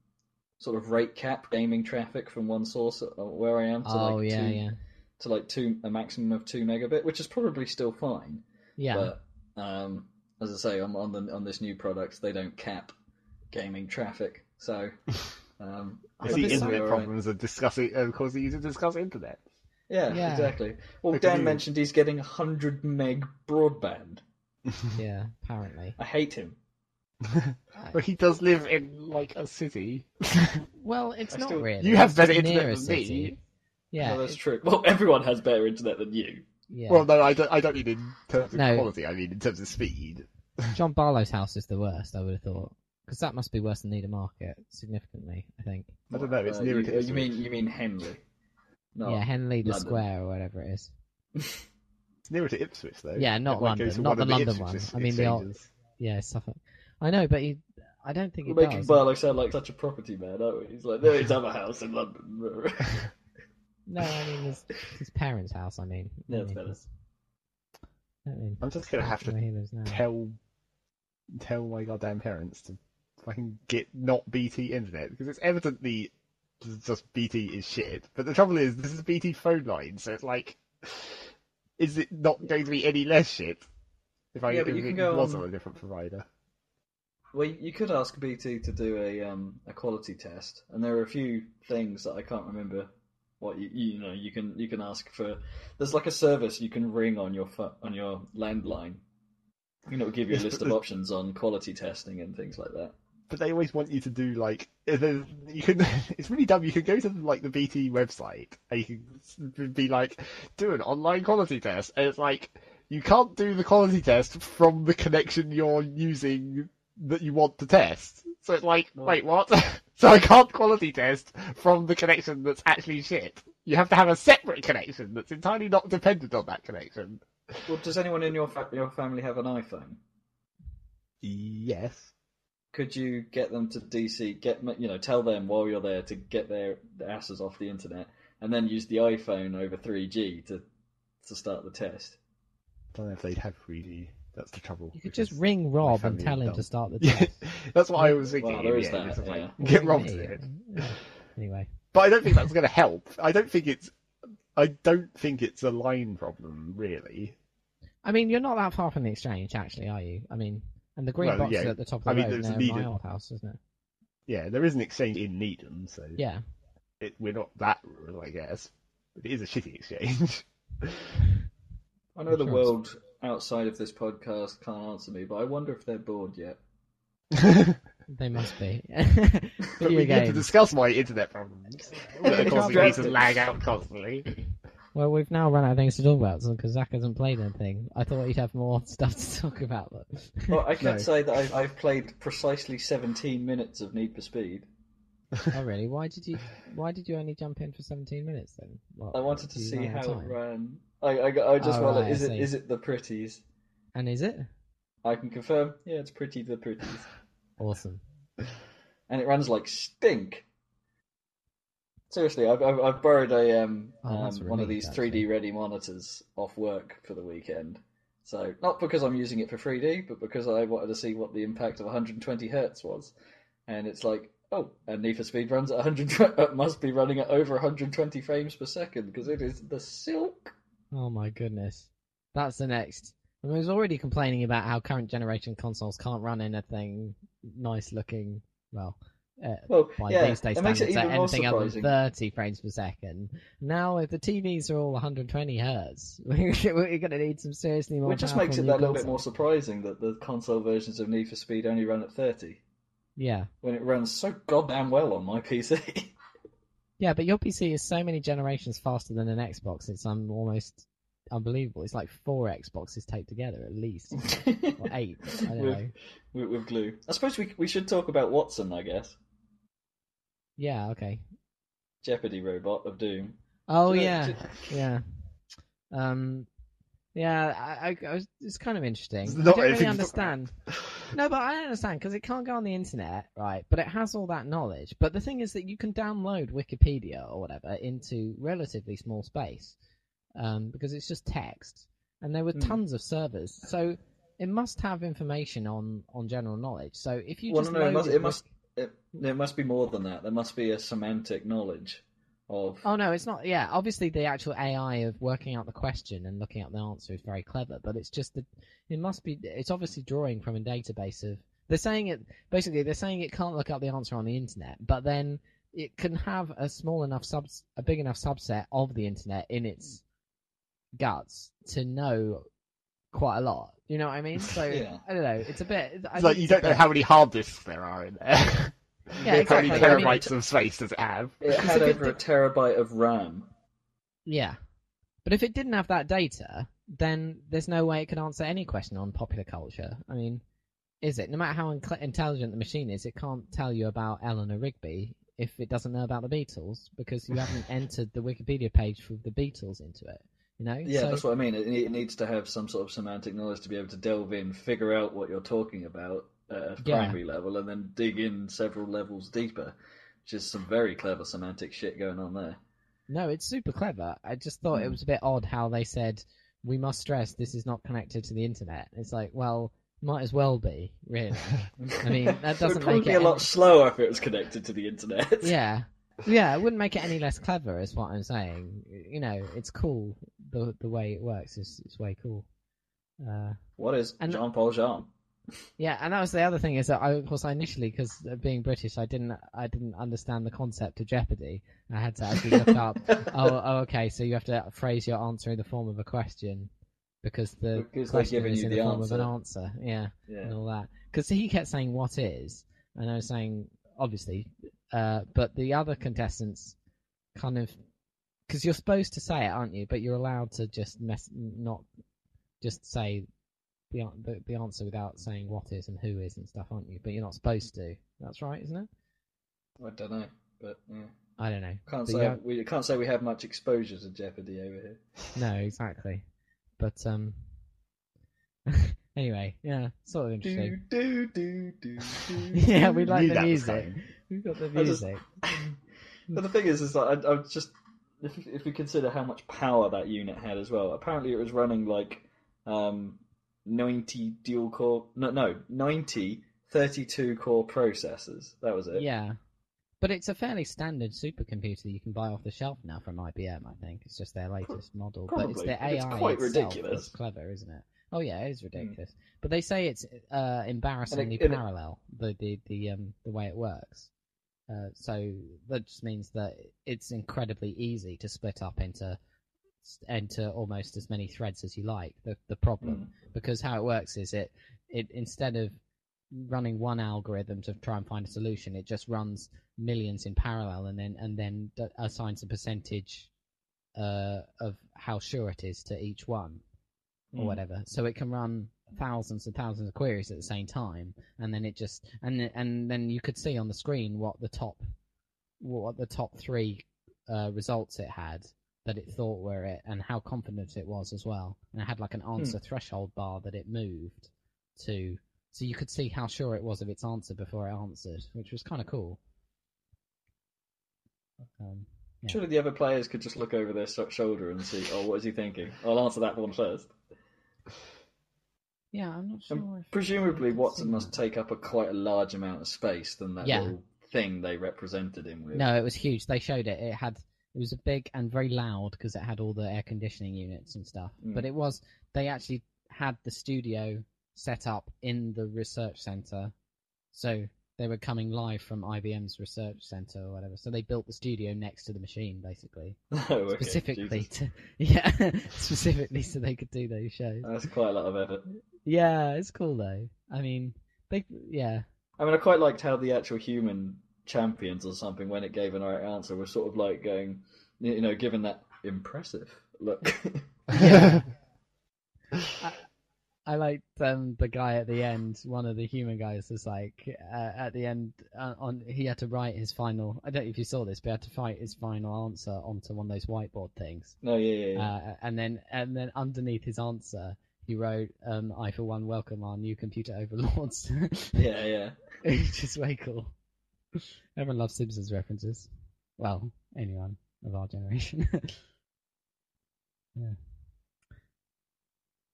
sort of rate cap gaming traffic from one source uh, where I am to Oh like yeah, two, yeah, to like two a maximum of two megabit, which is probably still fine. yeah. But um, as I say, I'm on the on this new product. They don't cap gaming traffic, so [laughs] um, I see internet Alright. problems are discussing, uh, causing you to discuss internet. Yeah, Yeah. exactly. Well, Look Dan mentioned he's getting 100 meg broadband. [laughs] yeah, apparently. I hate him. [laughs] but he does live in like a city. [laughs] Well, it's I not still- really. You have It's better internet a than me. Yeah, well, that's it- true. Well, everyone has better internet than you. yeah. Well, no, I don't. I don't mean in terms of No. quality. I mean in terms of speed. John Barlow's house is the worst. I would have thought because that must be worse than Needham Market significantly. I think. I don't know. It's Uh, nearer you, to you mean you mean Henley? No. yeah, Henley the London. Square or whatever it is. It's nearer to Ipswich though. Yeah, not It London, not one the London Ipswich one. ex- I mean the old- exchanges. Yeah, Suffolk. I know, but he, I don't think We're it making does. Barlow sound like such a property man, aren't we? He's like, there is other house in London. [laughs] No, I mean his, his parents' house. I mean. no, I it's mean, better. I mean, I'm just gonna have to where he lives now. tell tell my goddamn parents to fucking get not BT internet because it's evidently just- BT is shit. But the trouble is, this is BT phone line, so it's like, is it not going to be any less shit if I Yeah, if it go was on- on a different provider? Well, you could ask BT to do a um, a quality test, and there are a few things that I can't remember. What you you know you can you can ask for. There's like a service you can ring on your pho- on your landline. You know, it'll give you a list of [laughs] options on quality testing and things like that. But they always want you to do like you can. [laughs] It's really dumb. You can go to like the BT website and you can be like, do an online quality test, and it's like you can't do the quality test from the connection you're using that you want to test. So it's like, No. wait, what? [laughs] so I can't quality test from the connection that's actually shit. You have to have a separate connection that's entirely not dependent on that connection. Well, does anyone in your fa- your family have an iPhone? Yes. Could you get them to DC? Get you know, tell them while you're there to get their, their asses off the internet and then use the iPhone over 3G to to start the test. I don't know if they'd have 3G. That's the trouble. You could just ring Rob and tell him don't. to start the [laughs] Yeah, test. that's what I was thinking. Well, there is yeah, that, just like. Get Rob to do it. [sighs] Anyway, But I don't think that's going to help. I don't think it's. I don't think it's a line problem, really. I mean, you're not that far from the exchange, actually, are you? I mean, and the green Well, box yeah. is at the top of the I mean, road there's near Needham. my old house, isn't it? Yeah, there is an exchange in Needham, so Yeah. it, we're not that rural, I guess. But it is a shitty exchange. [laughs] I know the Sure. world outside of this podcast can't answer me, but I wonder if they're bored yet. [laughs] They must be. [laughs] but Video we need to discuss my internet problems. that are causing me to lag out constantly. Well, we've now run out of things to talk about because Zac hasn't played anything. I thought he'd have more [laughs] stuff to talk about. But... [laughs] Well, I can No. say that I've, I've played precisely 17 minutes of Need for Speed. oh, really? Why did you? Why did you only jump in for 17 minutes then? What, I wanted to see how it ran. Um, I, I, I just Oh, wonder, right, is I it see. is it the pretties? And is it I can confirm, yeah, it's pretty the pretties. [laughs] awesome? and it runs like stink. Seriously, I've, I've, I've borrowed a um, Oh, um one of these 3D ready monitors off work for the weekend. So not because I'm using it for 3D, but because I wanted to see what the impact of 120 hertz was, and it's like, oh, and Need for Speed runs at 100. [laughs] Must be running at over 120 frames per second because it is the silk. Oh my goodness, that's the next. I, mean, I was already complaining about how current generation consoles can't run anything nice looking. Well, uh, Well, by yeah, these days it makes it standards, at anything other than 30 frames per second. Now, if the TVs are all 120 hertz, [laughs] we're going to need some seriously more. Which just makes it that little bit more surprising that the console versions of Need for Speed only run at 30 Yeah, when it runs so goddamn well on my [laughs] PC. yeah, but your PC is so many generations faster than an Xbox. It's um, almost unbelievable. It's like four Xboxes taped together at least, or eight. I don't [laughs] with, know. with, with glue. I suppose we we should talk about Watson. I guess Yeah, okay. Jeopardy robot of Doom. Oh Do you know- yeah, [laughs] yeah. Um, yeah. I, I, I was, it's kind of interesting. It's I not don't really anything- understand. no, but I don't understand because it can't go on the internet, right? But it has all that knowledge. But the thing is that you can download Wikipedia or whatever into relatively small space, um, because it's just text, and there were Hmm. tons of servers, so it must have information on on general knowledge. So if you Well, just no, no, it must- loaded it must- It, there must be more than that. There must be a semantic knowledge of. Oh no, it's not. Yeah, obviously the actual AI of working out the question and looking up the answer is very clever, but it's just that it must be. It's obviously drawing from a database of. They're saying it basically. They're saying it can't look up the answer on the internet, but then it can have a small enough sub, a big enough subset of the internet in its guts to know quite a lot. You know what I mean? So [laughs] Yeah. I don't know. It's a bit. I It's like you don't know bit- how many hard disks there are in there. [laughs] Yeah, [laughs] how exactly. many I mean, terabytes of space does it have? It Because had if it over a terabyte of RAM. Yeah. But if it didn't have that data, then there's no way it could answer any question on popular culture. I mean, is it? No matter how inc- intelligent the machine is, it can't tell you about Eleanor Rigby if it doesn't know about the Beatles because you haven't entered the Wikipedia page for the Beatles into it. You know? Yeah, So- that's what I mean. It, it needs to have some sort of semantic knowledge to be able to delve in, figure out what you're talking about at a Yeah. primary level, and then dig in several levels deeper. Which is some very clever semantic shit going on there. No, it's super clever. I just thought it Hmm. was a bit odd how they said we must stress this is not connected to the internet. It's like, well, might as well be, really. I mean, that [laughs] doesn't probably make be it a lot any- slower if it was connected to the internet. yeah yeah it wouldn't make it any less [laughs] clever is what i'm saying you know it's cool the the way it works is it's way cool uh What is And- Jean Paul Jean? [laughs] yeah and that was the other thing is that i of course i initially because being british i didn't i didn't understand the concept of jeopardy i had to actually look up [laughs] oh, oh okay so you have to phrase your answer in the form of a question because the Because question giving is in the, the form of an answer. answer yeah Yeah. and all that. Because he kept saying what is, and I was saying obviously, uh, but the other contestants kind of because you're supposed to say it, aren't you? But you're allowed to just mess, not just say the, the the answer without saying what is and who is and stuff, aren't you? But you're not supposed to. That's right, isn't it? I don't know, but yeah. I don't know. can't But say have- we can't say we have much exposure to Jeopardy over here. [laughs] No, exactly. But um. [laughs] anyway, yeah, sort of interesting. Do, do, do, do, do, [laughs] Yeah, we like the music. We've got the I just- music. But the thing is, is like I, I'm just if if we consider how much power that unit had as well, apparently it was running like um, 90 dual core, no, no, 90 32 core processors. That was it. Yeah. But it's a fairly standard supercomputer you can buy off the shelf now from IBM, I think. It's just their latest model. but it's probably, the but it's quite itself ridiculous. It's clever, isn't it? Oh yeah, it is ridiculous. But they say it's uh, embarrassingly it- parallel, the, the, the, um, the way it works. Uh, so that just means that it's incredibly easy to split up into into almost as many threads as you like. The the problem because how it works is it it instead of running one algorithm to try and find a solution, it just runs millions in parallel and then and then d- assigns a percentage uh, of how sure it is to each one or Mm. whatever. So it can run thousands and thousands of queries at the same time, and then it just and and then you could see on the screen what the top what the top three uh, results it had that it thought were it, and how confident it was as well. And it had like an answer threshold bar that it moved to, so you could see how sure it was of its answer before it answered, which was kind of cool. Um, Yeah. Surely the other players could just look over their shoulder and see, oh, what is he thinking? I'll answer that one first. Yeah, I'm not sure. And if- presumably, Watson must take up a quite a large amount of space than that Yeah. little thing they represented him with. No, it was huge. They showed it. It had it was a big and very loud because it had all the air conditioning units and stuff. Mm. But it was they actually had the studio set up in the research center, so they were coming live from IBM's research center or whatever. So they built the studio next to the machine, basically, [laughs] Oh, okay, specifically Jesus. to [laughs] yeah, [laughs] specifically so they could do those shows. That's quite a lot of effort. Yeah, it's cool though. I mean, they yeah. I mean, I quite liked how the actual human champions or something, when it gave an right answer, was sort of like going, you know, given that impressive look. I liked um, the guy at the end. One of the human guys was like, uh, at the end, uh, on he had to write his final. I don't know if you saw this, but he had to write his final answer onto one of those whiteboard things. no, yeah, yeah, yeah. Uh, and then, and then underneath his answer, he wrote, um, "I for one welcome our new computer overlords," [laughs] yeah, yeah. [laughs] which is way cool. Everyone loves Simpsons references. Well, anyone of our generation. [laughs] yeah.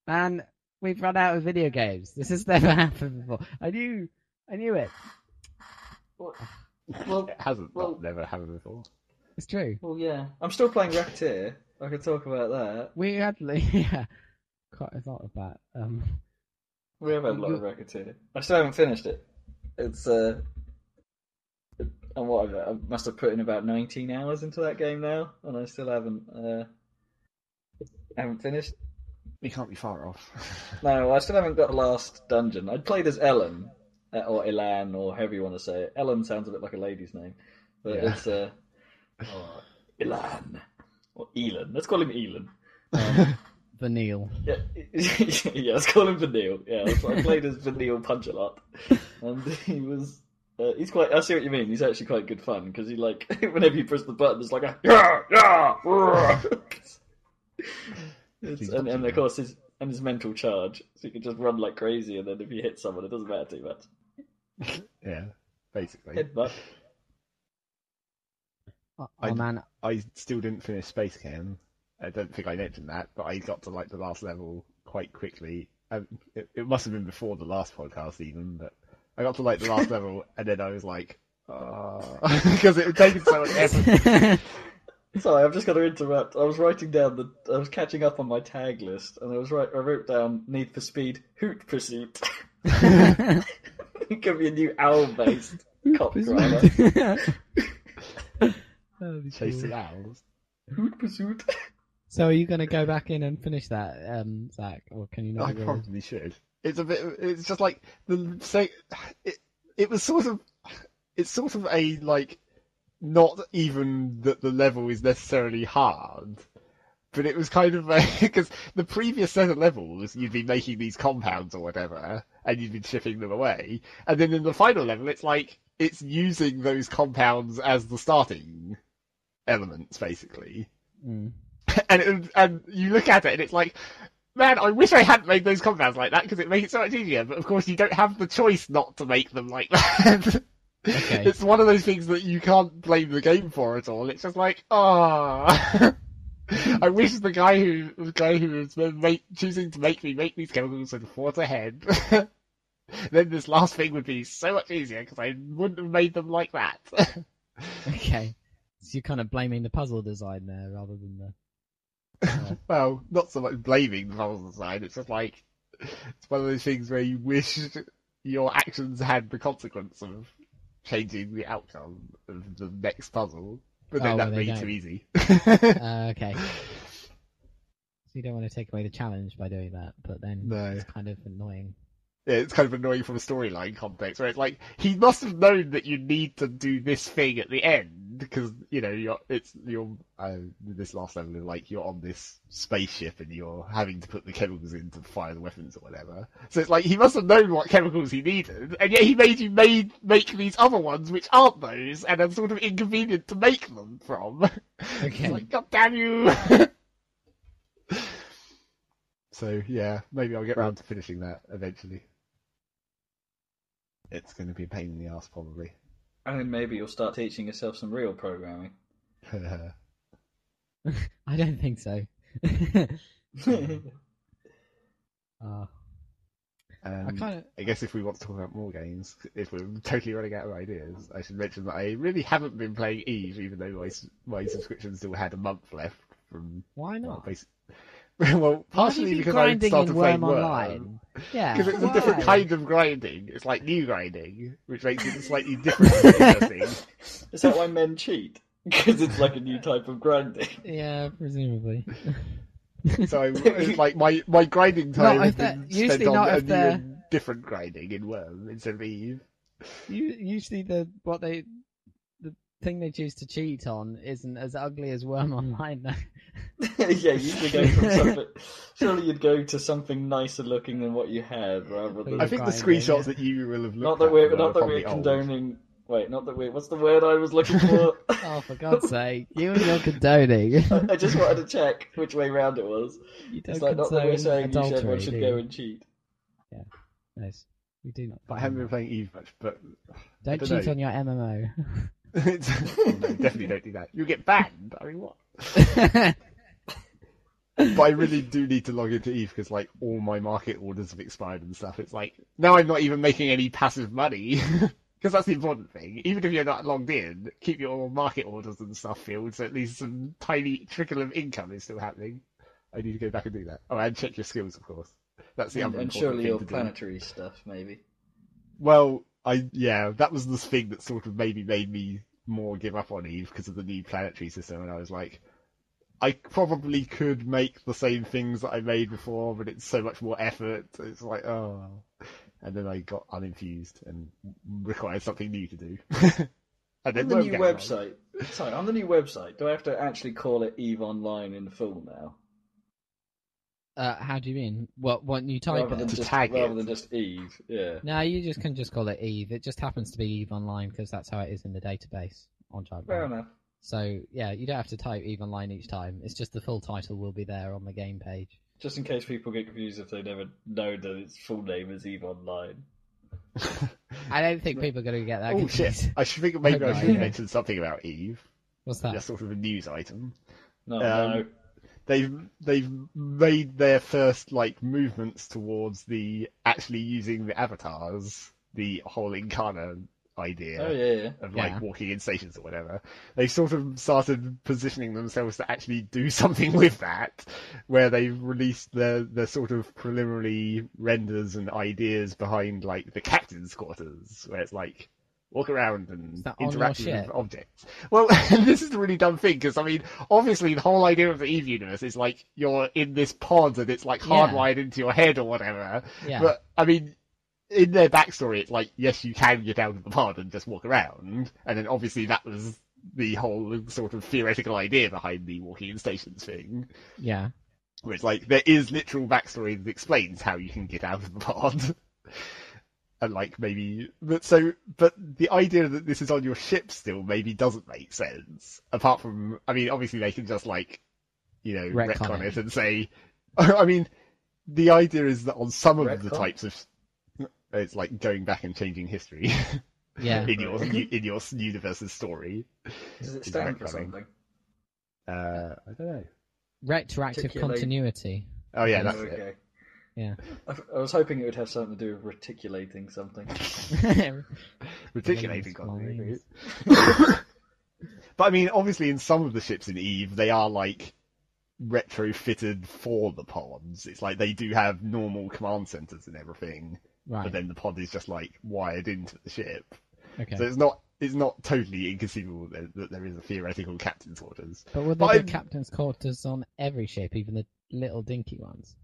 Man, we've run out of video games. This has never [laughs] happened before. I knew, I knew it. Well, well, It hasn't well- never happened before. It's true. well, yeah. I'm still playing Recettear. I could talk about that. We had, [laughs] yeah, quite a lot of that. Um, We have had a lot of Recettear. I still haven't finished it. It's uh, and what I, I must have put in about 19 hours into that game now, and I still haven't uh, haven't finished. You can't be far off. [laughs] No, I still haven't got the last dungeon. I played as Ellen, uh, or Elan, or however you want to say it. Ellen sounds a bit like a lady's name, but Yeah. it's uh, [laughs] oh, Elan or Elon. Let's call him Elon. [laughs] Um, Vanille. Yeah, yeah, let's call him Vanille. Yeah, I I played as Vanille Punch a lot, and he was. Uh, he's quite. I see what you mean. He's actually quite good fun because he like whenever you press the button, it's like a yeah, yeah. Rah. It's- and, and of course his and his mental charge, so you can just run like crazy, and then if you hit someone, it doesn't matter too much. [laughs] yeah, basically. Headbutt. Oh, I- oh, man, I still didn't finish SpaceChem. I don't think I mentioned that, but I got to like the last level quite quickly. Um, it, it must have been before the last podcast even, but I got to like the last [laughs] level and then I was like, [laughs] because it had taken so much effort. Sorry, I've just got to interrupt. I was writing down the. I was catching up on my tag list, and I was right. I wrote down Need for Speed Hoot Pursuit. it could be a new owl-based cop drama. [laughs] Chasing owls. Hoot Pursuit. So are you going to go back in and finish that, um, Zac, or can you not? I really? probably should. It's a bit. It's just like the say. It, it was sort of. It's sort of a like, not even that the level is necessarily hard, but it was kind of because [laughs] the previous set of levels you'd be making these compounds or whatever, and you'd been shipping them away, and then in the final level it's like it's using those compounds as the starting elements basically Mm. [laughs] and it, and you look at it and it's like, man, I wish I hadn't made those compounds like that because it makes it so much easier. But of course, you don't have the choice not to make them like [laughs] that. Okay. It's one of those things that you can't blame the game for at all. It's just like, ah. [laughs] I wish the guy who the guy who was make, choosing to make me make these chemicals had thought ahead. [laughs] then this last thing would be so much easier because I wouldn't have made them like that. [laughs] Okay. So you're kind of blaming the puzzle design there rather than the. well, not so much blaming the puzzle design. It's just like it's one of those things where you wish your actions had the consequence of changing the outcome of the next puzzle, but then Oh, that well, they made it too easy. [laughs] [laughs] Uh, okay. So you don't want to take away the challenge by doing that, but then No. it's kind of annoying. Yeah, it's kind of annoying from a storyline context, where it's like he must have known that you need to do this thing at the end because you know you're it's you're uh, this last level is like you're on this spaceship and you're having to put the chemicals in to fire the weapons or whatever. So it's like he must have known what chemicals he needed, and yet he made you made make these other ones which aren't those and are sort of inconvenient to make them from. [laughs] Okay. Like God damn you. [laughs] So yeah, maybe I'll get round to finishing that eventually. It's going to be a pain in the ass, probably. And then maybe you'll start teaching yourself some real programming. [laughs] I don't think so. uh, [laughs] [laughs] I Um, kind of. I guess if we want to talk about more games, if we're totally running out of ideas, I should mention that I really haven't been playing Eve, even though my my subscription still had a month left from. Why Well, not? basi- [laughs] well Why have you partially been because I grinding started in playing Wurm Wurm. Online. Yeah. Because it's a different kind of grinding. It's like new grinding, which makes it slightly different. [laughs] Is that why men cheat? [laughs] Because it's like a new type of grinding. Yeah, presumably. So it's like my my grinding time Not has been spent on not a new and different grinding in Wurm instead of Eve. Usually, the what they the thing they choose to cheat on isn't as ugly as Wurm Online. Hmm. though. [laughs] yeah, usually go from something. [laughs] Surely you'd go to something nicer looking than what you had, rather than. I think the screenshots yeah. that you will have looked not that at we're were not that we're old. condoning. Wait, not that we're. What's the word I was looking for? [laughs] oh, for God's sake! You and your condoning. I I just wanted to check which way round it was. you don't It's like not that we're condone saying you should, everyone should go and cheat. Nice. We do not. But I haven't been playing Eve much, but Don't, don't cheat know. on your MMO. It's, no, definitely don't do that. You'll get banned. I mean, what? [laughs] But I really do need to log into Eve because like all my market orders have expired and stuff. It's like now I'm not even making any passive money [laughs] because that's the important thing. Even if you're not logged in, keep your market orders and stuff filled so at least some tiny trickle of income is still happening. I need to go back and do that. Oh, and check your skills, of course. That's the And, other and important surely thing your to do. planetary stuff, maybe. Well, I yeah, that was the thing that sort of maybe made me more give up on Eve because of the new planetary system, and I was like, I probably could make the same things that I made before, but it's so much more effort. It's like oh, and then I got uninfused and required something new to do. [laughs] and On the new website. Sorry, on the new website, do I have to actually call it Eve Online in full now? Uh, how do you mean? What? What you type rather than it? To just tag rather it. than just Eve. Yeah. No, you just can just call it Eve. It just happens to be Eve Online because that's how it is in the database on Java. Fair enough. So yeah, you don't have to type Eve Online each time. It's just the full title will be there on the game page. Just in case people get confused if they never know that its full name is Eve Online. [laughs] I don't think people are going to get that Oh confused. shit! I should think maybe I [laughs] should mention something about Eve. What's that? Just sort of a news item. No, Um, no. They've they've made their first like movements towards the actually using the avatars, the whole Incarna idea Oh yeah, yeah. of Yeah. like walking in stations or whatever. They've sort of started positioning themselves to actually do [laughs] something with that, where they've released their their sort of preliminary renders and ideas behind like the captain's quarters, where it's like. Walk around and Is that on your interact with objects. Well, [laughs] this is the really dumb thing because I mean, obviously the whole idea of the Eve universe is like you're in this pod and it's like Yeah. hardwired into your head or whatever. Yeah. But I mean, in their backstory, it's like yes, you can get out of the pod and just walk around, and then obviously that was the whole sort of theoretical idea behind the walking in stations thing, yeah. where it's like there is literal backstory that explains how you can get out of the pod. [laughs] And like maybe, but so, but the idea that this is on your ship still maybe doesn't make sense. Apart from, I mean, obviously they can just like, you know, Retcon retcon, it. it and say, [laughs] I mean, the idea is that on some of the types of, it's like going back and changing history. [laughs] Yeah. in your in your universe's story. Does it It's stand for something? Uh, I don't know. Retroactive continuity. Oh yeah, Oh, that's it. Okay. Yeah. I, I was hoping it would have something to do with reticulating something. [laughs] Reticulating Flames, [laughs] but I mean, obviously, in some of the ships in Eve, they are like retrofitted for the pods. It's like they do have normal command centers and everything, Right. but then the pod is just like wired into the ship. okay. So it's not it's not totally inconceivable that, that there is a theoretical captain's quarters. but would but there be I'm- captain's quarters on every ship, even the little dinky ones?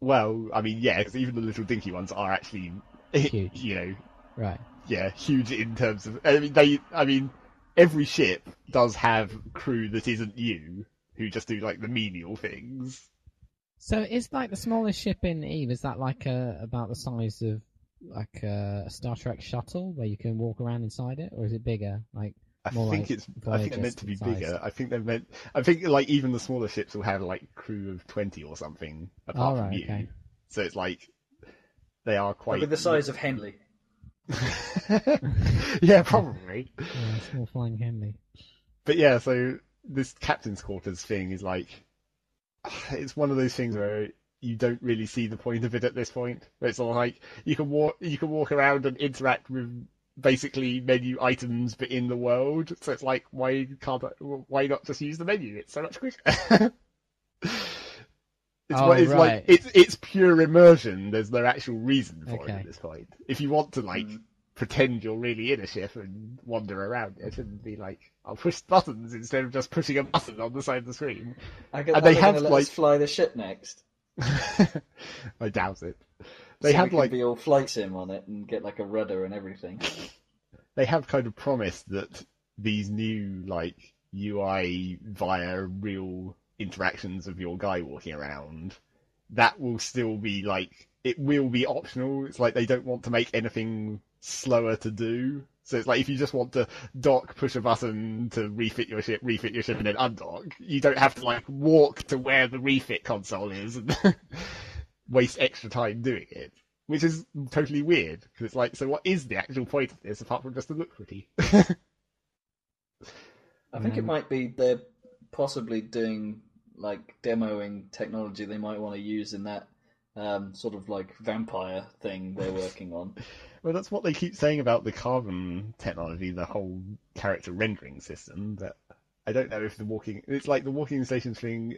Well, I mean, yeah, because even the little dinky ones are actually, [laughs] Huge. you know, Right. yeah, huge in terms of. I mean, they. I mean, every ship does have crew that isn't you, who just do like the menial things. So is like the smallest ship in Eve? Is that like uh, about the size of like uh, a Star Trek shuttle where you can walk around inside it, or is it bigger? Like I More think like it's. I think they're meant to be size. bigger. I think they're meant. I think like even the smaller ships will have like crew of twenty or something apart Oh, from you. okay. So it's like they are quite. With the size of Henley. [laughs] yeah, probably. yeah, small flying Henley. But yeah, so this captain's quarters thing is like, [sighs] it's one of those things where you don't really see the point of it at this point. It's all like you can walk, you can walk around and interact with basically menu items, but in the world. So it's like, why can't, I, why not just use the menu? It's so much quicker. [laughs] It's, Oh, what, it's right. like it's it's pure immersion. There's no actual reason for it at this point. If you want to like Mm. pretend you're really in a ship and wander around it and be like, I'll push [laughs] buttons instead of just pushing a button on the side of the screen. I get, And are they they have, going to let like- fly the ship next? [laughs] I doubt it. They so can like be all flight sim on it and get like a rudder and everything. [laughs] they have kind of promised that these new like UI via real interactions of your guy walking around, that will still be like it will be optional. It's like they don't want to make anything slower to do. So it's like if you just want to dock, push a button to refit your ship, refit your ship, and then undock, you don't have to like walk to where the refit console is [laughs] waste extra time doing it. Which is totally weird because it's like, so what is the actual point of this apart from just to look pretty? [laughs] I think it Um, might be they're possibly doing like demoing technology they might want to use in that um, sort of like vampire thing they're [laughs] working on. Well, that's what they keep saying about the carbon technology, the whole character rendering system. That I don't know if the walking, it's like the walking stations thing.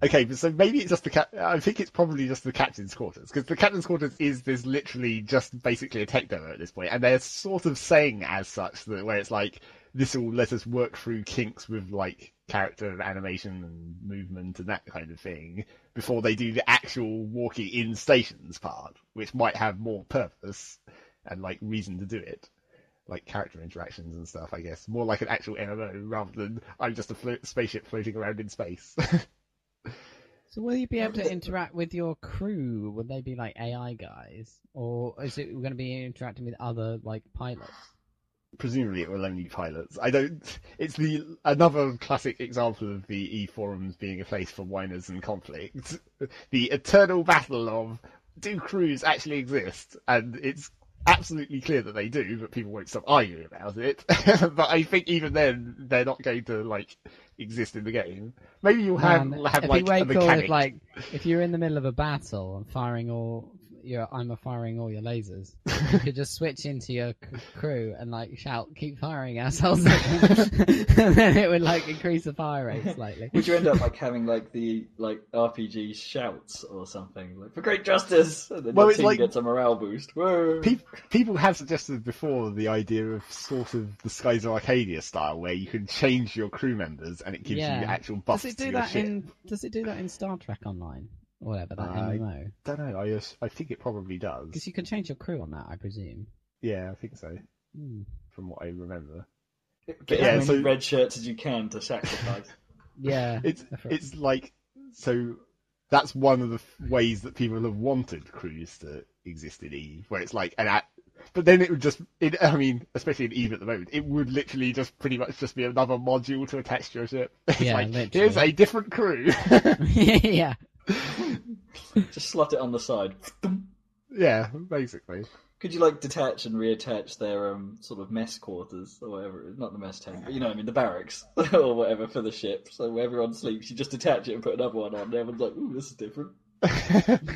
Okay, so maybe it's just the. I think it's probably just the captain's quarters because the captain's quarters is this literally just basically a tech demo at this point, and they're sort of saying as such that where it's like this will let us work through kinks with like character animation and movement and that kind of thing before they do the actual walking in stations part, which might have more purpose and like reason to do it, like character interactions and stuff. I guess more like an actual MMO rather than I'm just a flo- spaceship floating around in space. [laughs] So will you be able to [laughs] interact with your crew? Would they be like AI guys, or is it going to be interacting with other like pilots? Presumably, it will only be pilots. I don't. It's the another classic example of the e forums being a place for whiners and conflict. [laughs] The eternal battle of do crews actually exist, and it's absolutely clear that they do, but people won't stop arguing about it. [laughs] but I think even then, they're not going to like exist in the game. Maybe you'll have Man, have like be way a cool mechanic. if, like, if you're in the middle of a battle and firing all your, I'm firing all your lasers. [laughs] you could just switch into your c- crew and like shout, "Keep firing, assholes!" [laughs] and then it would like increase the fire rate slightly. Would you end up like having like the like RPG shouts or something like for great justice? And then Well, your it's team like- gets a morale boost. Whoa! Pe- people have suggested before the idea of sort of the Skies of Arcadia style, where you can change your crew members and it gives Yeah. you actual buffs Does it to do your that ship. in? Does it do that in Star Trek Online or whatever that I- MMO? don't know. I just- I think it probably does. Because you can change your crew on that, I presume. Yeah, I think so. Hmm. From what I remember, Get yeah, as many so- red shirts as you can to sacrifice. [laughs] Yeah, it's that's right. it's like so. That's one of the f- ways that people have wanted crews to exist in Eve, where it's like an act. But then it would just, it, I mean, especially in Eve at the moment, it would literally just pretty much just be another module to attach to your ship. [laughs] It's Yeah, like, literally. here's a different crew. [laughs] yeah. [laughs] Just slot it on the side. yeah, basically. Could you like detach and reattach their um sort of mess quarters or whatever? Not the mess tent, but you know, what I mean, the barracks [laughs] or whatever for the ship. So where everyone sleeps, you just detach it and put another one on. And everyone's like, "Ooh, this is different." [laughs]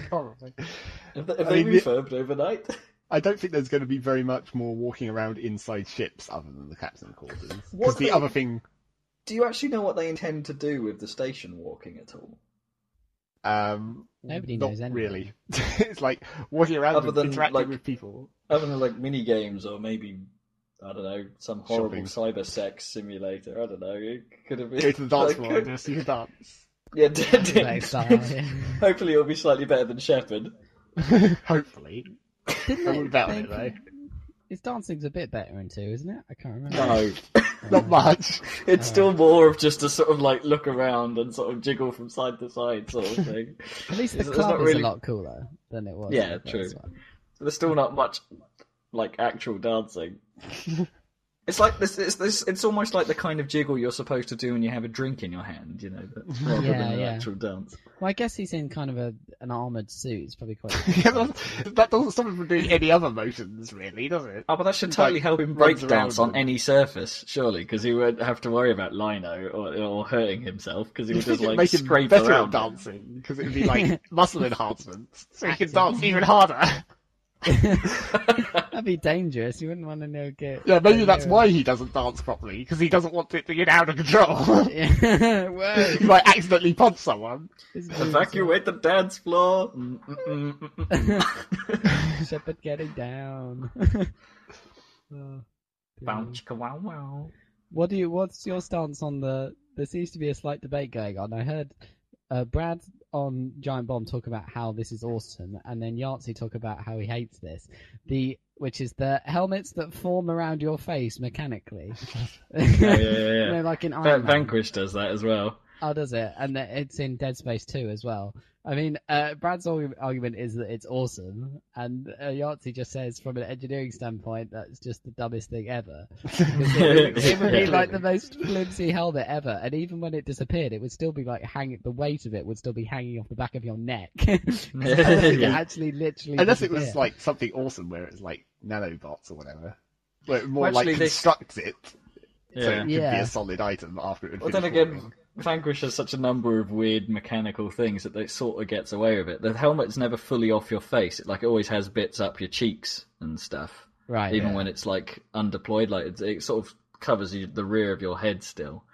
Probably. If they, if I they mean, the- refurbed overnight, I don't think there's going to be very much more walking around inside ships other than the captain quarters. Because the they- other thing, do you actually know what they intend to do with the station walking at all? Um, Nobody knows anything. really. [laughs] it's like walking around Other than, interacting like- with people. Other than like mini games or maybe I don't know some horrible Shopping. cyber sex simulator. I don't know. It could have been Go to the dance like- floor and [laughs] see you dance. Yeah, d- d- Like style, yeah. hopefully it'll be slightly better than Shepard. [laughs] Hopefully. Didn't I it wouldn't bet on it though. His dancing's a bit better in two, isn't it? I can't remember. No, [laughs] Not much. it's still uh, more of just a sort of like look around and sort of jiggle from side to side sort of thing. [laughs] At least the It's- it's club not is really- a lot cooler than it was. Yeah, true. one. There's still not much like actual dancing. [laughs] It's like this. It's this. It's almost like the kind of jiggle you're supposed to do when you have a drink in your hand, you know, but [laughs] rather Yeah, than an yeah. actual dance. Well, I guess he's in kind of a an armored suit. It's probably quite. [laughs] yeah, that, that doesn't stop him from doing any other motions, really, does it? Oh, but that should Like, totally help him runs break dance on any surface, surely, because he won't have to worry about lino or, or hurting himself, because he You [laughs] would just like make him scrape better around. at dancing because it'd be like muscle enhancements, so he can dance even harder. [laughs] That'd be dangerous. You wouldn't want to know get. Yeah, maybe get that's why he doesn't dance properly because he doesn't want it to get out of control. [laughs] him. [laughs] Whoa. he might accidentally punch someone. Evacuate the dance floor. Shepard getting down. Oh, dear. Bounce, ka wow wow. What do you? What's your stance on the? There seems to be a slight debate going on. I heard uh, Brad on Giant Bomb talk about how this is awesome, and then Yahtzee talk about how he hates this. The which is the helmets that form around your face mechanically. [laughs] [laughs] Yeah, yeah, yeah. You know, like in Iron. Vanquish does that as well. Oh, does it? And it's in Dead Space 2 as well. I mean, uh, Brad's argument is that it's awesome, and uh, Yahtzee just says, from an engineering standpoint, that's just the dumbest thing ever. It, would- [laughs] it would be Yeah. like the most flimsy helmet ever, and even when it disappeared, it would still be like hanging. The weight of it would still be hanging off the back of your neck. [laughs] it [laughs] actually, literally. Unless it was like something awesome where it's like nanobots or whatever, where it more Well, like actually, they- constructs it so it Yeah. could be a solid item after it. Had Well, then again, forming. Vanquish has such a number of weird mechanical things that it sort of gets away with it. The helmet's never fully off your face. It like always has bits up your cheeks and stuff. right? even yeah. when it's like undeployed. Like it, it sort of covers you, the rear of your head still,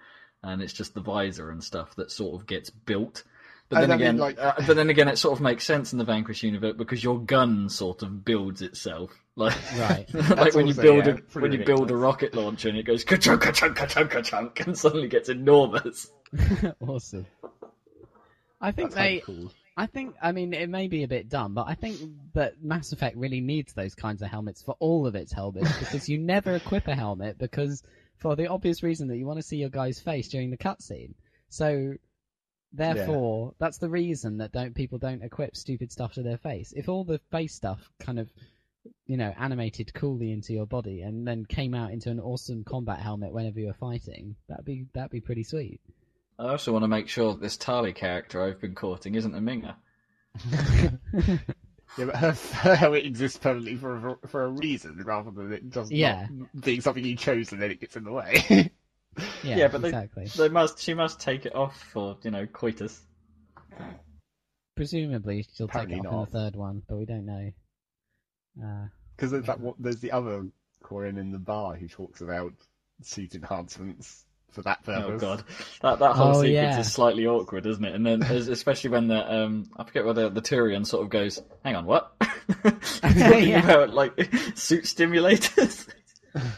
and it's just the visor and stuff that sort of gets built. But then I mean, again, like- uh, but then again, it sort of makes sense in the Vanquish universe because your gun sort of builds itself. Like, Right. [laughs] like That's when you build yeah, a pretty when you build a rocket launcher and it goes ka-chunk, ka-chunk, ka-chunk, ka-chunk, and suddenly gets enormous. [laughs] awesome. I think That's they. cool. I think, I mean, it may be a bit dumb, but I think that Mass Effect really needs those kinds of helmets for all of its helmets because you never equip a helmet because for the obvious reason that you want to see your guy's face during the cutscene. So, therefore, that's the reason that don't people don't equip stupid stuff to their face. If all the face stuff kind of, you know, animated coolly into your body and then came out into an awesome combat helmet whenever you're fighting, that'd be that'd be pretty sweet. I also want to make sure that this Tali character I've been courting isn't a minger. [laughs] Yeah, but her, her helmet [laughs] exists permanently for a, for a reason rather than it just Yeah. not being something you chose and then it gets in the way. [laughs] yeah, Yeah, but they- exactly. They must, she must take it off for you know coitus. Presumably, she'll Apparently take it off in the third one, but we don't know. Uh, Because there's that there's the other Quarian in the bar who talks about suit enhancements for that purpose. Oh god, that that whole Oh, sequence yeah. is slightly awkward, isn't it? And then especially when the um, I forget whether the Turian sort of goes, "Hang on, what?" He's [laughs] [laughs] talking Yeah. about like [laughs] suit stimulators.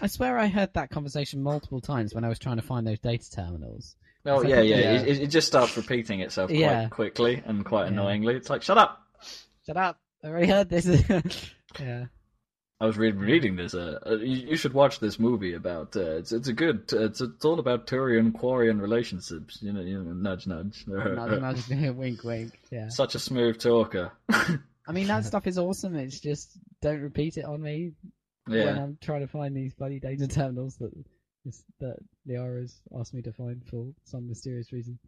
I swear I heard that conversation multiple times when I was trying to find those data terminals. oh It's like- yeah, yeah. yeah. It, it just starts repeating itself quite Yeah. quickly and quite Yeah. annoyingly. It's like, shut up. Shut up! I already heard this. [laughs] yeah. I was re- reading this. Uh, uh, you, you should watch this movie about. Uh, it's it's a good. It's it's all about Turian Quarian relationships. You know, you know, nudge nudge. Nudge, nudge, [laughs] [laughs] wink, wink. Yeah. Such a smooth talker. I mean, that stuff is awesome. It's just don't repeat it on me when yeah. I'm trying to find these bloody data [laughs] terminals that that Liara's asked me to find for some mysterious reason.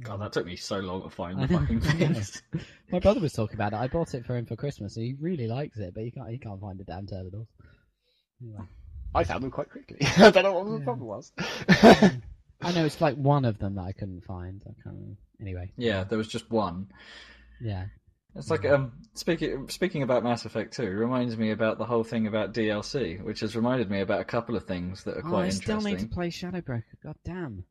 God, that took me so long to find the fucking [laughs] I things. [laughs] My brother was talking about it. I bought it for him for Christmas. He really likes it, but he can't. He can't find the damn terminals. Anyway. I found them quite quickly. I don't know what the Yeah. problem was. I know it's like one of them that I couldn't find. I can't remember. Anyway, Yeah, there was just one. yeah. It's like um speaking speaking about Mass Effect 2 reminds me about the whole thing about DLC, which has reminded me about a couple of things that are Oh, quite I still interesting. need to play Shadowbroker. God damn.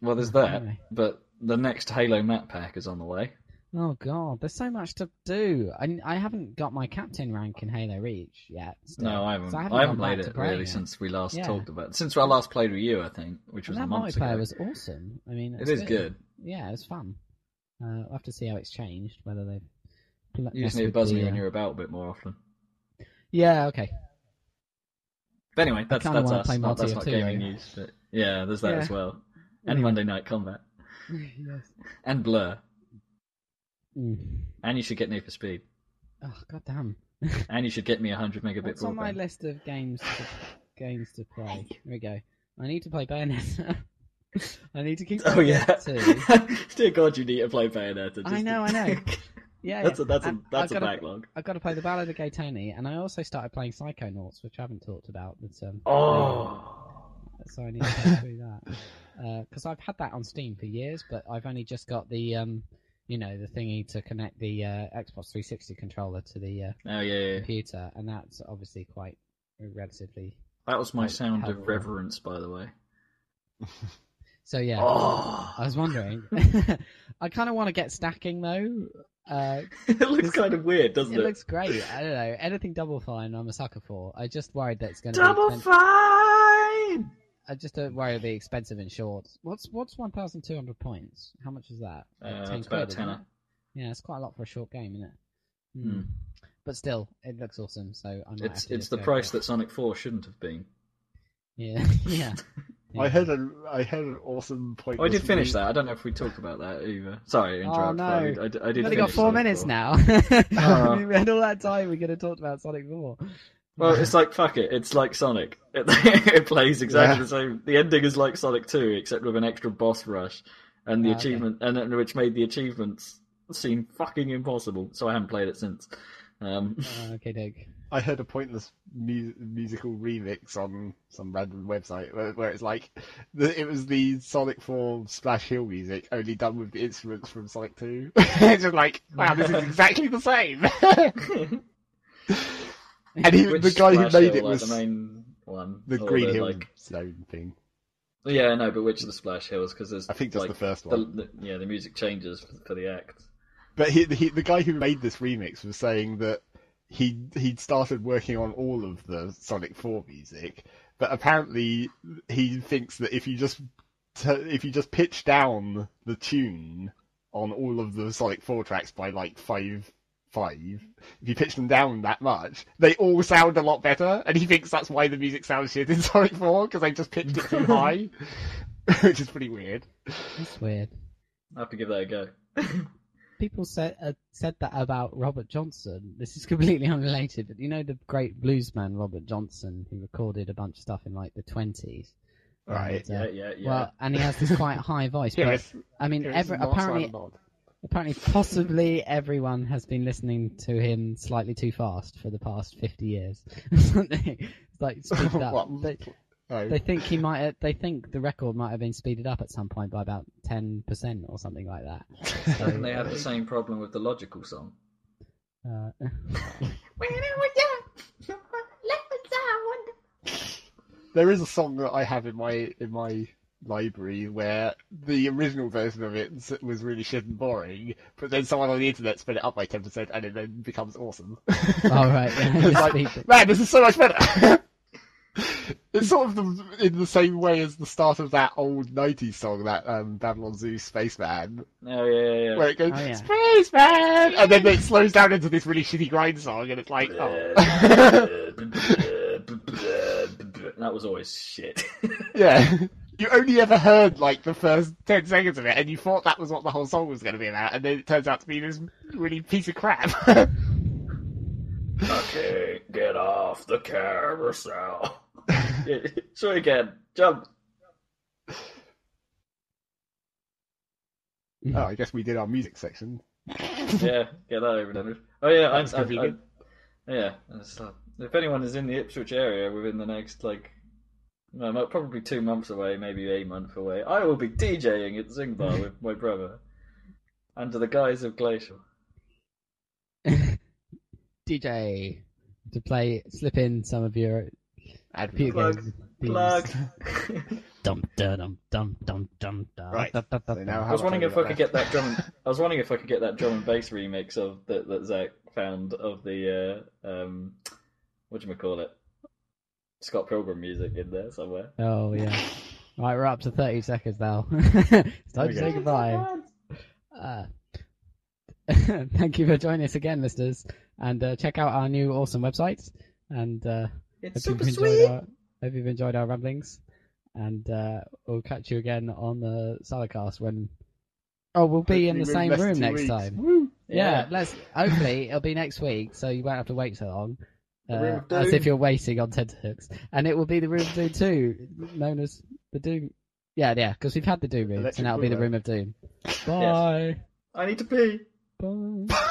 Well, there's that, Anyway. but the next Halo map pack is on the way. Oh god, there's so much to do. I, I haven't got my captain rank in Halo Reach yet. still. No, I haven't. So I haven't, haven't, played it really it. since we last Yeah. talked about it. Since I last played with you, I think, which was a that month multiplayer ago. was awesome. I mean, It it's is good. Yeah, it was fun. Uh, we'll have to see how it's changed. Whether they've You just need to buzz me when you're about a bit more often. Yeah, okay. But anyway, that's that's us. play Not, that's not too, gaming though. news. But yeah, there's that Yeah. as well. [laughs] And Anyway. Monday Night Combat. [laughs] yes. And Blur. Mm. And you should get Need for Speed. Oh god damn. [laughs] And you should get me a 100 megabit What's on my list of games to, games to play? Here we go. I need to play Bayonetta. I need to keep. Oh yeah. Dear God, you need to play Bayonetta. I know, to- I know. Yeah, that's a yeah. that's a that's a I've gotta- backlog. I've got to play the Ballad of Gay Tony, and I also started playing Psychonauts, which I haven't talked about. But um, Oh. so I need to do that [laughs] because I've had that on Steam for years, but I've only just got the um, you know, the thingy to connect the uh, Xbox 360 controller to the uh, Oh yeah, yeah. computer, and that's obviously quite relatively. That was my sound of reverence, by the way. [laughs] So yeah, Oh, I was wondering. [laughs] [laughs] I kind of want to get stacking though. Uh, [laughs] it looks kind of weird, doesn't it it? looks great. I don't know anything double fine. I'm a sucker for. I just worried that it's going to Double be. fine. I just don't worry it'll be expensive in short. What's what's 1,200 points? How much is that? Like Uh, 10 it's about a quid, tenner. it? Yeah, it's quite a lot for a short game, isn't it? Hmm. But still, it looks awesome. So I might It's it's the price it. that Sonic Four shouldn't have been. Yeah, yeah. I had a I had an awesome point. Oh, I did finish that. I don't know if we talked about that either. Sorry, to Oh, no. I did, I I did We've only got four Sonic minutes 4. now. Oh. [laughs] I we had all that time. We could have talked about Sonic 4. Well, it's like fuck it. It's like Sonic. It, [laughs] it plays exactly Yeah. the same. The ending is like Sonic Two, except with an extra boss rush, and the Ah, okay. achievement, and which made the achievements seem fucking impossible. So I haven't played it since. Um, Uh, okay, Dig. I heard a pointless mu- musical remix on some random website where, where it's like the, it was the Sonic 4 Splash Hill music only done with the instruments from Sonic 2. [laughs] it's just like, wow, this is exactly the same. [laughs] and he, which the guy who Splash made Hill, it like, was the main one. the or Green the, Hill like Zone thing. yeah, no, but which of the Splash Hills? Because there's I think just like, the first the, one. the, yeah, the music changes for, for the act. But he, he, the guy who made this remix was saying that he he'd started working on all of the Sonic 4 music, but apparently he thinks that if you just t- if you just pitch down the tune on all of the Sonic 4 tracks by like five five, if you pitch them down that much, they all sound a lot better, and he thinks that's why the music sounds shit in [laughs] Sonic 4 because they just pitched it too [laughs] high, [laughs] which is pretty weird. That's weird. I have to give that a go. People said uh, said that about Robert Johnson. This is [laughs] completely unrelated, but you know the great bluesman Robert Johnson, who recorded a bunch of stuff in like the twenties. Right. Yeah, yeah, yeah. Well, and he has this quite [laughs] high voice. But, is- I mean, every, apparently, apparently, possibly everyone has been listening to him slightly too fast for the past fifty years. [laughs] it's like speeded up. What? They, Oh. they think he might. Have, they think the record might have been speeded up at some point by about ten percent or something like that. [laughs] So, they have the same problem with the logical song? uh, [laughs] There is a song that I have in my in my library where the original version of it was really shit and boring, but then someone on the internet sped it up by ten percent and it then becomes awesome. All right, [laughs] yeah, It's like, man, this is so much better. [laughs] it's sort of the, in the same way as the start of that old '90s song, that um, Babylon Zoo Spaceman, Oh yeah, yeah, yeah. where it goes Oh, yeah. Spaceman, and then it slows down into this really shitty grind song, and it's like, oh. [laughs] that was always shit. [laughs] Yeah. You only ever heard like the first ten seconds of it, and you thought that was what the whole song was going to be about, and then it turns out to be this really piece of crap. okay, get off the carousel. Yeah, Try again. Jump. Oh, I guess we did our music section. yeah, get that over done with. Oh yeah, I, That's I, I, convenient. yeah. like- if anyone is in the Ipswich area within the next like, no, no, probably two months away, maybe a month away, I will be DJing at Zing Bar [laughs] with my brother, under the guise of Glacial. [laughs] DJ to play, slip in some of your Admin. computer Plug, games. Plug. Dum dum dum dum dum dum dum. Right. dum, dum, So now. I was wondering if I could get that drum. [laughs] I was wondering if I could get that drum and bass remix of that that Zac found of the uh, um, what do you call it? Scott Pilgrim music in there somewhere. Oh yeah. [laughs] Right, we're up to thirty seconds now. [laughs] it's time to we say goodbye. Uh, thank you for joining us again, listeners, and uh, check out our new awesome website. And uh, It's hope super you've enjoyed sweet. our hope you've enjoyed our ramblings. And uh, we'll catch you again on the Saladcast when. Oh, we'll be in the same room next weeks. time. Woo! Yeah, let's. Hopefully, it'll be next week, so you won't have to wait so long. Uh, as if you're waiting on tenterhooks, and it will be the Room of Doom two, known as the Doom. Yeah, yeah, because we've had the Doom room, and that'll be the Room of Doom. Bye. I need to pee. Bye. [laughs]